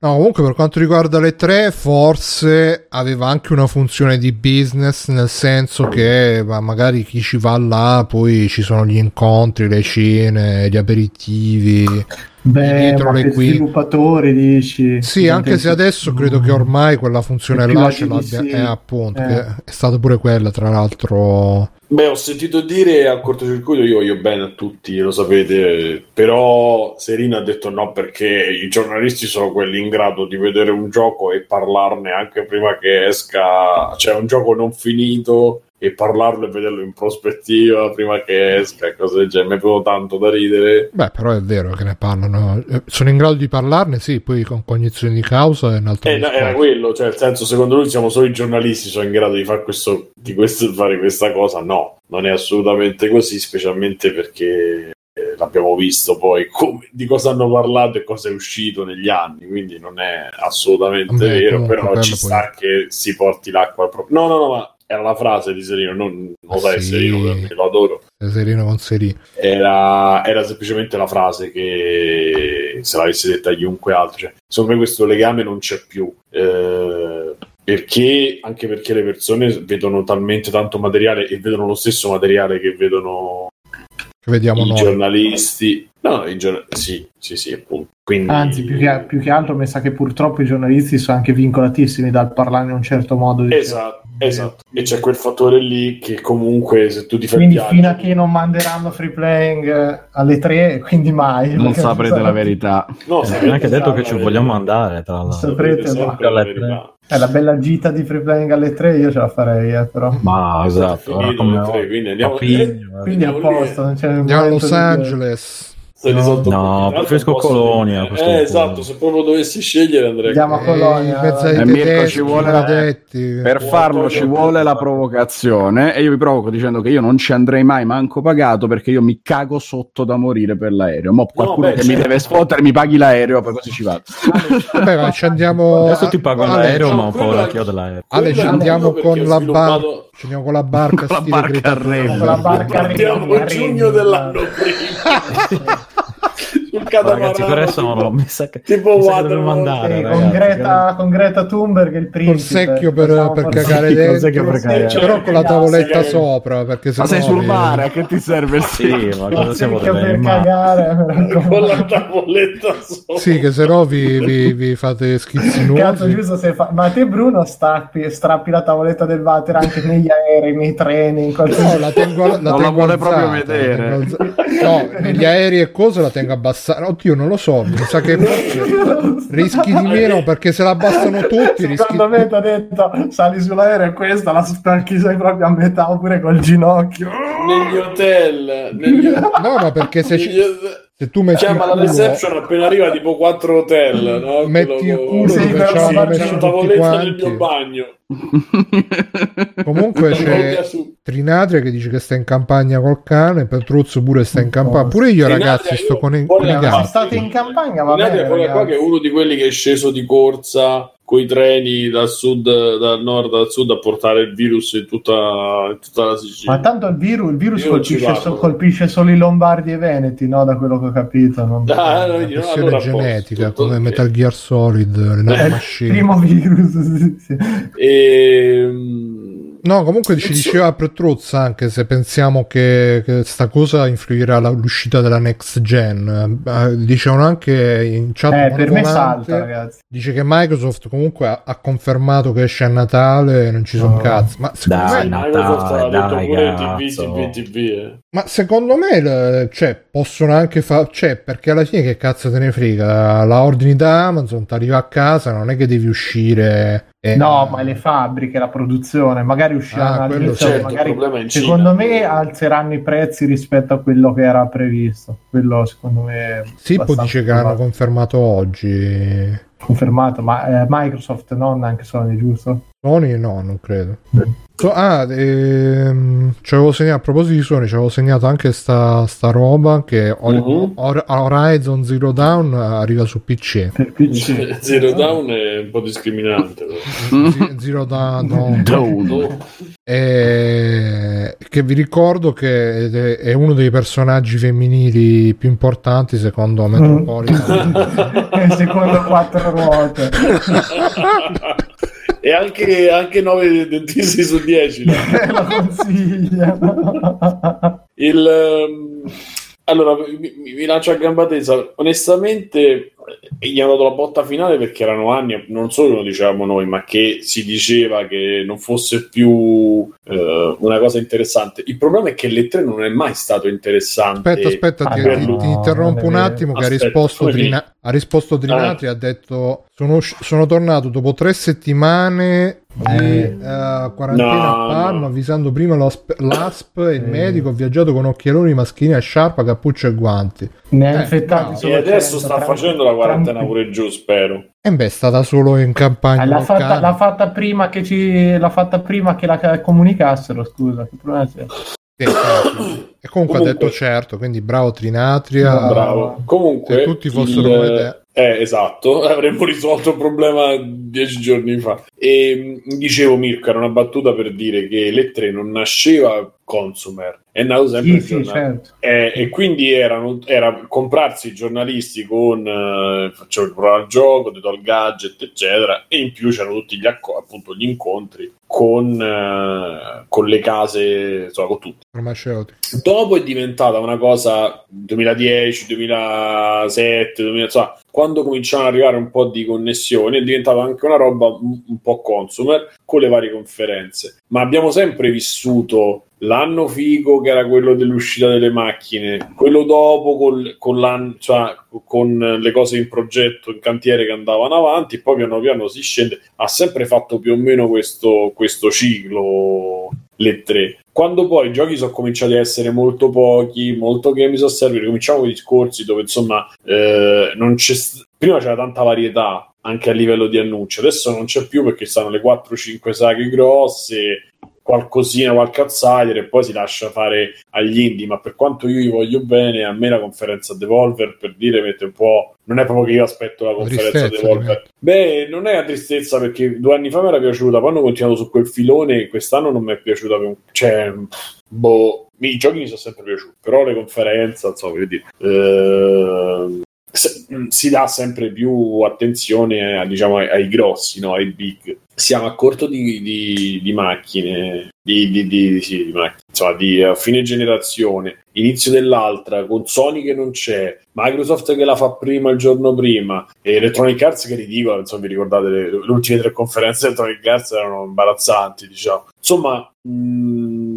Speaker 1: No, comunque per quanto riguarda le tre, forse aveva anche una funzione di business, nel senso che magari chi ci va là, poi ci sono gli incontri, le cene, gli aperitivi.
Speaker 3: Beh, dietro le qui... sviluppatori dici.
Speaker 1: Sì, anche se adesso credo che ormai quella funzione là ce l'abbia. Sì. Eh, appunto, eh. è stata pure quella, tra l'altro.
Speaker 2: Beh, ho sentito dire al cortocircuito, io voglio bene a tutti, lo sapete, però Serino ha detto no perché i giornalisti sono quelli in grado di vedere un gioco e parlarne anche prima che esca, cioè un gioco non finito e parlarlo e vederlo in prospettiva prima che esca cose del genere. Mi è venuto tanto da ridere.
Speaker 1: Beh, però è vero che ne parlano. Eh, sono in grado di parlarne, sì, poi con cognizione di causa è un altro
Speaker 2: eh, no, Era quello, cioè, nel senso, secondo lui siamo solo i giornalisti sono in grado di fare questo, di questo, fare questa cosa. No, non è assolutamente così, specialmente perché eh, l'abbiamo visto poi come, di cosa hanno parlato e cosa è uscito negli anni, quindi non è assolutamente Beh, vero, però ci sta che si porti l'acqua proprio... No, no, no, ma era la frase di Serino, non lo sai sì. Serino perché lo adoro.
Speaker 1: Serino con Serino.
Speaker 2: Era, era, semplicemente la frase che se l'avessi detta a chiunque altro, cioè, secondo me questo legame non c'è più. Eh, perché anche perché le persone vedono talmente tanto materiale e vedono lo stesso materiale che vedono
Speaker 1: che vediamo
Speaker 2: i
Speaker 1: noi.
Speaker 2: giornalisti. No, i giorn- sì, sì, sì, appunto. Quindi...
Speaker 3: Anzi, più che, più che, altro mi sa che purtroppo i giornalisti sono anche vincolatissimi dal parlare in un certo modo.
Speaker 2: Diciamo. Esatto, esatto. E c'è quel fattore lì che comunque se tu ti fai
Speaker 3: Quindi fino a che non manderanno free playing eh, alle tre, quindi mai.
Speaker 4: Non saprete la verità.
Speaker 5: No, eh, neanche detto che ci vogliamo andare, tra l'altro.
Speaker 3: Saprete, saprete la verità. È la bella gita di free playing alle 3 io ce la farei, eh, però.
Speaker 5: Ma esatto,
Speaker 2: come... 3, quindi andiamo,
Speaker 3: eh, quindi a posto, non c'è
Speaker 1: andiamo a Los Angeles.
Speaker 5: No, no preferisco Colonia.
Speaker 2: Eh, esatto, se proprio dovessi scegliere andrei
Speaker 3: Andiamo a Colonia.
Speaker 1: Eh,
Speaker 4: eh, Mirko ci vuole per farlo ci vuole la provocazione e io vi provoco dicendo che io non ci andrei mai manco pagato perché io mi cago sotto da morire per l'aereo. Mo qualcuno no, beh, che certo. mi deve sfottere mi paghi l'aereo, poi così ci vado.
Speaker 1: Vabbè, ma ci andiamo
Speaker 5: Adesso ti pago l'aereo, ma un po' la chiodo dell'aereo.
Speaker 1: Ale, ci andiamo con la barca. Ci andiamo con la barca,
Speaker 4: con la barca a Con
Speaker 3: la barca a
Speaker 2: Andiamo giugno dell'anno prima.
Speaker 5: sul catamarano. Ragazzi, per adesso non l'ho messa che
Speaker 2: tipo
Speaker 5: dobbiamo andare,
Speaker 3: sì, con, Greta, con Greta Thunberg il principe.
Speaker 1: Col secchio per, per cagare dentro, per cagare. però con la tavoletta sì, sopra. Perché
Speaker 4: ma sei sul mare, a che ti serve il
Speaker 5: sì, ma cosa siamo
Speaker 3: per cagare
Speaker 2: con la tavoletta sopra.
Speaker 1: Sì, che se no vi, vi, vi fate schizzi nuovi.
Speaker 3: Cazzo, giusto se fa... Ma te Bruno strappi, strappi la tavoletta del water anche negli aerei, nei treni, in qualsiasi...
Speaker 1: No, la tengo, la non
Speaker 4: tengo la vuole proprio vedere.
Speaker 1: No, negli aerei e cose la tengo abbassata abbassare. Oddio, non lo so. Mi sa che rischi di meno perché se la abbassano tutti. Rischi...
Speaker 3: Secondo me ti ha detto sali sull'aereo e questa la spacchi sei proprio a metà oppure col ginocchio.
Speaker 2: Negli hotel. Negli...
Speaker 1: No, ma perché se, ci... se tu metti.
Speaker 2: Chiama la reception appena arriva tipo 4 hotel. No?
Speaker 1: Metti il culo sì, dove c'è la tavoletta
Speaker 2: nel mio bagno.
Speaker 1: Comunque c'è Trinatria che dice che sta in campagna col cane, Petruzzo pure sta in campagna. Pure io, Trinatria, ragazzi, sto con, i, con i
Speaker 3: gatti. State in campagna, va bene.
Speaker 2: qua che è uno di quelli che è sceso di corsa con i treni dal sud, dal nord al sud a portare il virus in tutta, in tutta la Sicilia.
Speaker 3: Ma tanto il virus, il virus colpisce, so, colpisce, solo i lombardi e i veneti, no? Da quello che ho capito. Non...
Speaker 1: Ah, no, no, allora genetica, posto, come Metal Gear Solid, le
Speaker 3: eh, primo virus. Sì, sì.
Speaker 2: E, ehm,
Speaker 1: No, comunque ci diceva Petruzza anche se pensiamo che, che sta cosa influirà l'uscita della next gen. Eh, dicevano anche in chat
Speaker 3: eh, per me salta, ragazzi.
Speaker 1: Dice che Microsoft comunque ha, ha confermato che esce a Natale, non ci sono oh. cazzi. Ma
Speaker 5: dai, me, Microsoft ha detto pure
Speaker 2: TV, TV, TV, eh.
Speaker 1: Ma secondo me, cioè, possono anche fare, cioè, perché alla fine che cazzo te ne frega? La ordini da Amazon, ti arriva a casa, non è che devi uscire
Speaker 3: eh, no, ma le fabbriche, la produzione, magari usciranno ah, all'inizio,
Speaker 2: certo,
Speaker 3: magari, secondo me alzeranno i prezzi rispetto a quello che era previsto. Quello secondo me
Speaker 1: Sippo dice che hanno confermato oggi
Speaker 3: Confermato, ma eh, Microsoft non anche Sony, giusto?
Speaker 1: Sony no, non credo. So, ah, ehm, c'avevo segnato, a proposito di Sony, ci avevo segnato anche sta, sta roba che uh-huh. Horizon Zero Dawn arriva su PC.
Speaker 2: PC. Zero Dawn è un po' discriminante.
Speaker 1: Zero Dawn. Dawn. E... Che vi ricordo che è uno dei personaggi femminili più importanti secondo Metropolitan.
Speaker 3: secondo quattro ruote.
Speaker 2: e anche, anche 9 dentisti su 10
Speaker 3: la consiglia
Speaker 2: il um, allora mi, mi lancio a gamba tesa onestamente gli hanno dato la botta finale perché erano anni, non solo che lo dicevamo noi, ma che si diceva che non fosse più eh, una cosa interessante. Il problema è che l'E3 non è mai stato interessante.
Speaker 1: Aspetta, aspetta, ti, ti, ti, interrompo un attimo. Che aspetta, ha risposto, Trina, ha risposto Trinatri, ah. ha detto: sono, sono tornato dopo tre settimane di uh, quarantena no, a Parma, no. avvisando prima l'ASP e il medico. Ho viaggiato con occhialoni, maschini a sciarpa, cappuccio e guanti.
Speaker 3: Ne ha eh, infettati
Speaker 2: no. E adesso sta facendo la quarantena pure giù, spero.
Speaker 1: E beh, è stata solo in campagna.
Speaker 3: L'ha fatta, l'ha fatta, prima che ci l'ha fatta prima che la comunicassero. Scusa, che problema c'è?
Speaker 1: Sì, certo. E comunque, comunque, ha detto certo, quindi bravo Trinatria.
Speaker 2: bravo. Comunque,
Speaker 1: se tutti fossero il... come te.
Speaker 2: Eh, esatto, avremmo risolto il problema dieci giorni fa. E dicevo, Mirko, era una battuta per dire che le tre non nasceva consumer, è nato sempre sì, sì, certo. e, e, quindi erano, era comprarsi i giornalisti con eh, facciamo il gioco, ti do il gadget, eccetera, e in più c'erano tutti gli, acco- appunto, gli incontri con, eh, con le case, insomma, con tutti. Dopo è diventata una cosa 2010, 2007, 2000, insomma, quando cominciano ad arrivare un po' di connessioni, è diventata anche una roba un, un po' consumer con le varie conferenze. Ma abbiamo sempre vissuto l'anno figo che era quello dell'uscita delle macchine, quello dopo col, con, cioè, con, le cose in progetto, in cantiere che andavano avanti, poi piano piano si scende. Ha sempre fatto più o meno questo, questo ciclo le tre. Quando poi i giochi sono cominciati a essere molto pochi, molto games a server, cominciamo con i discorsi dove insomma eh, non c'è prima c'era tanta varietà anche a livello di annunci, adesso non c'è più perché stanno le 4-5 saghe grosse, qualcosina, qualche outsider e poi si lascia fare agli indie. Ma per quanto io gli voglio bene, a me la conferenza Devolver per dire mette un po'. Non è proprio che io aspetto la conferenza Devolver. Beh, non è la tristezza perché due anni fa mi era piaciuta, poi hanno continuato su quel filone e quest'anno non mi è piaciuta. Un... Cioè, boh, i giochi mi sono sempre piaciuti, però le conferenze, insomma, voglio dire. Eh si dà sempre più attenzione diciamo, ai, grossi, no? ai big. Siamo a corto di, di, di macchine, di, di, sì, macchine, insomma, di uh, fine generazione, inizio dell'altra, con Sony che non c'è, Microsoft che la fa prima il giorno prima, e Electronic Arts che ridicola, insomma, vi ricordate le, le ultime tre conferenze di Electronic Arts erano imbarazzanti, diciamo. Insomma, mh, mm,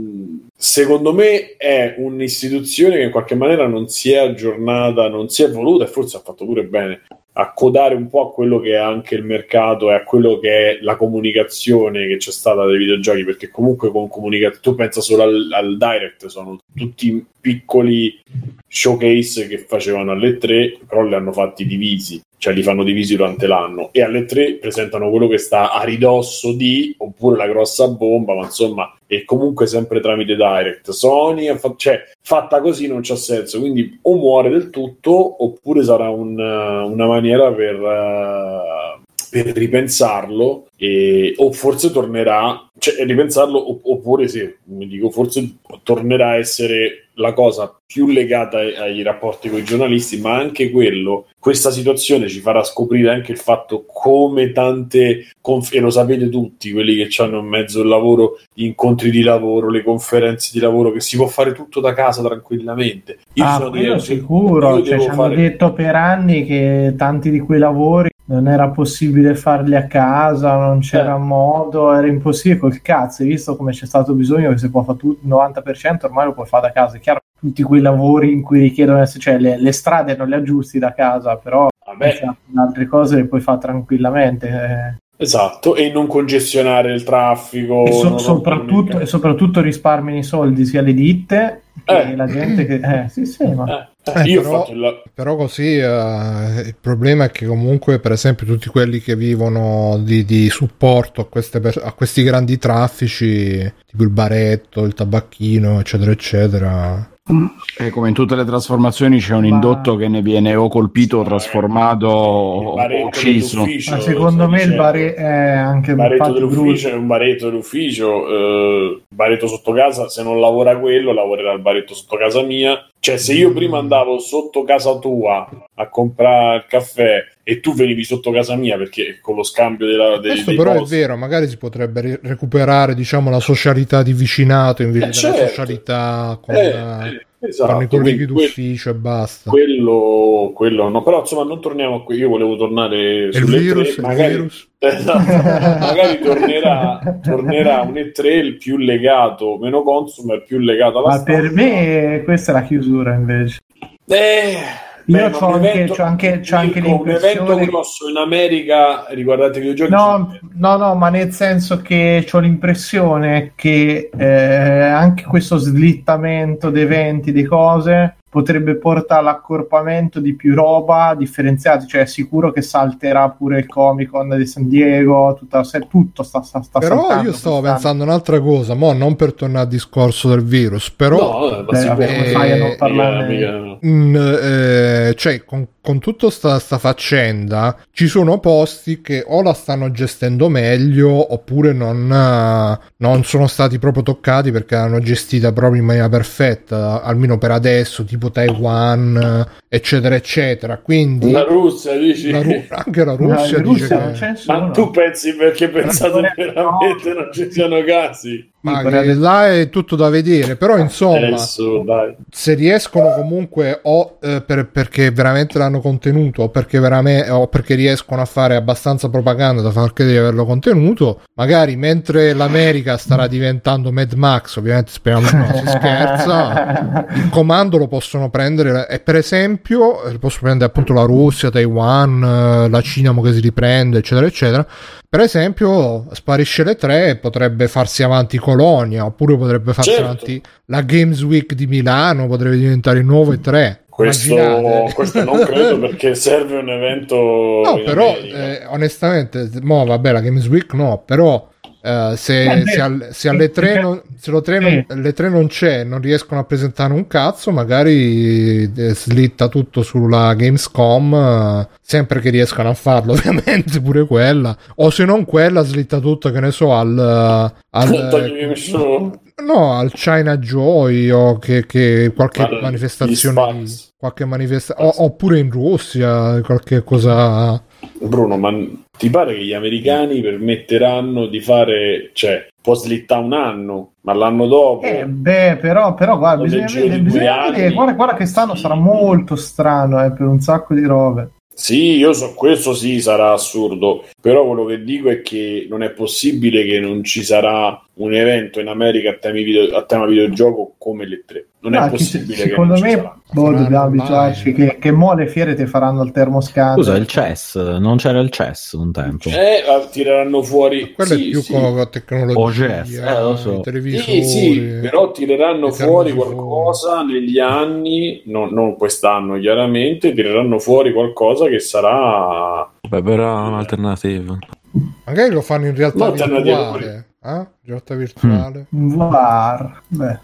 Speaker 2: secondo me è un'istituzione che in qualche maniera non si è aggiornata, non si è voluta e forse ha fatto pure bene accodare un po' a quello che è anche il mercato e a quello che è la comunicazione che c'è stata dai videogiochi, perché comunque con comunicazione, tu pensa solo al, al, direct, sono tutti piccoli showcase che facevano alle tre, però li hanno fatti divisi, cioè li fanno divisi durante l'anno e alle tre presentano quello che sta a ridosso di, oppure la grossa bomba, ma insomma e comunque sempre tramite direct. Sony, cioè, fatta così non c'ha senso, quindi o muore del tutto oppure sarà un, una maniera per, uh, per ripensarlo e, o forse tornerà, cioè ripensarlo oppure sì, mi dico, forse tornerà a essere la cosa più legata ai, ai, rapporti con i giornalisti, ma anche quello, questa situazione ci farà scoprire anche il fatto come tante, conf- e lo sapete tutti, quelli che hanno in mezzo il lavoro, gli incontri di lavoro, le conferenze di lavoro, che si può fare tutto da casa tranquillamente.
Speaker 3: Io ah, sono quello sicuro, cioè, ci hanno detto per anni che tanti di quei lavori non era possibile farli a casa, non c'era eh. modo, era impossibile col cazzo, hai visto come c'è stato bisogno che si può fare tutto, il 90% ormai lo puoi fare da casa, è chiaro, tutti quei lavori in cui richiedono, cioè le, le strade non le aggiusti da casa, però altre cose le puoi fare tranquillamente. Eh.
Speaker 2: Esatto, e non congestionare il traffico.
Speaker 3: E, so, soprattutto, e soprattutto risparmiano i soldi sia le ditte che eh. la gente che... Eh, sì, sì, ma...
Speaker 2: Eh
Speaker 1: Eh, io però, ho fatto il... però così uh, il problema è che comunque per esempio tutti quelli che vivono di, di supporto a, queste, a, questi grandi traffici tipo il baretto, il tabacchino eccetera eccetera
Speaker 4: e come in tutte le trasformazioni c'è un indotto che ne viene o colpito o trasformato o ucciso.
Speaker 3: Ma secondo me il bare- è anche
Speaker 2: il baretto dell'ufficio è un baretto dell'ufficio, eh, baretto sotto casa, se non lavora quello lavorerà il baretto sotto casa mia. Cioè se io prima andavo sotto casa tua a comprare il caffè e tu venivi sotto casa mia perché con lo scambio della, dei,
Speaker 1: Questo dei però posti... è vero, magari si potrebbe recuperare diciamo la socialità di vicinato invece eh, della certo. socialità con... Eh, eh Esatto, fanno i colleghi d'ufficio e basta.
Speaker 2: Quello, quello no, però insomma non torniamo qui, io volevo tornare
Speaker 1: sul virus, tre, magari, virus.
Speaker 2: Esatto, magari tornerà, tornerà un E3 il più legato, meno consumer, più legato alla
Speaker 3: Ma stampa. per me questa è la chiusura invece.
Speaker 2: Eh,
Speaker 3: io c'ho anche, evento, c'ho anche, c'ho anche
Speaker 2: un evento grosso in America riguardante i videogiochi.
Speaker 3: No, no, no, ma nel senso che ho l'impressione che eh, anche questo slittamento di eventi, di cose, potrebbe portare all'accorpamento di più roba differenziata, cioè è sicuro che salterà pure il Comic Con di San Diego, tutta, tutto sta, sta, sta
Speaker 1: Però
Speaker 3: saltando,
Speaker 1: io stavo pensando un'altra cosa, mo non per tornare al discorso del virus, però...
Speaker 2: No, ma Beh,
Speaker 3: come fai a non parlarne?
Speaker 1: Mm, eh, cioè, con con tutta sta, sta faccenda ci sono posti che o la stanno gestendo meglio oppure non, non sono stati proprio toccati perché l'hanno gestita proprio in maniera perfetta, almeno per adesso, tipo Taiwan, eccetera, eccetera. Quindi
Speaker 2: la Russia dici
Speaker 1: la Ru- anche la Russia,
Speaker 3: no, Russia
Speaker 1: che...
Speaker 2: Ma tu pensi perché pensate veramente non ci siano casi?
Speaker 1: Ma che là è tutto da vedere, però insomma,
Speaker 2: Adesso,
Speaker 1: se riescono comunque o eh, per, perché veramente l'hanno contenuto o perché, veramente, o perché riescono a fare abbastanza propaganda da far credere di averlo contenuto, magari mentre l'America starà diventando Mad Max, ovviamente speriamo che non si scherza, il comando lo possono prendere e per esempio eh, possono prendere appunto la Russia, Taiwan, eh, la Cina che si riprende, eccetera, eccetera per esempio, sparisce le tre e potrebbe farsi avanti Colonia, oppure potrebbe farsi certo. avanti la Games Week di Milano, potrebbe diventare il nuovo E3.
Speaker 2: Questo, questo, non credo perché serve un evento.
Speaker 1: No, però eh, onestamente, mo, vabbè, la Games Week no, però Uh, se, se, al, se, alle tre non, se lo tre non, le tre non c'è non riescono a presentare un cazzo magari eh, slitta tutto sulla Gamescom sempre che riescano a farlo ovviamente pure quella. O se non quella slitta tutto che ne so al, al no al China Joy o che, che qualche Guarda, manifestazione qualche manifestazione oppure in Russia qualche cosa.
Speaker 2: Bruno, ma ti pare che gli americani permetteranno di fare, cioè, può slittare un anno, ma l'anno dopo...
Speaker 3: Eh, beh, però, però guarda, bisogna vedere, bisogna vedere guarda, guarda, che stanno sarà molto strano eh, per un sacco di robe.
Speaker 2: Sì, io so, questo sì sarà assurdo, però quello che dico è che non è possibile che non ci sarà un evento in America a, video, a tema videogioco come le tre. Non no, è possibile. Che,
Speaker 3: secondo me boh, dobbiamo abituarci che, che mo le fiere ti faranno il termoscano.
Speaker 5: Scusa, il chess, non c'era il chess un tempo.
Speaker 2: Eh, tireranno fuori.
Speaker 1: Quello sì, è più sì. con tecnologia.
Speaker 5: OGS, eh, lo so.
Speaker 2: Sì, sì, però tireranno fuori qualcosa negli anni, no, non quest'anno chiaramente, tireranno fuori qualcosa che sarà...
Speaker 5: Beh, però un'alternativa.
Speaker 1: Magari lo fanno in realtà virtuale. Eh? Realtà virtuale.
Speaker 3: Mm. VAR. Beh.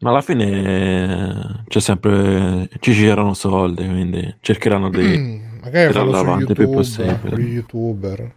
Speaker 5: Ma alla fine c'è sempre ci c'erano soldi, quindi cercheranno di mm,
Speaker 1: magari farlo avanti il più possibile. Gli youtuber.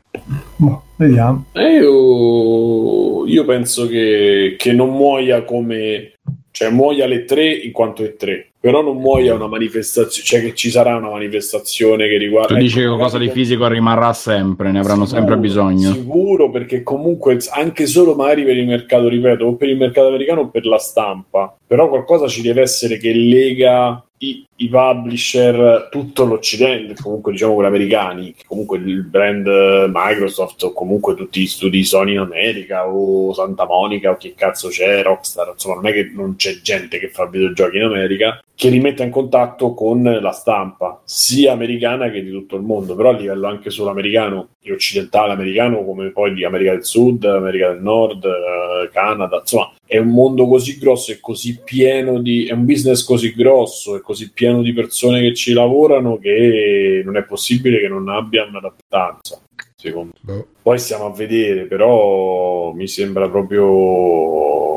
Speaker 3: Boh, vediamo.
Speaker 2: Io, io penso che, che non muoia come cioè muoia alle tre in quanto è tre però non muoia una manifestazione, cioè che ci sarà una manifestazione che riguarda...
Speaker 4: Tu dici che qualcosa di fisico rimarrà sempre, ne avranno sicuro, sempre bisogno.
Speaker 2: Sicuro, perché comunque anche solo magari per il mercato, ripeto, o per il mercato americano o per la stampa, però qualcosa ci deve essere che lega i, i, publisher, tutto l'Occidente, comunque diciamo quelli americani, comunque il brand Microsoft o comunque tutti gli studi Sony in America o Santa Monica o che cazzo c'è, Rockstar, insomma non è che non c'è gente che fa videogiochi in America, che rimetta in contatto con la stampa, sia americana che di tutto il mondo, però a livello anche solo americano e occidentale americano, come poi di America del Sud, America del Nord, eh, Canada, insomma, è un mondo così grosso e così pieno di... è un business così grosso e così pieno di persone che ci lavorano che non è possibile che non abbia un'adattanza. Secondo me. Poi stiamo a vedere, però mi sembra proprio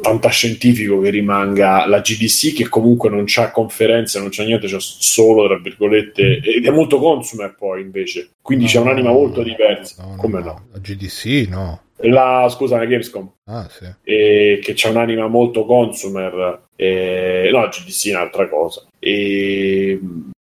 Speaker 2: fantascientifico che rimanga la GDC che comunque non c'ha conferenze, non c'ha niente, c'è solo tra virgolette ed è molto consumer poi invece, quindi no, c'è un'anima molto diversa. No, Come no?
Speaker 1: La GDC no.
Speaker 2: La scusa, la Gamescom.
Speaker 1: Ah, sì.
Speaker 2: E che c'è un'anima molto consumer. E... No, la GDC è un'altra cosa. E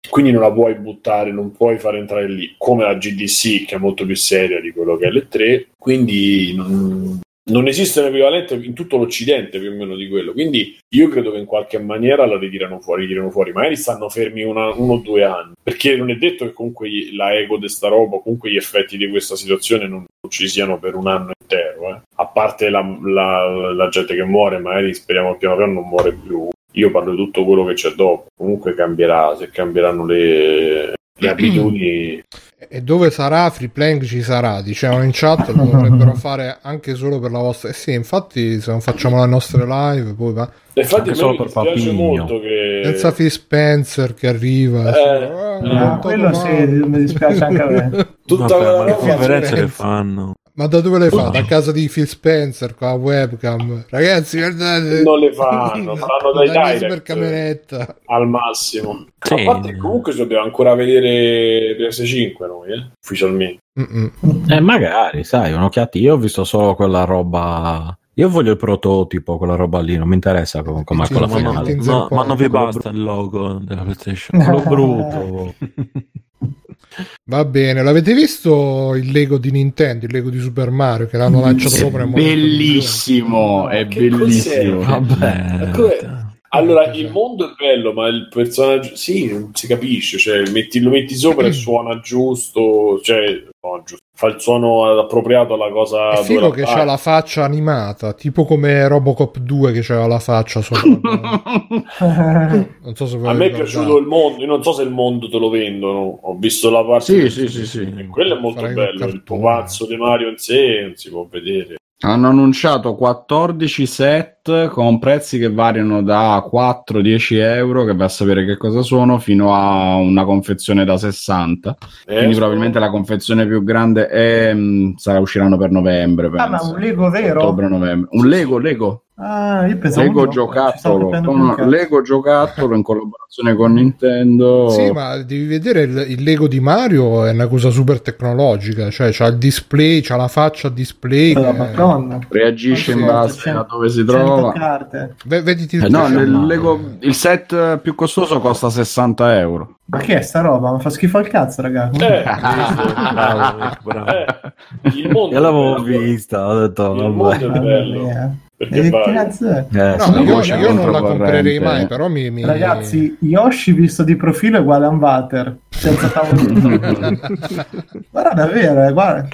Speaker 2: quindi non la puoi buttare, non puoi far entrare lì come la GDC che è molto più seria di quello che è l'E3 quindi non, non esiste un equivalente in tutto l'Occidente più o meno di quello. Quindi io credo che in qualche maniera la ritirano fuori, ritirano fuori. Magari stanno fermi una, uno o due anni. Perché non è detto che comunque la ego di sta roba, comunque gli effetti di questa situazione non ci siano per un anno intero. Eh. A parte la, la, la, gente che muore, magari speriamo piano piano non muore più. Io parlo di tutto quello che c'è dopo. Comunque cambierà, se cambieranno le, le abitudini
Speaker 1: e dove sarà? Free Playing ci sarà dicevano in chat lo dovrebbero fare anche solo per la vostra eh sì infatti se non facciamo le nostre live poi va.
Speaker 2: Infatti a me mi piace molto che
Speaker 1: senza Phil Spencer che arriva
Speaker 3: eh, eh, eh, quello sì mi dispiace anche a me.
Speaker 7: Tutta Vabbè, ma che conferenze le fanno
Speaker 1: ma da dove le fa? Da casa di Phil Spencer con la webcam. Ragazzi, guardate.
Speaker 2: Non le fanno, faranno dai direct.
Speaker 1: per cameretta.
Speaker 2: Al massimo. Sì. A parte comunque dobbiamo ancora vedere PS5 noi, eh? ufficialmente.
Speaker 5: Mm-mm. Eh, magari, sai, un'occhiata. Io ho visto solo quella roba io voglio il prototipo, quella roba lì, non mi interessa come com- quella finale.
Speaker 7: No, ma non vi basta il logo della PlayStation, quello brutto.
Speaker 1: Va bene, l'avete visto il Lego di Nintendo, il Lego di Super Mario che l'hanno lanciato sopra?
Speaker 4: Bellissimo, è bellissimo.
Speaker 2: Vabbè. Allora, il mondo è bello, ma il personaggio sì, non si capisce, cioè metti, lo metti sopra e suona giusto, cioè no, giusto fa il suono appropriato alla cosa
Speaker 1: è figo che ha la faccia animata tipo come Robocop 2 che c'era la faccia sopra.
Speaker 2: Non so se a me è piaciuto il mondo io non so se il mondo te lo vendono. Ho visto la parte
Speaker 4: sì sì sì, sì.
Speaker 2: quello è molto Farei bello il pupazzo di Mario in sé non si può vedere
Speaker 4: hanno annunciato 14 set con prezzi che variano da 4-10 euro, che va a sapere che cosa sono, fino a una confezione da 60. Eh, Quindi probabilmente la confezione più grande è, mh, sarà, usciranno per novembre.
Speaker 3: Penso. Ah, ma un Lego vero?
Speaker 4: Ottobre-novembre. Un Lego, Lego.
Speaker 3: Ah, io pensavo
Speaker 4: Lego giocattolo, con, Lego giocattolo in collaborazione con Nintendo.
Speaker 1: Sì, ma devi vedere il, il, Lego di Mario è una cosa super tecnologica, cioè c'ha il display, c'ha la faccia a display.
Speaker 3: Che... Madonna.
Speaker 4: Reagisce in base a dove si trova.
Speaker 3: Carte.
Speaker 1: V- vediti
Speaker 4: il, eh no, il, Lego, il set più costoso costa 60 euro.
Speaker 3: Ma che è sta roba? Ma fa schifo al cazzo, ragazzi. Eh,
Speaker 7: bravo, bravo. Eh, il mondo Io l'avevo vista, ho detto,
Speaker 2: il mondo è bello.
Speaker 3: Perché cazzo è?
Speaker 1: Eh, no, io, io non la comprerei mai, però mi, mi...
Speaker 3: Ragazzi, Yoshi visto di profilo è uguale a un water, senza tavolino. guarda davvero, eh, guarda.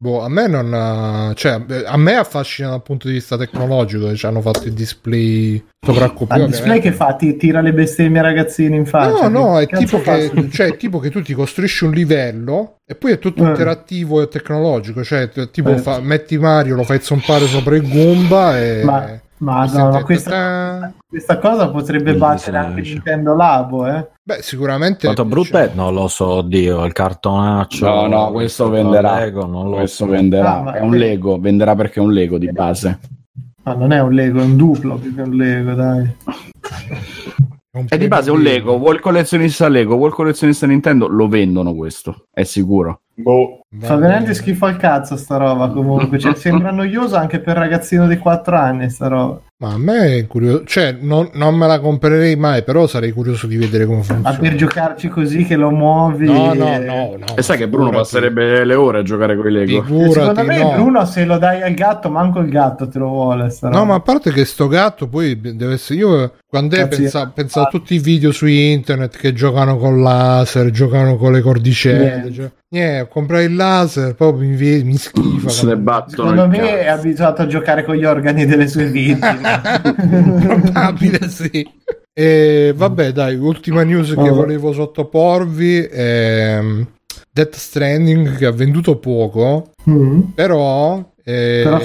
Speaker 1: Boh, a me non. Cioè, a me affascina dal punto di vista tecnologico ci hanno fatto il display
Speaker 3: Ma il display che fa? Ti tira le bestemmie ragazzini in faccia?
Speaker 1: No, no, è tipo che, cioè, tipo che tu ti costruisci un livello e poi è tutto eh. interattivo e tecnologico. Cioè, tipo, eh. fa, metti Mario, lo fai zompare sopra il Goomba e.
Speaker 3: Ma ma no, ma questa, questa, cosa potrebbe battere anche Nintendo Labo, eh?
Speaker 1: Beh, sicuramente.
Speaker 5: Quanto brutta è? Non lo so, Dio, il cartonaccio.
Speaker 4: No, no, questo venderà. Lego, non lo questo so. venderà. Ah, è un Lego, venderà perché è un Lego di base.
Speaker 3: Ma non è un Lego, è un duplo più che un Lego, dai.
Speaker 4: È di base un Lego, vuol collezionista Lego, vuol collezionista Nintendo, lo vendono questo, è sicuro.
Speaker 2: Boh.
Speaker 3: Fa veramente schifo al cazzo sta roba comunque, cioè, sembra noiosa anche per ragazzino di 4 anni sta roba.
Speaker 1: Ma a me è curioso, cioè non, non, me la comprerei mai, però sarei curioso di vedere come funziona.
Speaker 3: Ma per giocarci così che lo muovi...
Speaker 1: No, no, no. no
Speaker 4: e sai che Bruno passerebbe le ore a giocare con i Lego?
Speaker 3: Figurati, Secondo me no. Bruno se lo dai al gatto, manco il gatto te lo vuole.
Speaker 1: No, ma a parte che sto gatto poi deve essere... Io quando è pensa, pensa a tutti i video su internet che giocano con laser, giocano con le cordicelle... Cioè, Niente, comprai il laser, poi mi, mi schifa.
Speaker 4: Se ne battono.
Speaker 3: Secondo me cazzo. è abituato a giocare con gli organi delle sue vittime.
Speaker 1: Probabile sì. E vabbè, dai, ultima news che volevo sottoporvi è mm, Death Stranding che ha venduto poco, mm. però eh, Però...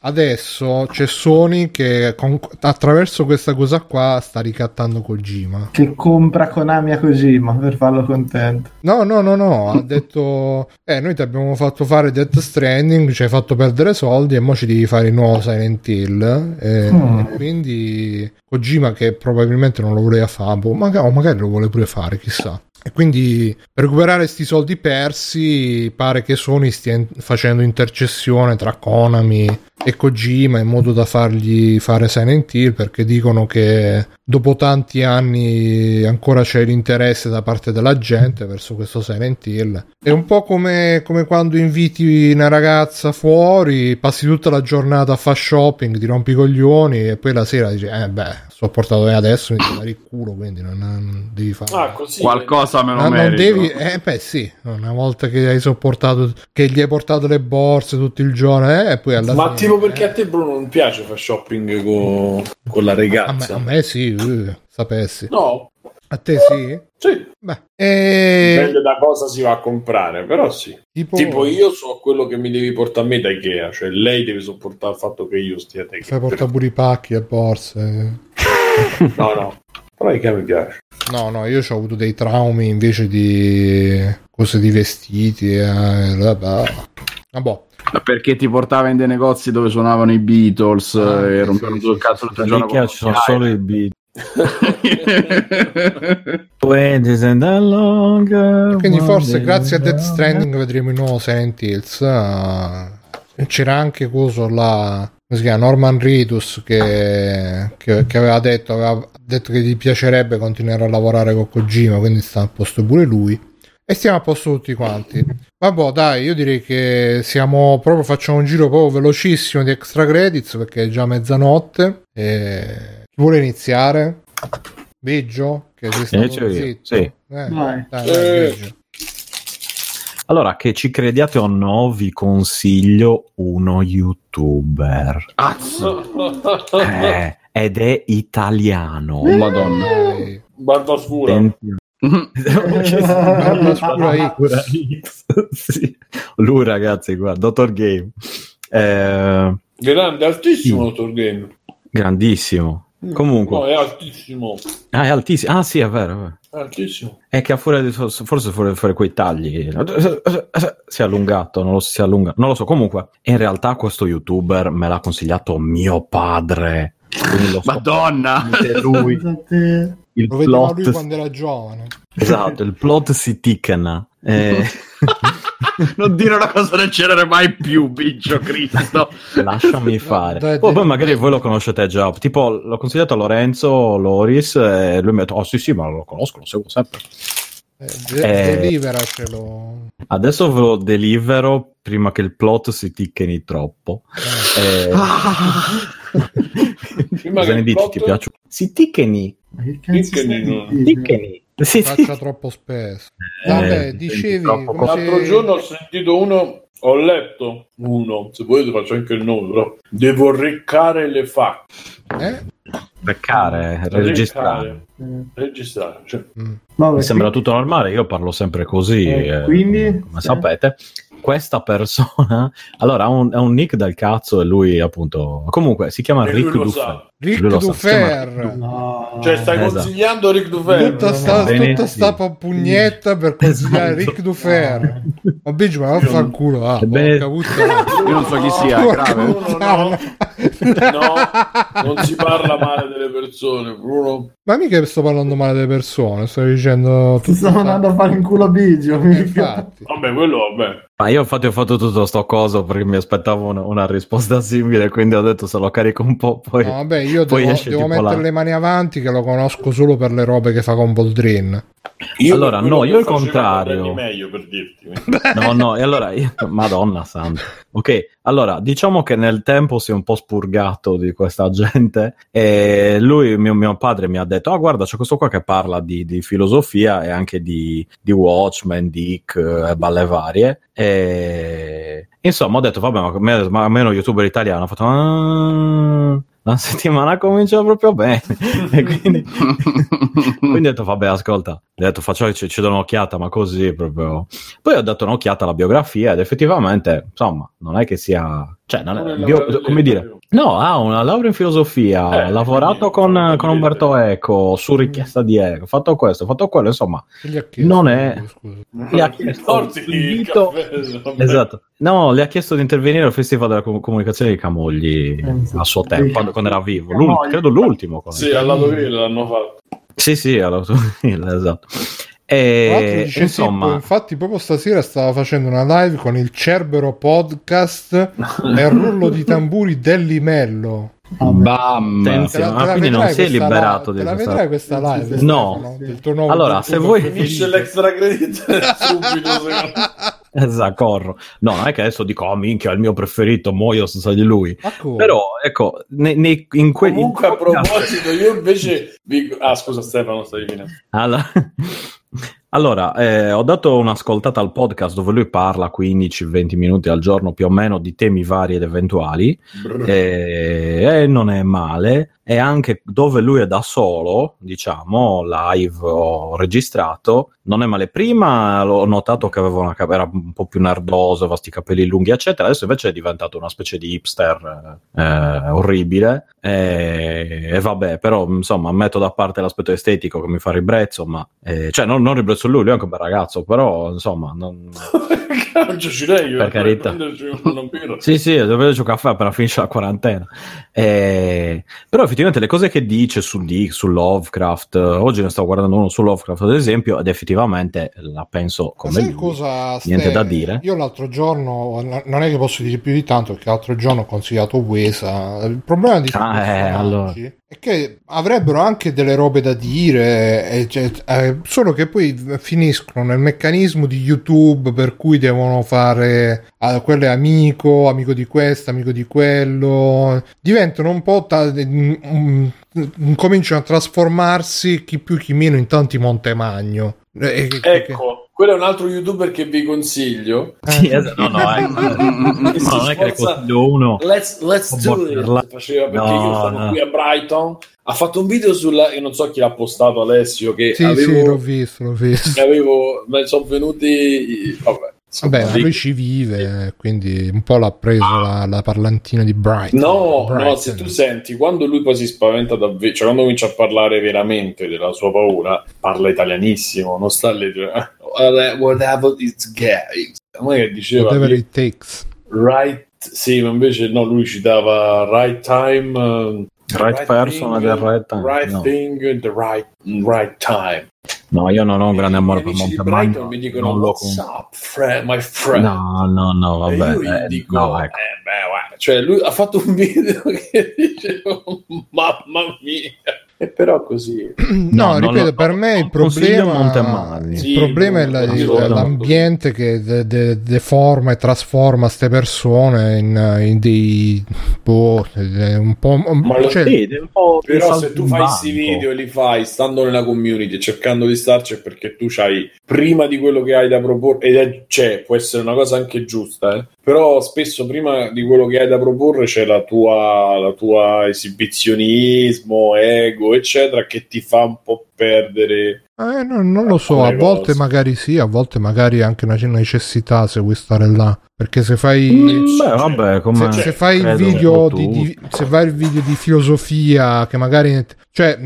Speaker 1: Adesso c'è Sony che con, attraverso questa cosa qua sta ricattando Kojima.
Speaker 3: Che compra Konami a Kojima per farlo contento.
Speaker 1: No, no, no, no. ha detto: Eh, noi ti abbiamo fatto fare Death Stranding, ci hai fatto perdere soldi e ora ci devi fare il nuovo Silent Hill. E, mm. Quindi Kojima, che probabilmente non lo voleva fare, boh, magari, o magari lo vuole pure fare, chissà. E quindi per recuperare questi soldi persi pare che Sony stia facendo intercessione tra Konami e Kojima in modo da fargli fare Silent Hill perché dicono che dopo tanti anni ancora c'è l'interesse da parte della gente verso questo Silent Hill. È un po' come, come quando inviti una ragazza fuori, passi tutta la giornata a fare shopping, ti rompi i coglioni e poi la sera dici, eh beh, sto portato adesso, mi devi dare il culo, quindi non, non devi fare
Speaker 4: ah, qualcosa me lo
Speaker 1: no, non devi, eh beh sì, una volta che hai sopportato, che gli hai portato le borse tutto il giorno, eh, e poi alla
Speaker 2: Ma
Speaker 1: fine,
Speaker 2: tipo perché eh. a te Bruno non piace fare shopping con, con la ragazza?
Speaker 1: A me, a me sì, uh, sapessi.
Speaker 2: No.
Speaker 1: A te sì?
Speaker 2: Sì.
Speaker 1: Beh, e...
Speaker 2: Dipende da cosa si va a comprare, però sì. Tipo... tipo... io so quello che mi devi portare a me da Ikea, cioè lei deve sopportare il fatto che io stia da Ikea.
Speaker 1: Fai portare pure i pacchi e borse.
Speaker 2: no, no, però Ikea mi piace.
Speaker 1: No, no, io ho avuto dei traumi invece di cose di vestiti. Eh, Vabbè.
Speaker 4: Perché ti portava in dei negozi dove suonavano i Beatles ah, e rompevano tutto il cazzo tutto il giorno.
Speaker 5: Ci sono solo i Beatles.
Speaker 1: Quindi forse grazie a Death Stranding vedremo il nuovo Silent Hills. Uh, c'era anche coso chiama Norman Ridus che, che, che aveva, detto, aveva detto che gli piacerebbe continuare a lavorare con Kojima quindi sta a posto pure lui e stiamo a posto tutti quanti vabbè dai io direi che siamo proprio facciamo un giro proprio velocissimo di extra credits perché è già mezzanotte e chi vuole iniziare? Biggio? Che sei
Speaker 5: stato zitto? Sì. Eh, dai, dai, dai, allora, che ci crediate o no, vi consiglio uno youtuber. Eh, ed è italiano.
Speaker 2: Oh, Madonna. Eh. Barba scura.
Speaker 5: Barba scura X. sì. Lui, ragazzi, guarda, Dottor Game. Eh,
Speaker 2: Grande, altissimo, sì. Dottor Game.
Speaker 5: Grandissimo. Comunque,
Speaker 2: no, è altissimo.
Speaker 5: Ah, è altissimo. Ah, sì, è vero.
Speaker 2: È altissimo.
Speaker 5: È che a fuori di, forse fuori, fuori quei tagli si è allungato, non lo, si allunga, non lo so. Comunque, in realtà, questo youtuber me l'ha consigliato mio padre.
Speaker 4: Madonna!
Speaker 5: Lui.
Speaker 1: il lo plot... lui quando era giovane.
Speaker 5: Esatto, il plot si tickena. Eh...
Speaker 4: non dire una cosa del genere mai più, biggio Cristo.
Speaker 5: Lasciami fare. Dai, oh, poi magari voi lo conoscete già. Tipo, l'ho consigliato a Lorenzo Loris e lui mi ha detto, oh sì sì, ma lo conosco, lo seguo sempre.
Speaker 1: Eh, de- eh, deliveracelo.
Speaker 5: Adesso ve lo delivero prima che il plot si ticcheni troppo. Eh. Eh. Cosa ne dici? Plot... Ti piace? Si ticcheni.
Speaker 2: Ticcheni.
Speaker 1: Sì, faccia troppo spesso. Eh, Vabbè, dicevi.
Speaker 2: L'altro giorno ho sentito uno, ho letto uno, se volete faccio anche il nome, però devo reccare le fatte.
Speaker 5: Eh? Beccare, registrare.
Speaker 2: Registrare. Cioè.
Speaker 5: Mm. Mi sembra tutto normale, io parlo sempre così.
Speaker 3: Eh, quindi,
Speaker 5: come sapete questa persona allora ha un, ha un, nick del cazzo e lui appunto comunque si chiama e Rick Duffer
Speaker 1: Rick Duffer
Speaker 2: no. cioè stai esatto. consigliando Rick Duffer
Speaker 1: tutta sta, tutta sta pugnetta per consigliare Rick Duffer ma biggio ma non fa il culo ah,
Speaker 4: io non so chi sia grave.
Speaker 2: Bruno, no. no non si parla male delle persone Bruno.
Speaker 1: Ma mica sto parlando male delle persone sto dicendo
Speaker 3: ti sto andando a fare in culo a Biggio
Speaker 2: vabbè quello vabbè.
Speaker 5: Ma io infatti ho fatto tutto sto coso perché mi aspettavo una, una risposta simile, quindi ho detto se lo carico un po' poi...
Speaker 1: No, vabbè, io poi devo, devo mettere là. le mani avanti che lo conosco solo per le robe che fa con Boldrin.
Speaker 5: Io allora, no, io il contrario.
Speaker 2: meglio per dirti.
Speaker 5: no, no, e allora, io... Madonna santa. Ok, allora, diciamo che nel tempo si è un po' spurgato di questa gente e lui, mio, mio padre, mi ha detto, ah guarda, c'è questo qua che parla di, di filosofia e anche di, di Watchmen, Dick e eh, balle varie. E... Insomma, ho detto, vabbè, ma, ma almeno youtuber italiano. Ho fatto, ah... la settimana comincia proprio bene. e quindi, quindi ho detto, vabbè, ascolta, ho detto, faccio, ci, ci do un'occhiata, ma così proprio. Poi ho dato un'occhiata alla biografia ed effettivamente, insomma, non è che sia... Cioè, non è, bio, come dire, no, ha una laurea in filosofia, eh, ha lavorato con, con, Umberto Eco su richiesta di Eco, ha fatto questo, ha fatto quello, insomma, non è... Gli ha chiesto invito... Esatto. No, le ha chiesto di intervenire al Festival della Comunicazione di Camogli eh, a suo tempo, quando, quando era vivo. L'ult- credo l'ultimo.
Speaker 2: Sì, al lato grill l'hanno fatto.
Speaker 5: Sì, sì, all'autogrill, esatto. E,
Speaker 1: dice, insomma, sì, infatti, proprio stasera stava facendo una live con il Cerbero Podcast e il rullo di tamburi del limello.
Speaker 5: Bam! Attenzione, ma quindi non sei liberato
Speaker 1: live, di questa... vedrai questa live?
Speaker 5: No. no? allora, se vuoi...
Speaker 2: Finisce l'extra credit subito,
Speaker 5: Esatto, corro. No, non è che adesso dico, oh minchia, è il mio preferito, muoio senza di lui. Però, ecco, ne, ne, in
Speaker 2: que- Comunque, in a proposito, io invece... Vi... Ah, scusa Stefano, stai finendo.
Speaker 5: Allora... Allora, eh, ho dato un'ascoltata al podcast dove lui parla 15-20 minuti al giorno più o meno di temi vari ed eventuali. E, e, non è male e anche dove lui è da solo, diciamo, live o registrato, non è male. Prima ho notato che aveva una era un po' più nerdoso, aveva sti capelli lunghi, eccetera. Adesso invece è diventato una specie di hipster eh, orribile. E, e, vabbè, però insomma, metto da parte l'aspetto estetico che mi fa ribrezzo, ma eh, cioè non, non ribrezzo lui, lui è anche un bel ragazzo, però insomma, non.
Speaker 2: non ci io
Speaker 5: per carità. sì, sì, devo prenderci un caffè appena finisce la quarantena. Eh, però effettivamente le cose che dice su Dick, su Lovecraft, oggi ne stavo guardando uno su Lovecraft ad esempio, ed effettivamente la penso come lui.
Speaker 1: Cosa,
Speaker 5: niente Ste, da dire.
Speaker 1: Io l'altro giorno, non è che posso dire più di tanto, perché l'altro giorno ho consigliato Wesa. Il problema di
Speaker 5: ah, eh, allora.
Speaker 1: È che avrebbero anche delle robe da dire, cioè, eh, solo che poi finiscono nel meccanismo di YouTube per cui devono fare ah, quello è amico, amico di questo, amico di quello. Diventano un po' ta- um, cominciano a trasformarsi chi più chi meno in tanti Montemagno.
Speaker 2: Eh, ecco, quello è un altro youtuber che vi consiglio.
Speaker 5: Sì, esatto. no, no, eh. no, non è che ne consiglio uno.
Speaker 2: Let's, let's do it. Faceva perché no, io sono no. qui a Brighton. Ha fatto un video sulla. Io non so chi l'ha postato Alessio. Che
Speaker 1: sì, avevo, sì, l'ho visto, l'ho visto.
Speaker 2: Avevo, sono venuti. Vabbè,
Speaker 1: Vabbè, lui ci vive, quindi un po' l'ha preso la, la parlantina di Bright.
Speaker 2: No, Brighton. no, se tu senti, quando lui poi si spaventa davvero, cioè quando comincia a parlare veramente della sua paura, parla italianissimo, non sta lì. Whatever it's gay. Non è che diceva...
Speaker 1: Whatever it takes.
Speaker 2: Right, sì, ma invece no, lui ci dava right time... Uh,
Speaker 5: right, right person at the right time.
Speaker 2: Right no. thing, the right, right time.
Speaker 5: No, io non ho un grande amore per
Speaker 2: Montemagno. mi dicono non what's lo... up, friend, my friend.
Speaker 5: No, no, no, vabbè.
Speaker 2: E io eh, dico, no, ecco. eh, beh, cioè lui ha fatto un video che dice, mamma mia. E però così.
Speaker 1: No, no ripeto, no, per me il problema, il problema è la, l'ambiente che de, de, deforma e trasforma queste persone in, in dei boh, un po'.
Speaker 2: Ma lo cioè, vede, un po' però se tu fai questi video e li fai stando nella community cercando di starci perché tu c'hai prima di quello che hai da proporre ed è, c'è, può essere una cosa anche giusta, eh? però spesso prima di quello che hai da proporre c'è la tua, la tua esibizionismo, ego, eccetera, che ti fa un po' perdere.
Speaker 1: Eh, no, non lo so, a volte cose. magari sì, a volte magari anche una necessità se vuoi stare là. Perché se fai,
Speaker 5: mm, beh, vabbè,
Speaker 1: se, se, fai il video di, di, se fai il video di filosofia che magari cioè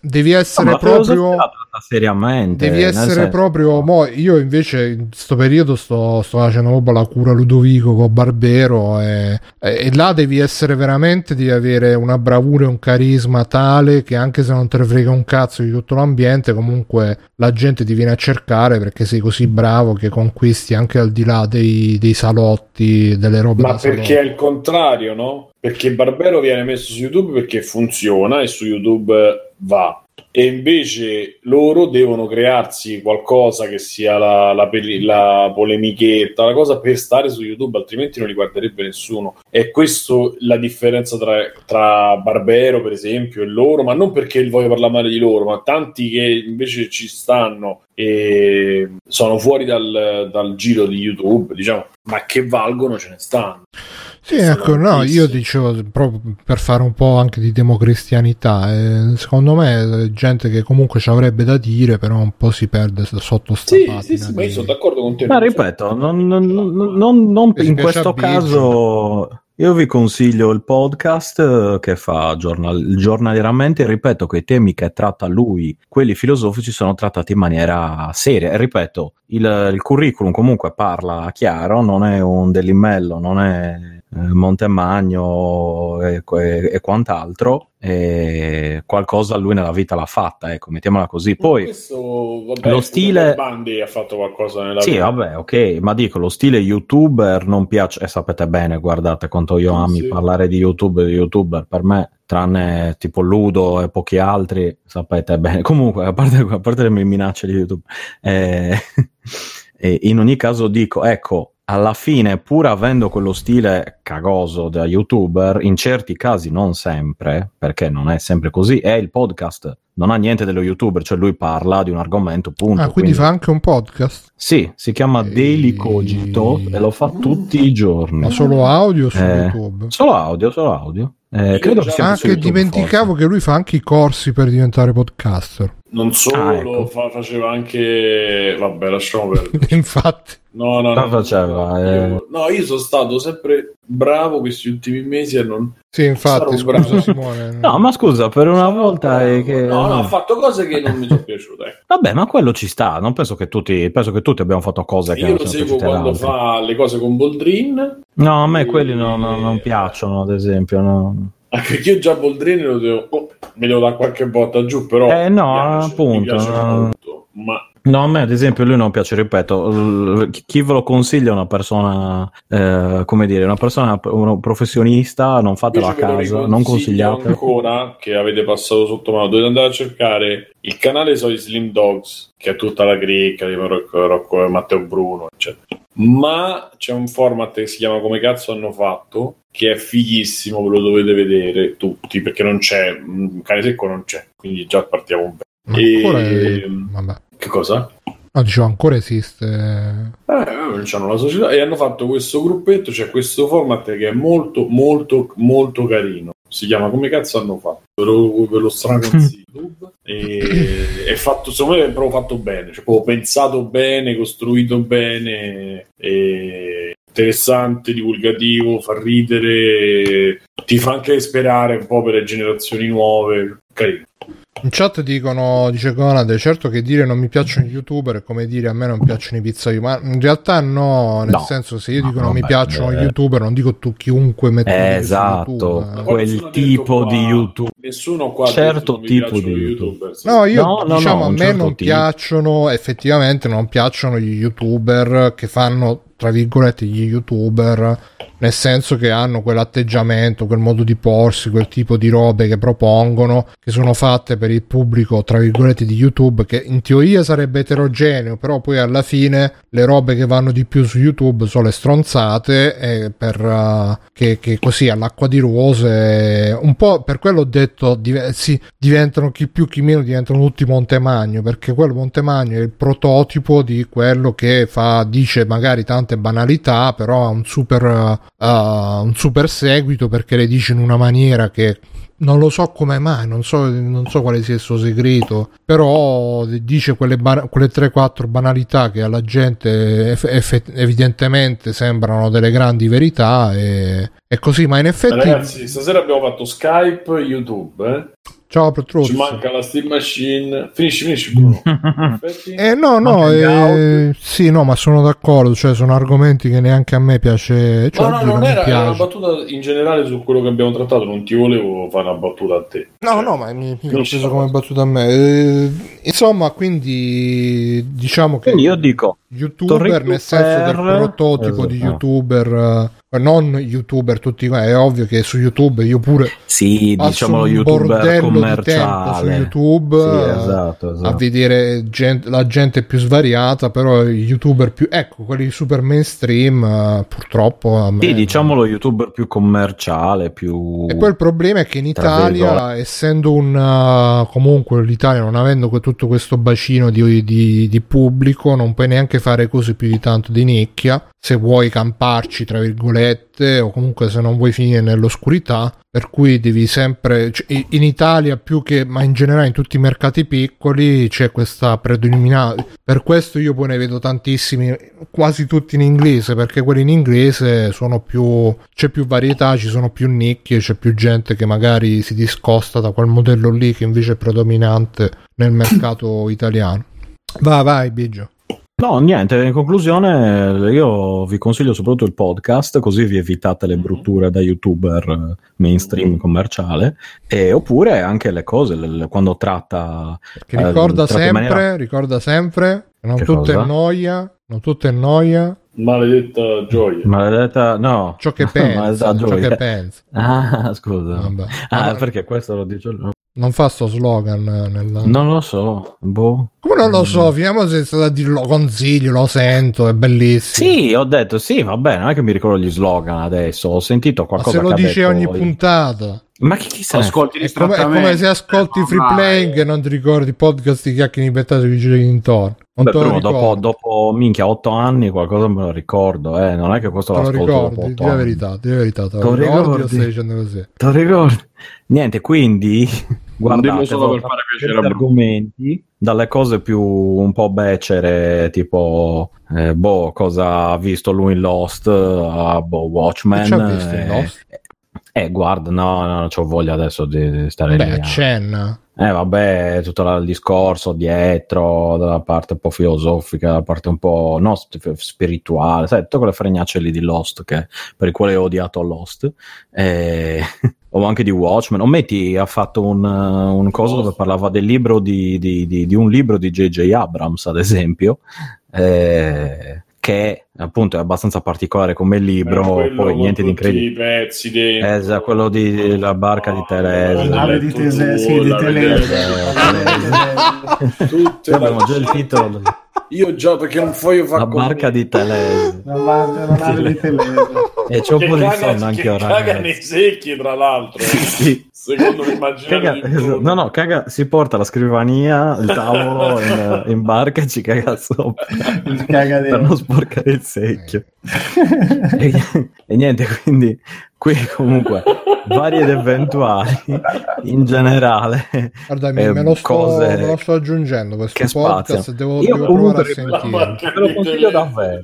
Speaker 1: devi essere no, proprio
Speaker 5: seriamente
Speaker 1: devi essere senso... proprio mo, io invece in questo periodo sto, sto facendo proprio la cura Ludovico con Barbero e, e, e, là devi essere veramente devi avere una bravura e un carisma tale che anche se non te ne frega un cazzo di tutto l'ambiente comunque la gente ti viene a cercare perché sei così bravo che conquisti anche al di là dei, dei salotti delle robe
Speaker 2: ma perché è il contrario no? Perché Barbero viene messo su YouTube perché funziona e su YouTube va e invece loro devono crearsi qualcosa che sia la, la, la, polemichetta, la cosa per stare su YouTube, altrimenti non li guarderebbe nessuno. E questa la differenza tra, tra, Barbero, per esempio, e loro, ma non perché voglio parlare male di loro, ma tanti che invece ci stanno e sono fuori dal, dal giro di YouTube, diciamo, ma che valgono ce ne stanno.
Speaker 1: Sì, ecco, no, io dicevo proprio per fare un po' anche di democristianità. Eh, secondo me è gente che comunque ci avrebbe da dire, però un po' si perde sotto sta
Speaker 2: Sì, sì, sì, ma io sono d'accordo con te.
Speaker 5: Ma ripeto, non, non, non, non in questo caso io vi consiglio il podcast eh, che fa giornal- giornaliерamente, ripeto che i temi che tratta lui, quelli filosofici, sono trattati in maniera seria. E ripeto, il, il curriculum comunque parla chiaro, non è un delimello, non è eh, Montemagno e, e, e quant'altro, e qualcosa lui nella vita l'ha fatta, ecco, mettiamola così. Poi
Speaker 2: questo, vabbè,
Speaker 5: lo stile
Speaker 2: Bandi ha fatto qualcosa nella
Speaker 5: Sì,
Speaker 2: vita.
Speaker 5: vabbè, ok, ma dico lo stile youtuber non piace e sapete bene, guardate quanto io ami
Speaker 2: Sì.
Speaker 5: parlare di YouTube di youtuber, per me tranne tipo Ludo e pochi altri, sapete bene. Comunque, a parte, a parte le mie minacce di YouTube, eh, in ogni caso dico, ecco, alla fine, pur avendo quello stile cagoso da youtuber, in certi casi non sempre, perché non è sempre così, è il podcast. Non ha niente dello youtuber, cioè lui parla di un argomento, punto.
Speaker 1: Ah, quindi fa anche un podcast?
Speaker 5: Sì, si chiama
Speaker 1: E-
Speaker 5: Daily Cogito e lo fa tutti i giorni.
Speaker 1: Ma solo audio su
Speaker 5: Eh,
Speaker 1: YouTube?
Speaker 5: Solo audio, solo audio. Eh, credo che sia
Speaker 1: Ah,
Speaker 5: anche
Speaker 1: che
Speaker 5: YouTube,
Speaker 1: dimenticavo
Speaker 5: forse.
Speaker 1: che lui fa anche i corsi per diventare podcaster.
Speaker 2: Non solo,
Speaker 5: Ah, ecco.
Speaker 2: fa- faceva anche... Vabbè, lasciamo perdere.
Speaker 1: Infatti,
Speaker 2: No, no, no.
Speaker 5: faceva? Eh.
Speaker 2: Io- no, io sono stato sempre bravo questi ultimi mesi a non...
Speaker 1: sì, infatti, scusa
Speaker 2: bravo.
Speaker 1: Simone.
Speaker 5: No, ma scusa, per una volta è che...
Speaker 2: No, no, ha fatto cose che non mi sono piaciute. ecco.
Speaker 5: Vabbè, ma quello ci sta. Non penso che tutti, penso che tutti abbiamo fatto cose che
Speaker 2: Io
Speaker 5: non
Speaker 2: lo seguo quando
Speaker 5: altri.
Speaker 2: fa le cose con Boldrin,
Speaker 5: No, a me quelli non, non- non piacciono, ad esempio. no.
Speaker 2: Anche perché io già Boldrin lo devo... oh, me lo dà qualche volta giù, però...
Speaker 5: Eh, no,
Speaker 2: piace,
Speaker 5: appunto,
Speaker 2: molto, ma...
Speaker 5: No, a me ad esempio lui non piace, ripeto, chi- ve lo consiglia è una persona, eh, come dire, una persona, un professionista, non fatelo a casa, non consigliate.
Speaker 2: ancora che avete passato sotto mano. Dovete andare a cercare il canale Soy Slim Dogs che ha tutta la cricca di Rocco, Rocco- Matteo Bruno eccetera ma c'è un format che si chiama come cazzo hanno fatto che è fighissimo ve lo dovete vedere tutti perché non c'è un cane secco non c'è quindi già partiamo bene
Speaker 1: Ma
Speaker 2: E-
Speaker 1: ancora è- Vabbè.
Speaker 2: che cosa?
Speaker 1: No, dicevo, ancora esiste.
Speaker 2: Eh, c'hanno la società e hanno fatto questo gruppetto, c'è questo format che è molto, molto, molto carino. Si chiama Come cazzo hanno fatto? Ve lo, ve lo straconsiglio. E è fatto, secondo me è proprio fatto bene, cioè proprio pensato bene, costruito bene, e interessante, divulgativo, fa ridere, ti fa anche sperare un po' per le generazioni nuove. Carino.
Speaker 1: In chat dicono, dice Conade, certo che dire non mi piacciono gli youtuber è come dire a me non piacciono i pizzaioli, ma in realtà no, nel
Speaker 5: No.
Speaker 1: senso se io
Speaker 5: No,
Speaker 1: dico non mi piacciono gli youtuber, non dico tu chiunque mette un
Speaker 5: Eh, esatto.
Speaker 1: YouTube.
Speaker 5: Quel tipo
Speaker 2: qua-
Speaker 5: di YouTube.
Speaker 2: Nessuno qua
Speaker 5: Certo tipo di.
Speaker 2: YouTuber, sì.
Speaker 1: No, io
Speaker 5: No,
Speaker 1: diciamo
Speaker 5: no,
Speaker 1: a me
Speaker 5: certo
Speaker 1: non
Speaker 5: tipo.
Speaker 1: piacciono, effettivamente non piacciono gli youtuber che fanno, tra virgolette, gli youtuber, nel senso che hanno quell'atteggiamento, quel modo di porsi, quel tipo di robe che propongono, che sono fatte per il pubblico, tra virgolette, di YouTube, che in teoria sarebbe eterogeneo, però poi alla fine le robe che vanno di più su YouTube sono le stronzate, e per, eh, che, che così all'acqua di rose, un po' per quello ho detto, div- sì, diventano chi più chi meno, diventano tutti Montemagno, perché quello Montemagno è il prototipo di quello che fa, dice magari tante banalità, però ha un super, eh, un super seguito perché le dice in una maniera che non lo so come mai, non so, non so quale sia il suo segreto, però dice quelle, ba- quelle 3-4 banalità che alla gente eff- eff- evidentemente sembrano delle grandi verità e, e così, ma in effetti...
Speaker 2: Ragazzi, stasera abbiamo fatto Skype, YouTube. eh.
Speaker 1: Ciao Petrus.
Speaker 2: Ci manca la Steam Machine. Finisci, finisci, Bruno.
Speaker 1: Eh no, no, eh, sì, no, ma sono d'accordo, cioè sono argomenti che neanche a me piace, cioè,
Speaker 2: no, no, non
Speaker 1: mi
Speaker 2: era, era una battuta in generale su quello che abbiamo trattato. Non ti volevo fare una battuta a te.
Speaker 1: No,
Speaker 2: Cioè,
Speaker 1: no, ma mi, mi l'ho
Speaker 2: finisci
Speaker 1: preso come battuta a me. Eh, insomma, quindi diciamo che
Speaker 5: Quindi io dico,
Speaker 1: youtuber nel senso del prototipo di
Speaker 5: Esatto.
Speaker 1: youtuber, eh, non youtuber tutti qua, è ovvio che su YouTube io pure
Speaker 5: sì, diciamo youtuber
Speaker 1: tempo su
Speaker 5: commerciale.
Speaker 1: YouTube
Speaker 5: Sì,
Speaker 1: eh,
Speaker 5: esatto,
Speaker 1: a
Speaker 5: esatto.
Speaker 1: vedere gent- la gente più svariata, però i youtuber più, ecco, quelli super mainstream, eh, purtroppo
Speaker 5: Sì, diciamo lo youtuber più commerciale, più...
Speaker 1: E poi il problema è che in Italia, essendo un uh, comunque l'Italia non avendo tutto questo bacino di, di- di pubblico, non puoi neanche fare cose più di tanto di nicchia. Se vuoi camparci, tra virgolette, o comunque se non vuoi finire nell'oscurità, per cui devi sempre, cioè, in Italia più che, ma in generale in tutti i mercati piccoli c'è questa predominanza, per questo io poi ne vedo tantissimi, quasi tutti in inglese, perché quelli in inglese sono più, c'è più varietà, ci sono più nicchie, c'è più gente che magari si discosta da quel modello lì che invece è predominante nel mercato italiano. Vai, vai, Biggio.
Speaker 5: No, niente, in conclusione io vi consiglio soprattutto il podcast, così vi evitate le brutture da youtuber mainstream commerciale, e, oppure anche le cose, le, quando tratta...
Speaker 1: Che ricorda, eh, sempre, maniera... ricorda sempre, non che tutto cosa? è noia, non tutto è noia.
Speaker 2: Maledetta gioia.
Speaker 5: Maledetta, no.
Speaker 1: Ciò che pensa, ciò che pensa.
Speaker 5: Ah, scusa. Ah, perché questo lo dice lui.
Speaker 1: Non fa sto slogan nel...
Speaker 5: Non lo so, boh.
Speaker 1: Come non lo so? Finiamo senza dirlo, consiglio, lo sento, è bellissimo.
Speaker 5: Sì, ho detto sì, va bene, non è che mi ricordo gli slogan adesso, ho sentito qualcosa
Speaker 1: Ma se lo dice ogni poi. puntata.
Speaker 5: Ma chi, chi se
Speaker 1: ascolti è come, è come se ascolti free playing e non ti ricordi podcast di chiacchiere inventate di giri intorno. Non
Speaker 5: Beh, lo dopo, dopo, minchia, otto anni qualcosa me lo ricordo, eh. non è che questo
Speaker 1: te
Speaker 5: l'ascolto
Speaker 1: lo ricordi,
Speaker 5: dopo
Speaker 1: di la verità, di la verità, te lo ricordi o stai dicendo così?
Speaker 5: Te ricordi? Niente, quindi guardate solo per fare piacere argomenti dalle cose più un po' becere tipo eh, boh cosa ha visto lui in Lost a boh, Watchmen
Speaker 1: che visto in Lost?
Speaker 5: Eh, guarda, no, no, non ho voglia adesso di stare
Speaker 1: Beh,
Speaker 5: lì.
Speaker 1: accenna.
Speaker 5: Eh, vabbè, tutto il discorso dietro, dalla parte un po' filosofica, dalla parte un po' no, spirituale, sai, tutte quelle fregnacce lì di Lost che, per i quali ho odiato Lost. Eh, o anche di Watchmen. Ometti ha fatto un, un coso dove parlava del libro di, di, di, di un libro di J.J. Abrams, ad esempio. Eh, che appunto è abbastanza particolare come libro, eh, poi niente di incredibile.
Speaker 2: Pezzi dentro.
Speaker 5: Esatto, quello di la barca di Teresa.
Speaker 3: La nave di Teresa, sì, di Teresa.
Speaker 5: Abbiamo già il titolo.
Speaker 2: Io già perché non voglio fare
Speaker 5: la barca di Telese.
Speaker 3: La barca di Telese.
Speaker 5: E c'è un po' di sonno anche ora.
Speaker 2: Caga nei secchi, tra l'altro.
Speaker 5: sì, sì.
Speaker 2: Secondo me caga,
Speaker 5: No, no, caga, si porta la scrivania, il tavolo in, in barca e ci caga sopra.
Speaker 3: Caga
Speaker 5: per non sporcare il secchio. e, e niente, quindi qui comunque vari ed eventuali in generale.
Speaker 1: Guarda eh, me, lo sto,
Speaker 5: cose
Speaker 1: me lo sto aggiungendo questo
Speaker 5: che
Speaker 1: podcast devo,
Speaker 5: io
Speaker 1: devo provare a
Speaker 5: sentire. ve lo consiglio davvero.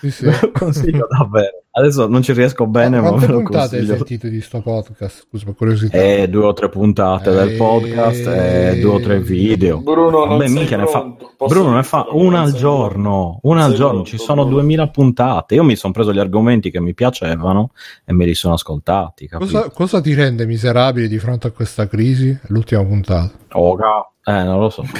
Speaker 5: sì, sì. lo consiglio davvero. Adesso non ci riesco bene ma, ma ve lo
Speaker 1: puntate
Speaker 5: consiglio.
Speaker 1: hai sentito di sto podcast? Scusa per curiosità.
Speaker 5: Eh, due o tre puntate
Speaker 1: Eh,
Speaker 5: del podcast e due o tre video.
Speaker 2: Bruno, non
Speaker 5: Vabbè,
Speaker 2: sei
Speaker 5: minchia, ne fa... Bruno ne fa una
Speaker 2: non
Speaker 5: al giorno, una al giorno,
Speaker 2: pronto,
Speaker 5: ci sono? 2000 puntate. Io mi sono preso gli argomenti che mi piacevano e me li sono ascoltati.
Speaker 1: Cosa, cosa ti rende miserabile di fronte a questa crisi l'ultima puntata
Speaker 5: Oh, eh, non lo so.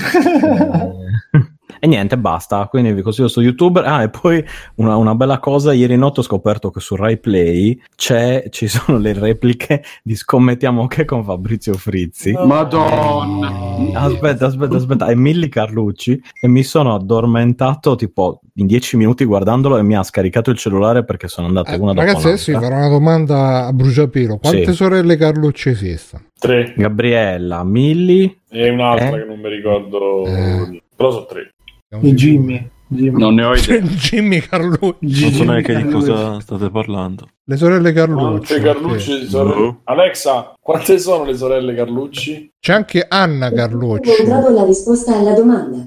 Speaker 5: Eh, E niente, basta. Quindi vi consiglio su YouTube. Ah, e poi una, una bella cosa: ieri notte ho scoperto che su Rai Play c'è, ci sono le repliche di Scommettiamo che con Fabrizio Frizzi.
Speaker 4: Madonna.
Speaker 5: Aspetta, aspetta, aspetta, è Milli Carlucci e mi sono addormentato tipo in dieci minuti guardandolo e mi ha scaricato il cellulare perché sono andate
Speaker 1: Eh,
Speaker 5: una dopo
Speaker 1: ragazzi adesso vi farò una domanda a bruciapelo quante
Speaker 5: Sì.
Speaker 1: sorelle Carlucci esistono?
Speaker 2: Tre.
Speaker 5: Gabriella, Milli,
Speaker 2: E un'altra
Speaker 5: Eh?
Speaker 2: che non mi ricordo.
Speaker 1: Eh.
Speaker 2: Però sono tre.
Speaker 3: E Jimmy. Jimmy.
Speaker 4: Non ne ho idea.
Speaker 1: Jimmy Carlucci
Speaker 7: Non so neanche di cosa state parlando.
Speaker 1: le sorelle Carlucci
Speaker 2: Quante Carlucci
Speaker 1: ok.
Speaker 2: sorelle-. Alexa, quante sono le sorelle Carlucci?
Speaker 1: c'è anche Anna Carlucci
Speaker 8: Ho dato la risposta alla domanda.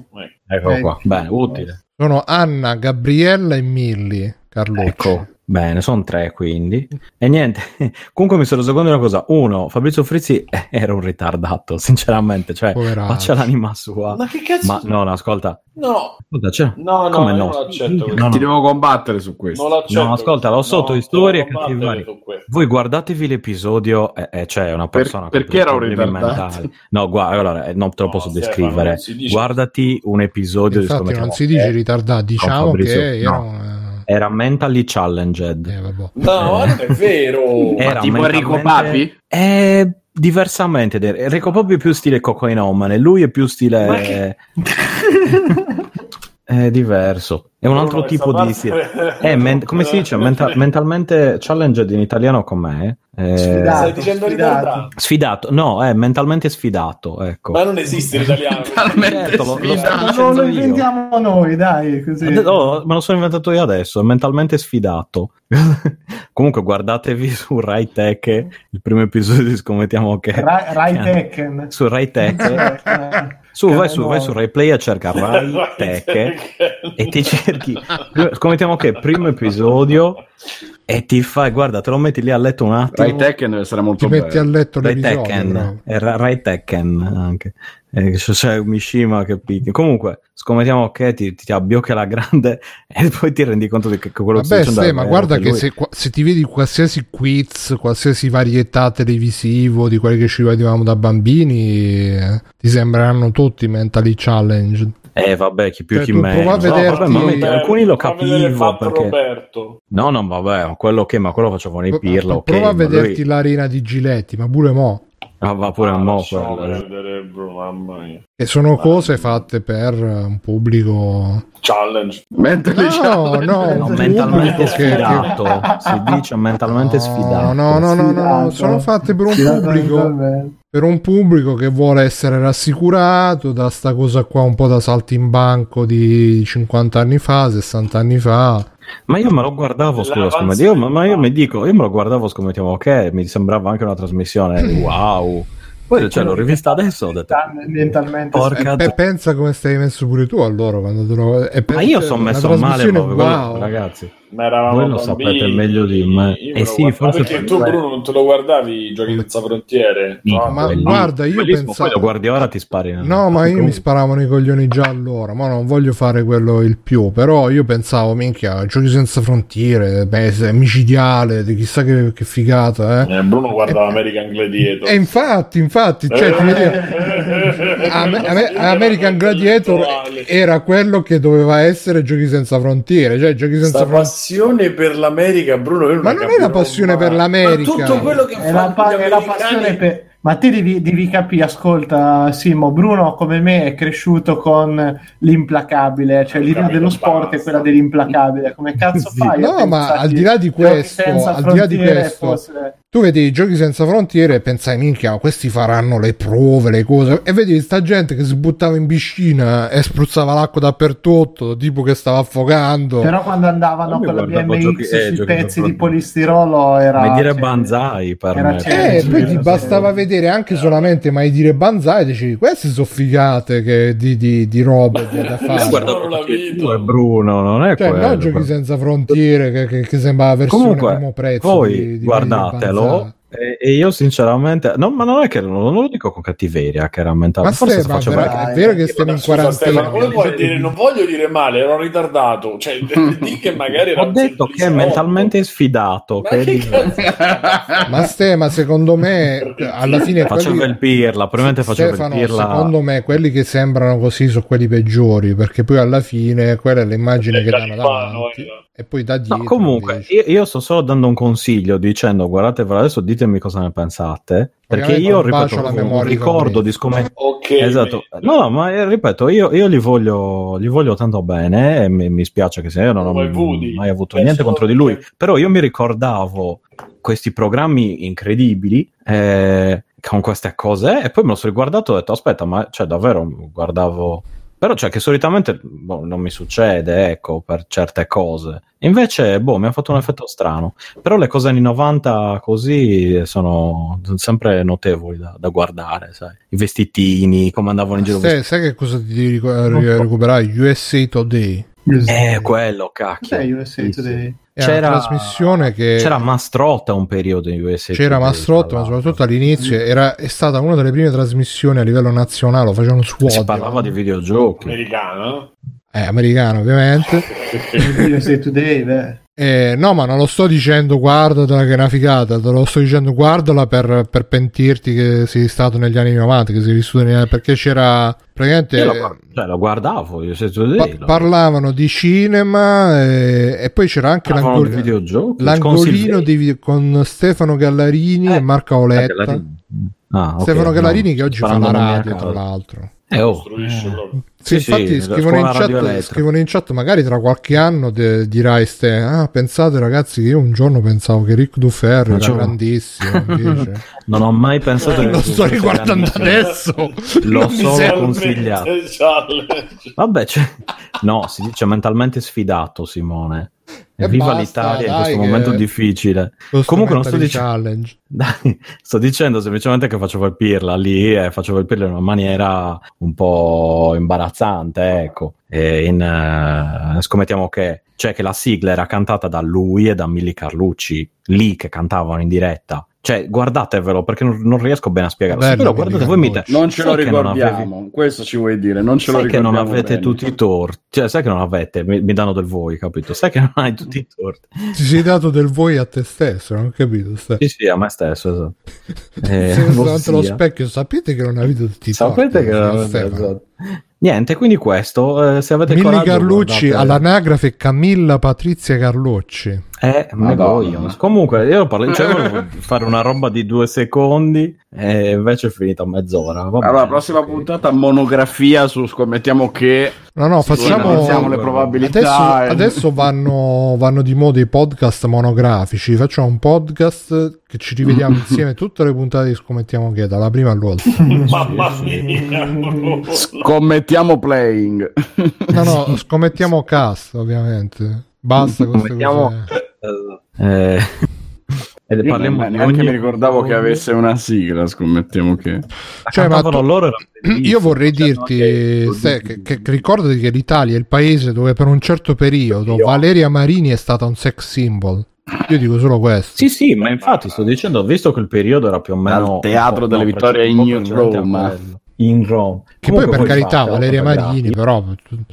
Speaker 5: ecco
Speaker 3: Eh,
Speaker 5: qua, bene, utile.
Speaker 1: sono Anna, Gabriella e Milli Carlucci
Speaker 5: Ecco, bene, sono tre quindi. E niente, comunque mi sono reso conto di una cosa. Uno, Fabrizio Frizzi eh, era un ritardato, sinceramente, cioè
Speaker 1: Poveraccio.
Speaker 5: faccia l'anima sua.
Speaker 2: Ma che cazzo?
Speaker 5: Ma no, no, ascolta,
Speaker 2: No,
Speaker 5: ascolta, c'è-
Speaker 2: no, no,
Speaker 5: no?
Speaker 2: non questo.
Speaker 5: No,
Speaker 4: Ti
Speaker 5: no.
Speaker 4: devo combattere su questo.
Speaker 2: Non l'accetto
Speaker 5: No, ascolta, l'ho sotto
Speaker 2: No,
Speaker 5: di storie
Speaker 2: devo
Speaker 5: cattivi
Speaker 2: combattere
Speaker 5: vari.
Speaker 2: su questo.
Speaker 5: Voi guardatevi l'episodio e e c'è una
Speaker 4: Per-
Speaker 5: persona
Speaker 4: perché era un ritardato?
Speaker 5: No, guarda, allora, eh, non te lo
Speaker 2: No,
Speaker 5: posso descrivere. Guardati un episodio di
Speaker 1: infatti non si dice ritardato diciamo che era
Speaker 5: no.
Speaker 1: un-
Speaker 5: Era mentally challenged.
Speaker 1: eh, vabbè.
Speaker 2: No, ma non è vero.
Speaker 5: Era
Speaker 4: tipo Enrico
Speaker 5: mentalmente-
Speaker 4: Papi?
Speaker 5: È diversamente. Enrico Papi è più stile cocainomane, lui è più stile.
Speaker 2: Ma che-
Speaker 5: è diverso. È un altro tipo di... È men- come si dice? Menta- mentalmente challenged in italiano com'è?
Speaker 2: Eh... Sfidato, Stai dicendo sfidato.
Speaker 5: sfidato. no, è mentalmente sfidato. Ecco.
Speaker 2: Ma non esiste in italiano. mentalmente
Speaker 3: certo, lo, lo, lo inventiamo noi, dai. Così.
Speaker 5: No, me lo sono inventato io adesso. È mentalmente sfidato. Comunque, guardatevi su Rai Tech il primo episodio di Scommettiamo che.
Speaker 3: Rai, Rai Tech.
Speaker 5: Su Rai Tech. Su, vai su, vai su Rai Play a cercare Rai Tech e ti cerchi. Scommettiamo che primo episodio e ti fai, guarda, te lo metti lì a letto un attimo.
Speaker 4: Rai Tekken deve essere molto
Speaker 1: ti bello. metti a letto
Speaker 5: Rai Tekken, Rai Tekken anche. Eh, c'è Mishima che picchia. Comunque, scommettiamo che ti, ti abbiocca la grande e poi ti rendi conto di che quello
Speaker 1: Vabbè,
Speaker 5: che sta
Speaker 1: ma guarda che se, se, ti vedi qualsiasi quiz, qualsiasi varietà televisivo di quelli che ci vedevamo da bambini, eh, ti sembreranno tutti mentally challenge.
Speaker 5: Eh vabbè, chi più cioè, chi meno.
Speaker 1: Vederti...
Speaker 5: No, vabbè, ma alcuni lo capivo perché... Roberto. No, no, vabbè, quello che, ma quello facevo nei pirla,
Speaker 1: Prova
Speaker 5: okay,
Speaker 1: a vederti lui... l'arena di Giletti, ma pure mo'.
Speaker 5: Ah, va pure a mo'
Speaker 1: E sono cose fatte per un pubblico
Speaker 2: challenge.
Speaker 1: Mentally no, challenge. no,
Speaker 5: no mentalmente sfidato. Che... Si dice mentalmente
Speaker 1: no,
Speaker 5: sfidato.
Speaker 1: No, no, no, no, no, sono fatte per un pubblico per un pubblico che vuole essere rassicurato da sta cosa qua un po' da saltimbanco di 50 anni fa, 60 anni fa
Speaker 5: ma io me lo guardavo, scusa, scommettiamo, io, ma, ma io mi dico, io me lo guardavo, scommettiamo, ok, mi sembrava anche una trasmissione, wow. Poi cioè, l'ho rivista adesso ho detto
Speaker 3: ambientalmente
Speaker 1: porca e, e pensa come stai messo pure tu allora quando te lo... e
Speaker 5: ma io sono messo male proprio, wow. ragazzi
Speaker 2: ma eravamo
Speaker 5: voi lo sapete meglio di me.
Speaker 2: eh sì, forse perché tu Bruno non te lo guardavi i giochi senza frontiere?
Speaker 1: No, ma quelli, guarda io pensavo
Speaker 5: poi lo guardi ora ti spari
Speaker 1: no ma io mi sparavano i coglioni già allora ma non voglio fare quello il più però io pensavo minchia giochi senza frontiere beh, è micidiale chissà che, che figata
Speaker 2: eh. eh Bruno guardava e, American Gladiator.
Speaker 1: e infatti infatti cioè, eh. American Gladiator era quello che doveva essere giochi senza frontiere cioè giochi senza frontiere
Speaker 2: passione per l'America, Bruno.
Speaker 1: Non ma non è la passione ma... per l'America.
Speaker 2: Ma tutto quello che
Speaker 3: è la, pa- è la passione per ma te devi, devi, capire, ascolta Simo, Bruno come me è cresciuto con l'implacabile, cioè l'idea dello sport è quella dell'implacabile, come cazzo sì. fai?
Speaker 1: No, ma al di là di questo, al di là di questo fosse... tu vedi i giochi senza frontiere e pensai, minchia, questi faranno le prove, le cose, e vedi sta gente che si buttava in piscina e spruzzava l'acqua dappertutto, tipo che stava affogando.
Speaker 3: Però quando andavano con la BMX giochi, eh, sui pezzi di polistirolo era...
Speaker 5: Ma dire cioè, banzai per me.
Speaker 1: Eh, poi ti bastava vedere vedere anche solamente mai dire banzai dici queste sono figate che di, di, di roba da fare.
Speaker 5: Guarda la vita. è Bruno non è
Speaker 1: cioè,
Speaker 5: quello.
Speaker 1: no giochi senza frontiere che, che, che sembra la versione Comunque, primo prezzo
Speaker 5: voi
Speaker 1: di,
Speaker 5: di guardatelo e, e, io sinceramente, no, ma non è che non, non, lo dico con cattiveria, che era mentale.
Speaker 1: Ma forse Stefano, faceva vera, è vero che stiamo in quarantena.
Speaker 2: come puoi dire? Non voglio dire male, ero ritardato. Cioè, di che magari
Speaker 5: Ho detto che è mentalmente sfidato. Ma, che
Speaker 1: che ma Ste, ma secondo me alla fine
Speaker 5: faccio quelli... il pirla, probabilmente faccio il pirla.
Speaker 1: Secondo me quelli che sembrano così sono quelli peggiori, perché poi alla fine quella è l'immagine che danno davanti. E poi da dietro.
Speaker 5: No, comunque, io, io, sto solo dando un consiglio dicendo: guardatevelo adesso, ditemi cosa ne pensate. Perché io ripeto, ricordo di scommettere.
Speaker 2: Okay.
Speaker 5: Esatto. No, no, ma eh, ripeto, io, io li, voglio, li, voglio, tanto bene e mi, mi spiace che se io non ho mai avuto niente contro di lui. Però io mi ricordavo questi programmi incredibili. Eh, con queste cose e poi me lo sono riguardato e ho detto aspetta ma cioè davvero guardavo però cioè che solitamente boh, non mi succede, ecco, per certe cose. Invece, boh, mi ha fatto un effetto strano. Però le cose anni 90 così sono sempre notevoli da, da guardare, sai. I vestitini, come andavano in giro.
Speaker 1: Sai, sai che cosa ti devi recuperare? USA Today.
Speaker 5: Eh, quello, cacchio.
Speaker 3: Cos'è USA Today?
Speaker 1: C'era una trasmissione che
Speaker 5: c'era Mastrotta un periodo in USA
Speaker 1: c'era Mastrotta ma soprattutto all'inizio era, è stata una delle prime trasmissioni a livello nazionale facevano su
Speaker 5: si parlava di videogiochi.
Speaker 2: Americano?
Speaker 1: Eh americano ovviamente.
Speaker 3: USA Today beh
Speaker 1: eh, no, ma non lo sto dicendo guardatela che è una figata, te lo sto dicendo guardala per, per pentirti che sei stato negli anni 90, che sei vissuto negli anni perché c'era praticamente
Speaker 5: lo, cioè, lo guardavo io
Speaker 1: pa- parlavano di cinema e, e poi c'era anche l'angol- l'angolino di, con Stefano Gallarini eh, e Marco Auletta. Ah, okay, Stefano Gallarini no, che oggi fa la radio tra l'altro
Speaker 5: Eh, oh.
Speaker 1: Sì, sì, infatti sì, scrivono, in chat, scrivono, in chat, magari tra qualche anno de- dirai ste, ah pensate ragazzi che io un giorno pensavo che Rick Dufer era grandissimo
Speaker 5: non ho mai pensato
Speaker 1: che lo sto riguardando adesso.
Speaker 5: Lo so consigliato. Vabbè cioè, no si dice mentalmente sfidato Simone e Viva basta, l'Italia in questo momento difficile. Comunque non sto dicendo... Sto dicendo semplicemente che faccio colpirla lì e faccio colpirla in una maniera un po' imbarazzante, ecco. E in, uh, scommettiamo che, cioè che la sigla era cantata da lui e da Milli Carlucci, lì che cantavano in diretta. Cioè, guardatevelo perché non, non riesco bene a spiegarlo. Bello, però guardate voi mi te-
Speaker 4: Non ce lo ricordiamo, avevi... questo ci vuoi dire, non ce sai lo ricordiamo.
Speaker 5: che non avete bene. tutti i torti, cioè sai che non avete, mi, mi, danno del voi, capito? Sai che non hai tutti i torti.
Speaker 1: Ti sei dato del voi a te stesso, non ho capito? Stai.
Speaker 5: Sì, sì, a me stesso, esatto.
Speaker 1: Eh, davanti allo specchio, sapete che non avete tutti i torti. Sapete che non avete, esatto.
Speaker 5: Niente, quindi questo, eh, se avete
Speaker 1: Milli Carlucci guardate... all'anagrafe Camilla Patrizia Carlucci.
Speaker 5: Eh, me voglio. Comunque, io parlo, cioè, volevo fare una roba di due secondi e invece è finita a mezz'ora.
Speaker 4: Vabbè, allora, prossima okay. puntata monografia su scommettiamo che
Speaker 1: No, no, facciamo
Speaker 4: le probabilità.
Speaker 1: Adesso, e... adesso vanno, vanno, di moda i podcast monografici. Facciamo un podcast che ci rivediamo insieme tutte le puntate di Scommettiamo che dalla prima all'ultima.
Speaker 2: Mamma mia!
Speaker 4: Scommettiamo playing.
Speaker 1: No, no, scommettiamo cast, ovviamente. Basta scommettiamo...
Speaker 5: Eh...
Speaker 4: Ed Io parliamo neanche ogni... mi ricordavo che avesse una sigla, scommettiamo che...
Speaker 1: Cioè, ma tu... loro io vorrei cioè, dirti, che... Se, che, che, ricordati che l'Italia è il paese dove per un certo periodo Io. Valeria Marini è stata un sex symbol. Io dico solo questo.
Speaker 5: Sì, sì, ma infatti sto dicendo, visto che il periodo era più o meno...
Speaker 4: Al teatro delle vittorie in Roma
Speaker 5: in Rome.
Speaker 1: Che poi per carità, Valeria Marini, però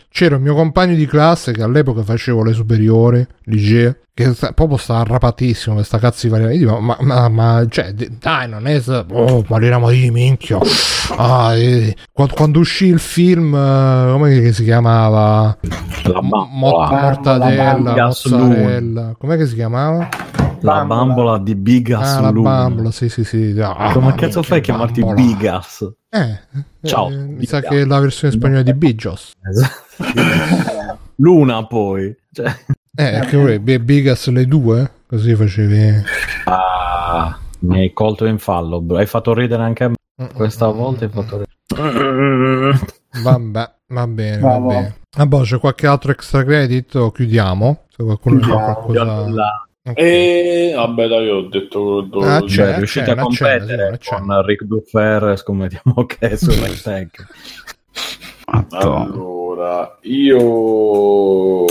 Speaker 1: c'era un mio compagno di classe che all'epoca facevo le superiori, liceo, che sta, proprio sta arrapatissimo questa cazzo di Valeria Marini, ma, ma, ma cioè, dai, non è... Oh, Valeria Marini, minchia. Ah, eh, quando, quando, uscì il film, uh, come si chiamava?
Speaker 5: La
Speaker 1: Mo- mortadella, mozzarella, com'è si chiamava?
Speaker 5: La bambola di Bigas
Speaker 1: ah, la bambola, sì, sì, sì.
Speaker 5: Ah, Come cazzo fai a chiamarti Bigas?
Speaker 1: Eh, Ciao. Eh, mi sa che è la versione spagnola di Bijos.
Speaker 5: Luna poi. Cioè.
Speaker 1: Eh, che vuoi, Bigas le due? Così facevi...
Speaker 5: Ah, mi hai colto in fallo, bro. Hai fatto ridere anche a me. Questa volta hai fatto ridere.
Speaker 1: Vabbè, va bene, va bene. Ah, boh, c'è qualche altro extra credit o chiudiamo? Se qualcuno ha qualcosa... La...
Speaker 2: Okay. E vabbè, dai, ho detto dove
Speaker 5: ah, cioè, riuscite a competere c'è, con Rick Duffer, scommettiamo che è su Tag.
Speaker 2: allora, io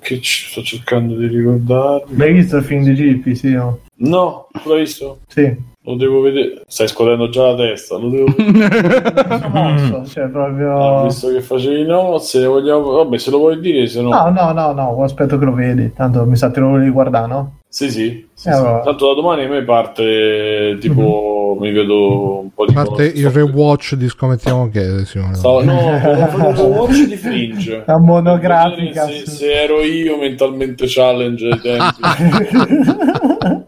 Speaker 2: che ci sto cercando di ricordarmi.
Speaker 3: L'hai visto il film di Gippi, sì? No,
Speaker 2: no l'hai visto?
Speaker 3: Sì.
Speaker 2: Lo devo vedere. Stai scotendo già la testa. Lo devo vedere.
Speaker 3: cioè, proprio...
Speaker 2: Ah, visto che facevi no, se ne vogliamo. Vabbè, se lo vuoi dire, se no.
Speaker 3: No, no, no, no. Aspetto che lo vedi. Tanto mi sa che lo volevi guardare, no?
Speaker 2: Sì, sì. sì, eh, sì. Tanto da domani a me parte tipo. Mm-hmm. Mi vedo un po' di.
Speaker 1: Parte il rewatch di Scommettiamo che. Simone.
Speaker 2: So, no, il rewatch di Fringe.
Speaker 3: La monografica.
Speaker 2: Se, se, ero io mentalmente challenge ai tempi.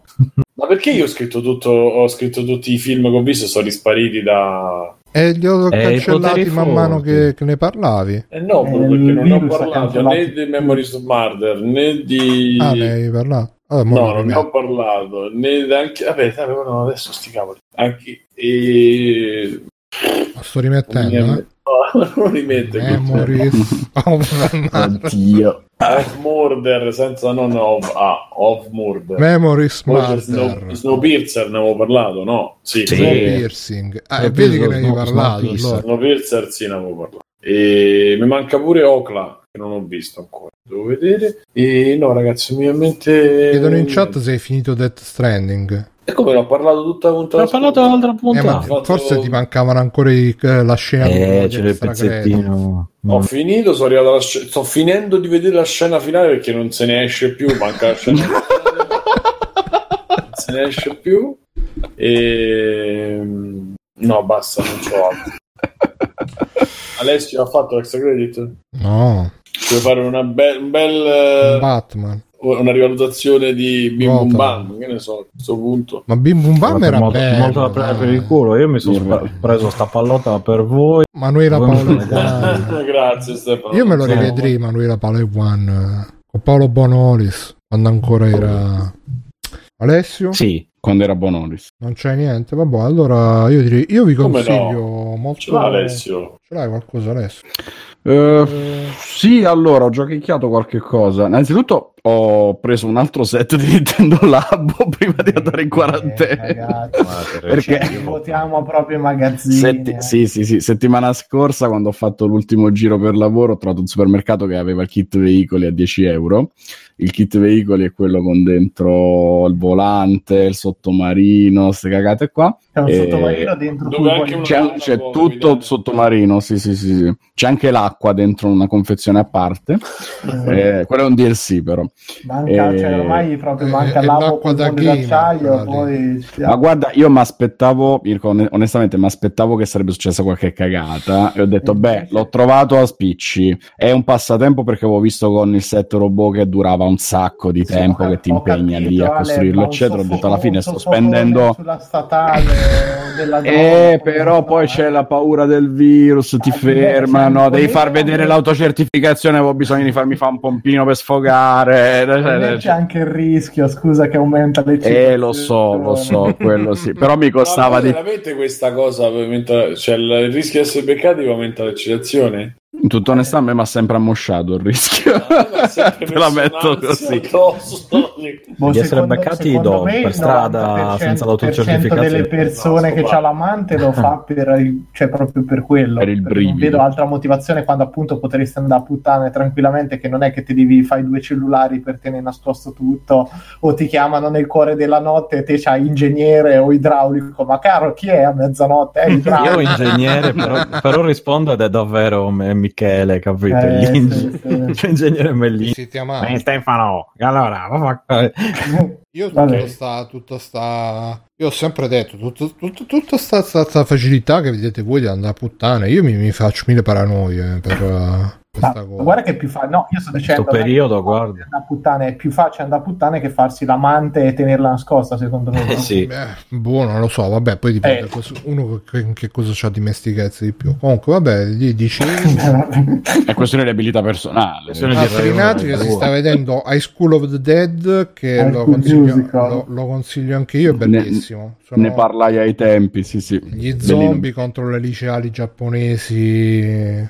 Speaker 2: Ma perché io ho scritto, tutto, ho scritto tutti i film che ho visto e sono rispariti da...
Speaker 1: E li ho eh, cancellati man mano che, che, ne parlavi?
Speaker 2: Eh no, eh, perché non ho parlato né di Memories of Murder né di...
Speaker 1: Ah, ne hai parlato?
Speaker 2: Oh, no, non ne ho parlato né anche... Vabbè, vabbè no, adesso sti cavoli. Anche... E...
Speaker 1: Lo sto rimettendo, eh?
Speaker 2: No, non rimetto.
Speaker 1: Memories
Speaker 5: of Oddio.
Speaker 2: Of Murder senza non of, ah, of Murder.
Speaker 1: Memories Murder.
Speaker 2: Snow, Snowpiercer ne avevo parlato, no? Sì.
Speaker 1: sì. Snowpiercing. Ah, e vedi che ne hai parlato. Allora.
Speaker 2: Snowpiercer sì ne avevo parlato. E mi manca pure Ocla, che non ho visto ancora. Devo vedere. E no, ragazzi, mi mente.
Speaker 1: Chiedono in chat se hai finito Death Stranding.
Speaker 2: E come l'ho parlato tutta la puntata?
Speaker 5: L'ho parlato l'altra puntata.
Speaker 1: Eh, forse ti mancavano ancora i, eh, la scena.
Speaker 5: Eh, c'è il pezzettino.
Speaker 2: Ho mm. finito, sono arrivato alla scena. Sto finendo di vedere la scena finale perché non se ne esce più. Manca la scena finale. non se ne esce più. E... No, basta, non c'ho altro. Alessio ha fatto l'extra credit?
Speaker 1: No.
Speaker 2: Puoi fare una be- un bel...
Speaker 1: Batman
Speaker 2: una rivalutazione di Bim Bum Bam, che ne so, a questo punto.
Speaker 1: Ma Bim Bum Bam era molto, bello,
Speaker 5: molto da prendere per il culo. Io mi sono preso sta pallotta per voi.
Speaker 1: Manuela Paolo
Speaker 2: Grazie Stefano.
Speaker 1: Io me lo rivedrei Manuela Paolo One con Paolo Bonolis quando ancora era Alessio?
Speaker 4: Sì, quando era Bonolis.
Speaker 1: Non c'è niente, vabbè, allora io direi io vi consiglio no? molto
Speaker 2: Ce l'ha Alessio.
Speaker 1: Ce l'hai qualcosa Alessio?
Speaker 4: Uh, sì, allora ho giochicchiato qualche cosa. Innanzitutto ho preso un altro set di Nintendo Labo prima di andare in quarantena.
Speaker 3: Eh, perché votiamo proprio i magazzini. Setti-
Speaker 4: eh. Sì, sì, sì. Settimana scorsa, quando ho fatto l'ultimo giro per lavoro, ho trovato un supermercato che aveva il kit veicoli a 10 euro. Il kit veicoli è quello con dentro il volante, il sottomarino, queste cagate qua.
Speaker 3: C'è un e... sottomarino dentro
Speaker 4: c'è, c'è, c'è tutto il sottomarino, sì, sì, sì, sì. C'è anche l'acqua dentro una confezione a parte. eh, quello è un DLC, però.
Speaker 3: Manca, e... cioè, ormai proprio manca eh, l'acqua da d'acciaio. Poi...
Speaker 4: Ma guarda, io mi aspettavo, onestamente, mi aspettavo che sarebbe successa qualche cagata. E ho detto, beh, l'ho trovato a spicci. È un passatempo perché avevo visto con il set robot che durava un sacco di tempo, sì, che ti impegna capito, lì a costruirlo, eccetera. Ho detto, alla fine sto spendendo.
Speaker 3: Sulla statale
Speaker 4: della eh, però poi c'è la paura del virus, ti ah, fermano, devi far vedere l'autocertificazione, avevo bisogno di farmi fare un pompino per sfogare.
Speaker 3: C'è cioè, anche il rischio, scusa, che aumenta le
Speaker 4: cifre. Eh, lo so, lo so, quello sì, però mi costava no,
Speaker 2: di... Veramente questa cosa, cioè il rischio di essere beccati aumenta l'eccitazione?
Speaker 4: In tutta onestà, a me mi ha sempre ammosciato il rischio. Te la metto così.
Speaker 5: Boh, di essere beccati do, per strada senza l'autocertificazione.
Speaker 3: delle persone che ha l'amante lo fa per, cioè, proprio per quello.
Speaker 4: Per il brivido.
Speaker 3: Non vedo altra motivazione quando appunto potresti andare a puttane tranquillamente che non è che ti devi fare due cellulari per tenere nascosto tutto o ti chiamano nel cuore della notte e te c'hai ingegnere o idraulico. Ma caro, chi è a mezzanotte? È.
Speaker 5: Io ingegnere, però, però rispondo ed è davvero Michele, capito? Eh, sì, sì. Cioè, ingegnere Mellini. Si
Speaker 1: chiama...
Speaker 5: Eh, Stefano, allora...
Speaker 1: Io tutta sta, tutta sta... Io ho sempre detto, tutto, tutto, tutta sta, sta, sta, facilità che vedete voi di andare a puttane, io mi, mi faccio mille paranoie per...
Speaker 3: Ma, guarda che è più facile. No, io sto dicendo.
Speaker 5: Questo periodo, guarda.
Speaker 3: Puttane, è più facile andare a puttane che farsi l'amante e tenerla nascosta, secondo me.
Speaker 5: Eh, sì.
Speaker 1: Beh, buono, non lo so. Vabbè, poi dipende. Eh. Uno che, che cosa c'ha dimestichezza di più. Comunque, vabbè, gli dicevi.
Speaker 4: è questione di abilità personale.
Speaker 1: Ah, Trinati si sta vedendo High School of the Dead, che lo consiglio, lo, lo consiglio, anche io. È bellissimo.
Speaker 4: Sono ne parlai ai tempi, sì, sì.
Speaker 1: Gli zombie Bellino. contro le liceali giapponesi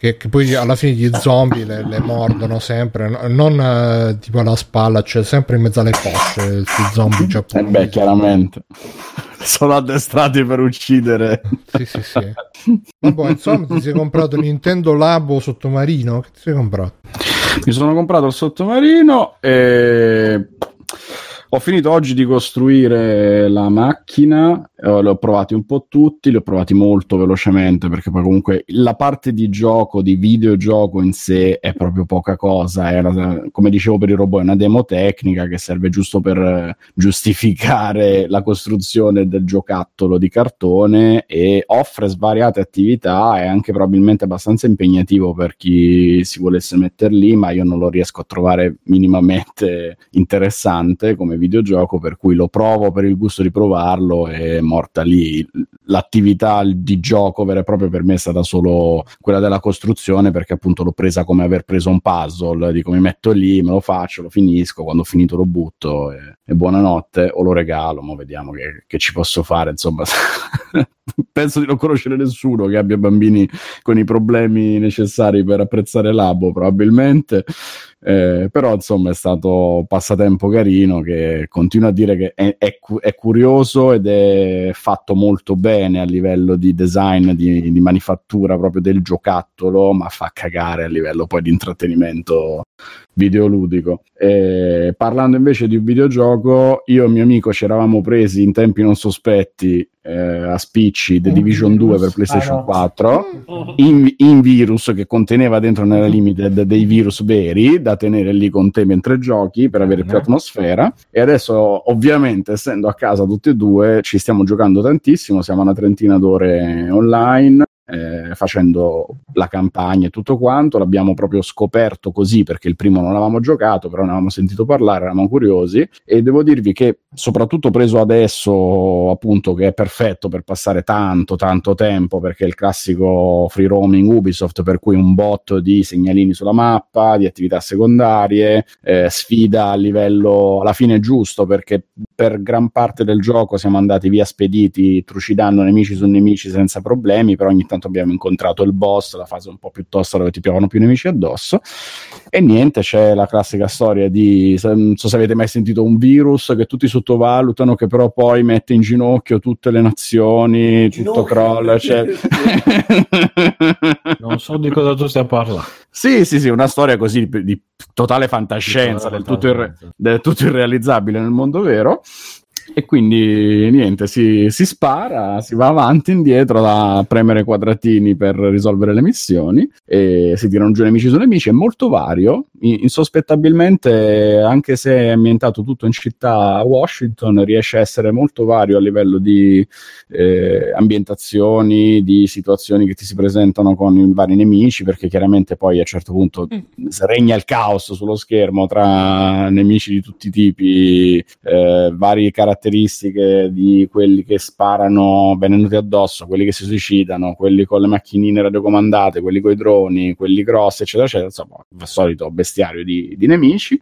Speaker 1: che, che, poi alla fine gli zombie le, le mordono sempre, non eh, tipo alla spalla, cioè sempre in mezzo alle cosce, questi zombie giapponesi.
Speaker 4: Eh beh, chiaramente. Sono addestrati per uccidere.
Speaker 1: Sì, sì, sì. Vabbè, insomma, ti sei comprato Nintendo Labo sottomarino? Che ti sei comprato?
Speaker 4: Mi sono comprato il sottomarino e ho finito oggi di costruire la macchina, eh, li ho provati un po' tutti, li ho provati molto velocemente perché poi comunque la parte di gioco, di videogioco in sé è proprio poca cosa, una, come dicevo per il robot è una demo tecnica che serve giusto per giustificare la costruzione del giocattolo di cartone e offre svariate attività, è anche probabilmente abbastanza impegnativo per chi si volesse mettere lì, ma io non lo riesco a trovare minimamente interessante come videogioco, per cui lo provo per il gusto di provarlo e morta lì. L'attività di gioco vera e propria per me è stata solo quella della costruzione, perché appunto l'ho presa come aver preso un puzzle, dico mi metto lì, me lo faccio, lo finisco, quando ho finito lo butto e, e buonanotte o lo regalo, ma vediamo che, che ci posso fare, insomma. penso di non conoscere nessuno che abbia bambini con i problemi necessari per apprezzare l'abo, probabilmente. Eh, però insomma è stato passatempo carino che continuo a dire che è, è, è, curioso ed è fatto molto bene a livello di design, di, di manifattura proprio del giocattolo, ma fa cagare a livello poi di intrattenimento videoludico. Eh, parlando invece di un videogioco, io e mio amico ci eravamo presi in tempi non sospetti eh, a spicci The Division 2 per PlayStation 4 in, in, virus che conteneva dentro nella limited dei virus veri da tenere lì con te mentre giochi per avere più atmosfera. E adesso ovviamente essendo a casa tutti e due ci stiamo giocando tantissimo siamo a una trentina d'ore online eh, facendo la campagna e tutto quanto. L'abbiamo proprio scoperto così perché il primo non l'avevamo giocato, però ne avevamo sentito parlare, eravamo curiosi e devo dirvi che soprattutto preso adesso appunto che è perfetto per passare tanto tanto tempo perché è il classico free roaming Ubisoft per cui un bot di segnalini sulla mappa, di attività secondarie, eh, sfida a livello alla fine giusto perché per gran parte del gioco siamo andati via spediti trucidando nemici su nemici senza problemi, però ogni tanto abbiamo incontrato il boss, la fase un po' più tosta dove ti piovono più nemici addosso e niente, c'è la classica storia di non so se avete mai sentito un virus che tutti sottovalutano che però poi mette in ginocchio tutte le nazioni, ginocchio. tutto crolla, cioè...
Speaker 5: non so di cosa tu stia parlando.
Speaker 4: Sì, sì, sì, una storia così di, di totale fantascienza, del tutto, irre- del tutto irrealizzabile nel mondo vero. E quindi niente, si, si, spara, si va avanti e indietro da premere quadratini per risolvere le missioni e si tirano giù nemici su nemici. È molto vario, insospettabilmente, anche se è ambientato tutto in città Washington, riesce a essere molto vario a livello di eh, ambientazioni, di situazioni che ti si presentano con i vari nemici, perché chiaramente poi a un certo punto mm. regna il caos sullo schermo tra nemici di tutti i tipi, eh, vari caratteri caratteristiche di quelli che sparano venuti addosso, quelli che si suicidano, quelli con le macchinine radiocomandate, quelli con i droni, quelli grossi, eccetera, eccetera. Insomma, il solito bestiario di, di nemici.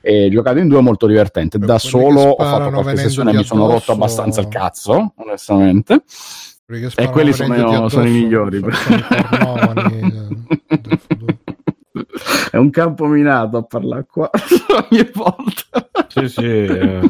Speaker 4: E giocato in due è molto divertente. Da solo ho fatto qualche sessione e mi sono rotto abbastanza il cazzo, onestamente. E quelli sono, sono i migliori. è un campo minato a parlare qua ogni volta.
Speaker 5: Sì, sì. Eh.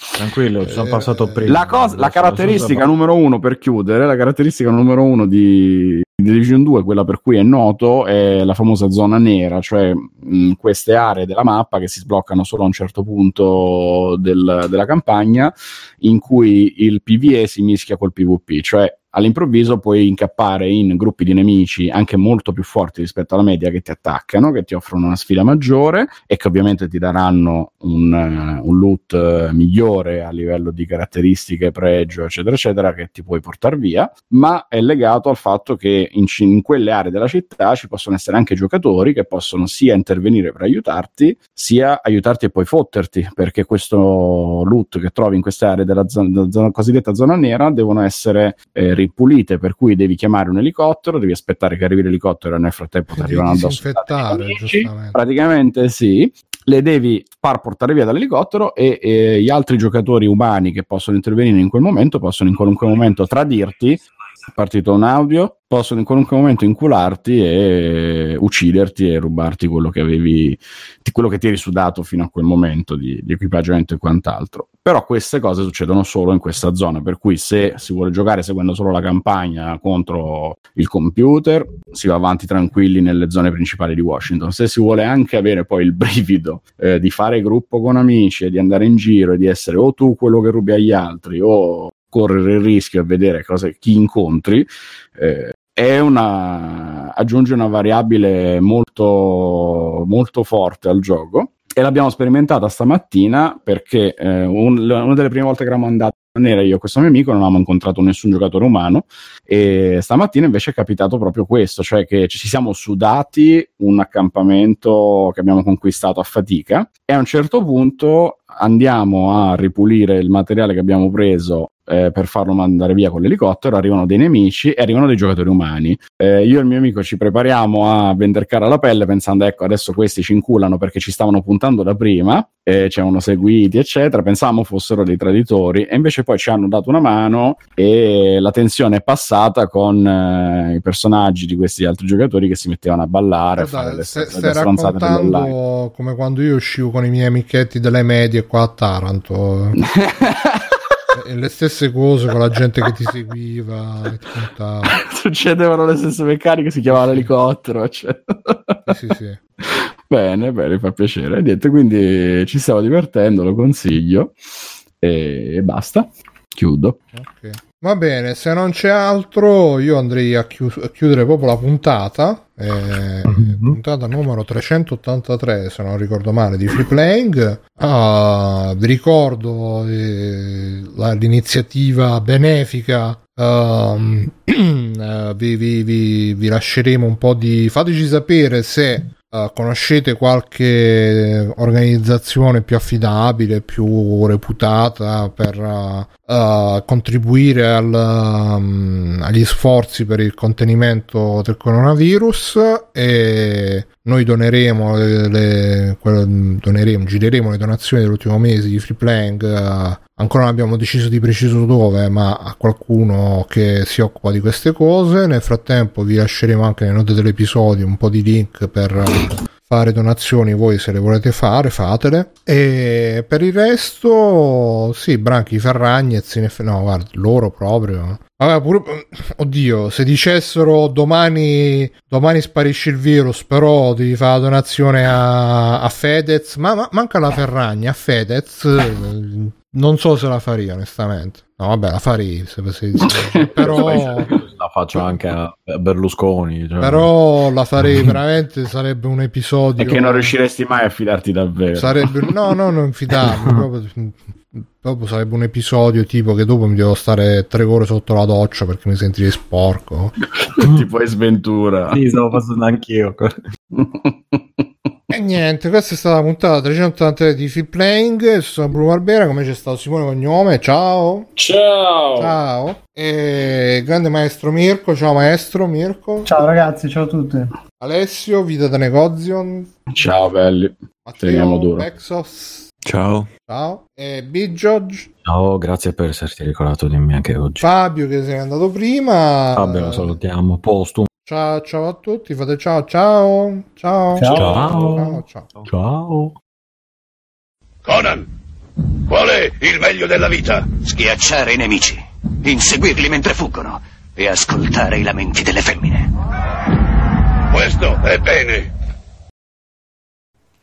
Speaker 5: Tranquillo, ci sono eh, passato prima.
Speaker 4: La, cosa, la caratteristica numero uno per chiudere, la caratteristica numero uno di, di Division 2, quella per cui è noto, è la famosa zona nera, cioè mh, queste aree della mappa che si sbloccano solo a un certo punto del, della campagna, in cui il PvE si mischia col PvP, cioè all'improvviso puoi incappare in gruppi di nemici anche molto più forti rispetto alla media che ti attaccano, che ti offrono una sfida maggiore e che ovviamente ti daranno un, uh, un loot uh, migliore a livello di caratteristiche, pregio, eccetera, eccetera, che ti puoi portare via, ma è legato al fatto che in, in quelle aree della città ci possono essere anche giocatori che possono sia intervenire per aiutarti, sia aiutarti e poi fotterti, perché questo loot che trovi in queste aree della, zona, della zona, cosiddetta zona nera devono essere eh, ripulite, per cui devi chiamare un elicottero, devi aspettare che arrivi l'elicottero e nel frattempo ti arrivano addosso. Praticamente sì, le devi far portare via dall'elicottero e, e, gli altri giocatori umani che possono intervenire in quel momento possono in qualunque momento tradirti partito un audio, possono in qualunque momento incularti e ucciderti e rubarti quello che avevi, quello che ti eri sudato fino a quel momento di, di, equipaggiamento e quant'altro. Però queste cose succedono solo in questa zona, per cui se si vuole giocare seguendo solo la campagna contro il computer, si va avanti tranquilli nelle zone principali di Washington. Se si vuole anche avere poi il brivido eh, di fare gruppo con amici e di andare in giro e di essere o tu quello che rubi agli altri o correre il rischio e vedere cosa, chi incontri, eh, una, aggiunge una variabile molto, molto forte al gioco e l'abbiamo sperimentata stamattina perché eh, un, una delle prime volte che eravamo andati nera io e questo mio amico non avevamo incontrato nessun giocatore umano e stamattina invece è capitato proprio questo, cioè che ci siamo sudati un accampamento che abbiamo conquistato a fatica e a un certo punto andiamo a ripulire il materiale che abbiamo preso eh, per farlo mandare via con l'elicottero, arrivano dei nemici e arrivano dei giocatori umani. Eh, io e il mio amico ci prepariamo a vendere cara la pelle pensando ecco adesso questi ci inculano perché ci stavano puntando da prima, eh, ci avevano seguiti eccetera, pensavamo fossero dei traditori e invece poi ci hanno dato una mano e la tensione è passata con eh, i personaggi di questi altri giocatori che si mettevano a ballare, Guarda, a fare le,
Speaker 1: se, le, le raccontando come quando io uscivo con i miei amichetti delle medie qua a Taranto. le stesse cose con la gente che ti seguiva che ti
Speaker 4: succedevano le stesse meccaniche si chiamava l'elicottero cioè. sì, sì, sì. bene bene fa piacere. Niente quindi ci stiamo divertendo lo consiglio e, basta. Chiudo.
Speaker 1: Ok Va bene, se non c'è altro, io andrei a, chius- a chiudere proprio la puntata. Eh, mm-hmm. Puntata numero 383, se non ricordo male, di Free Playing. Ah, vi ricordo eh, la, l'iniziativa benefica uh, vi, vi, vi, vi, lasceremo un po' di... fateci sapere se uh, conoscete qualche organizzazione più affidabile, più reputata per uh, contribuire al, um, agli sforzi per il contenimento del coronavirus e noi doneremo, le, le, doneremo, gireremo le donazioni dell'ultimo mese di Free. Uh, ancora non abbiamo deciso di preciso dove, ma a qualcuno che si occupa di queste cose. Nel frattempo vi lasceremo anche nelle note dell'episodio un po' di link per fare donazioni voi se le volete fare fatele. E per il resto sì Branchi Ferragnez no guarda loro proprio. Vabbè, pure, oddio, se dicessero domani, domani sparisce il virus, però devi fare la donazione a, a Fedez, ma, ma manca la Ferragna, a Fedez, non so se la farei onestamente. No, vabbè, la farei, se, se, se, però...
Speaker 5: la faccio anche a Berlusconi.
Speaker 1: Cioè... Però la farei veramente, sarebbe un episodio...
Speaker 4: E che non riusciresti mai a fidarti davvero.
Speaker 1: Sarebbe... No, no, non fidarmi, proprio Dopo sarebbe un episodio tipo che dopo mi devo stare tre ore sotto la doccia perché mi sentirei sporco.
Speaker 4: tipo è sventura.
Speaker 5: Sì, stavo passando anch'io.
Speaker 1: E niente, questa è stata la puntata 383 di Free Playing. Sono Bruno Barbera, come c'è stato Simone Cognome. Ciao.
Speaker 2: Ciao.
Speaker 1: Ciao. E grande maestro Mirko. Ciao maestro Mirko.
Speaker 3: Ciao ragazzi, ciao a tutti.
Speaker 1: Alessio, Vita da Negozio.
Speaker 4: Ciao belli.
Speaker 1: Matteo, Teniamo duro. Exos.
Speaker 5: Ciao.
Speaker 1: Ciao. E B. George.
Speaker 5: Ciao, grazie per esserti ricordato di me anche oggi.
Speaker 1: Fabio che sei andato prima.
Speaker 5: Fabio, lo salutiamo. Postum.
Speaker 1: Ciao, ciao a tutti. Fate ciao, ciao. Ciao.
Speaker 5: Ciao. Ciao. ciao. ciao.
Speaker 9: Conan, qual è il meglio della vita?
Speaker 10: Schiacciare i nemici, inseguirli mentre fuggono e ascoltare i lamenti delle femmine.
Speaker 9: Questo è bene.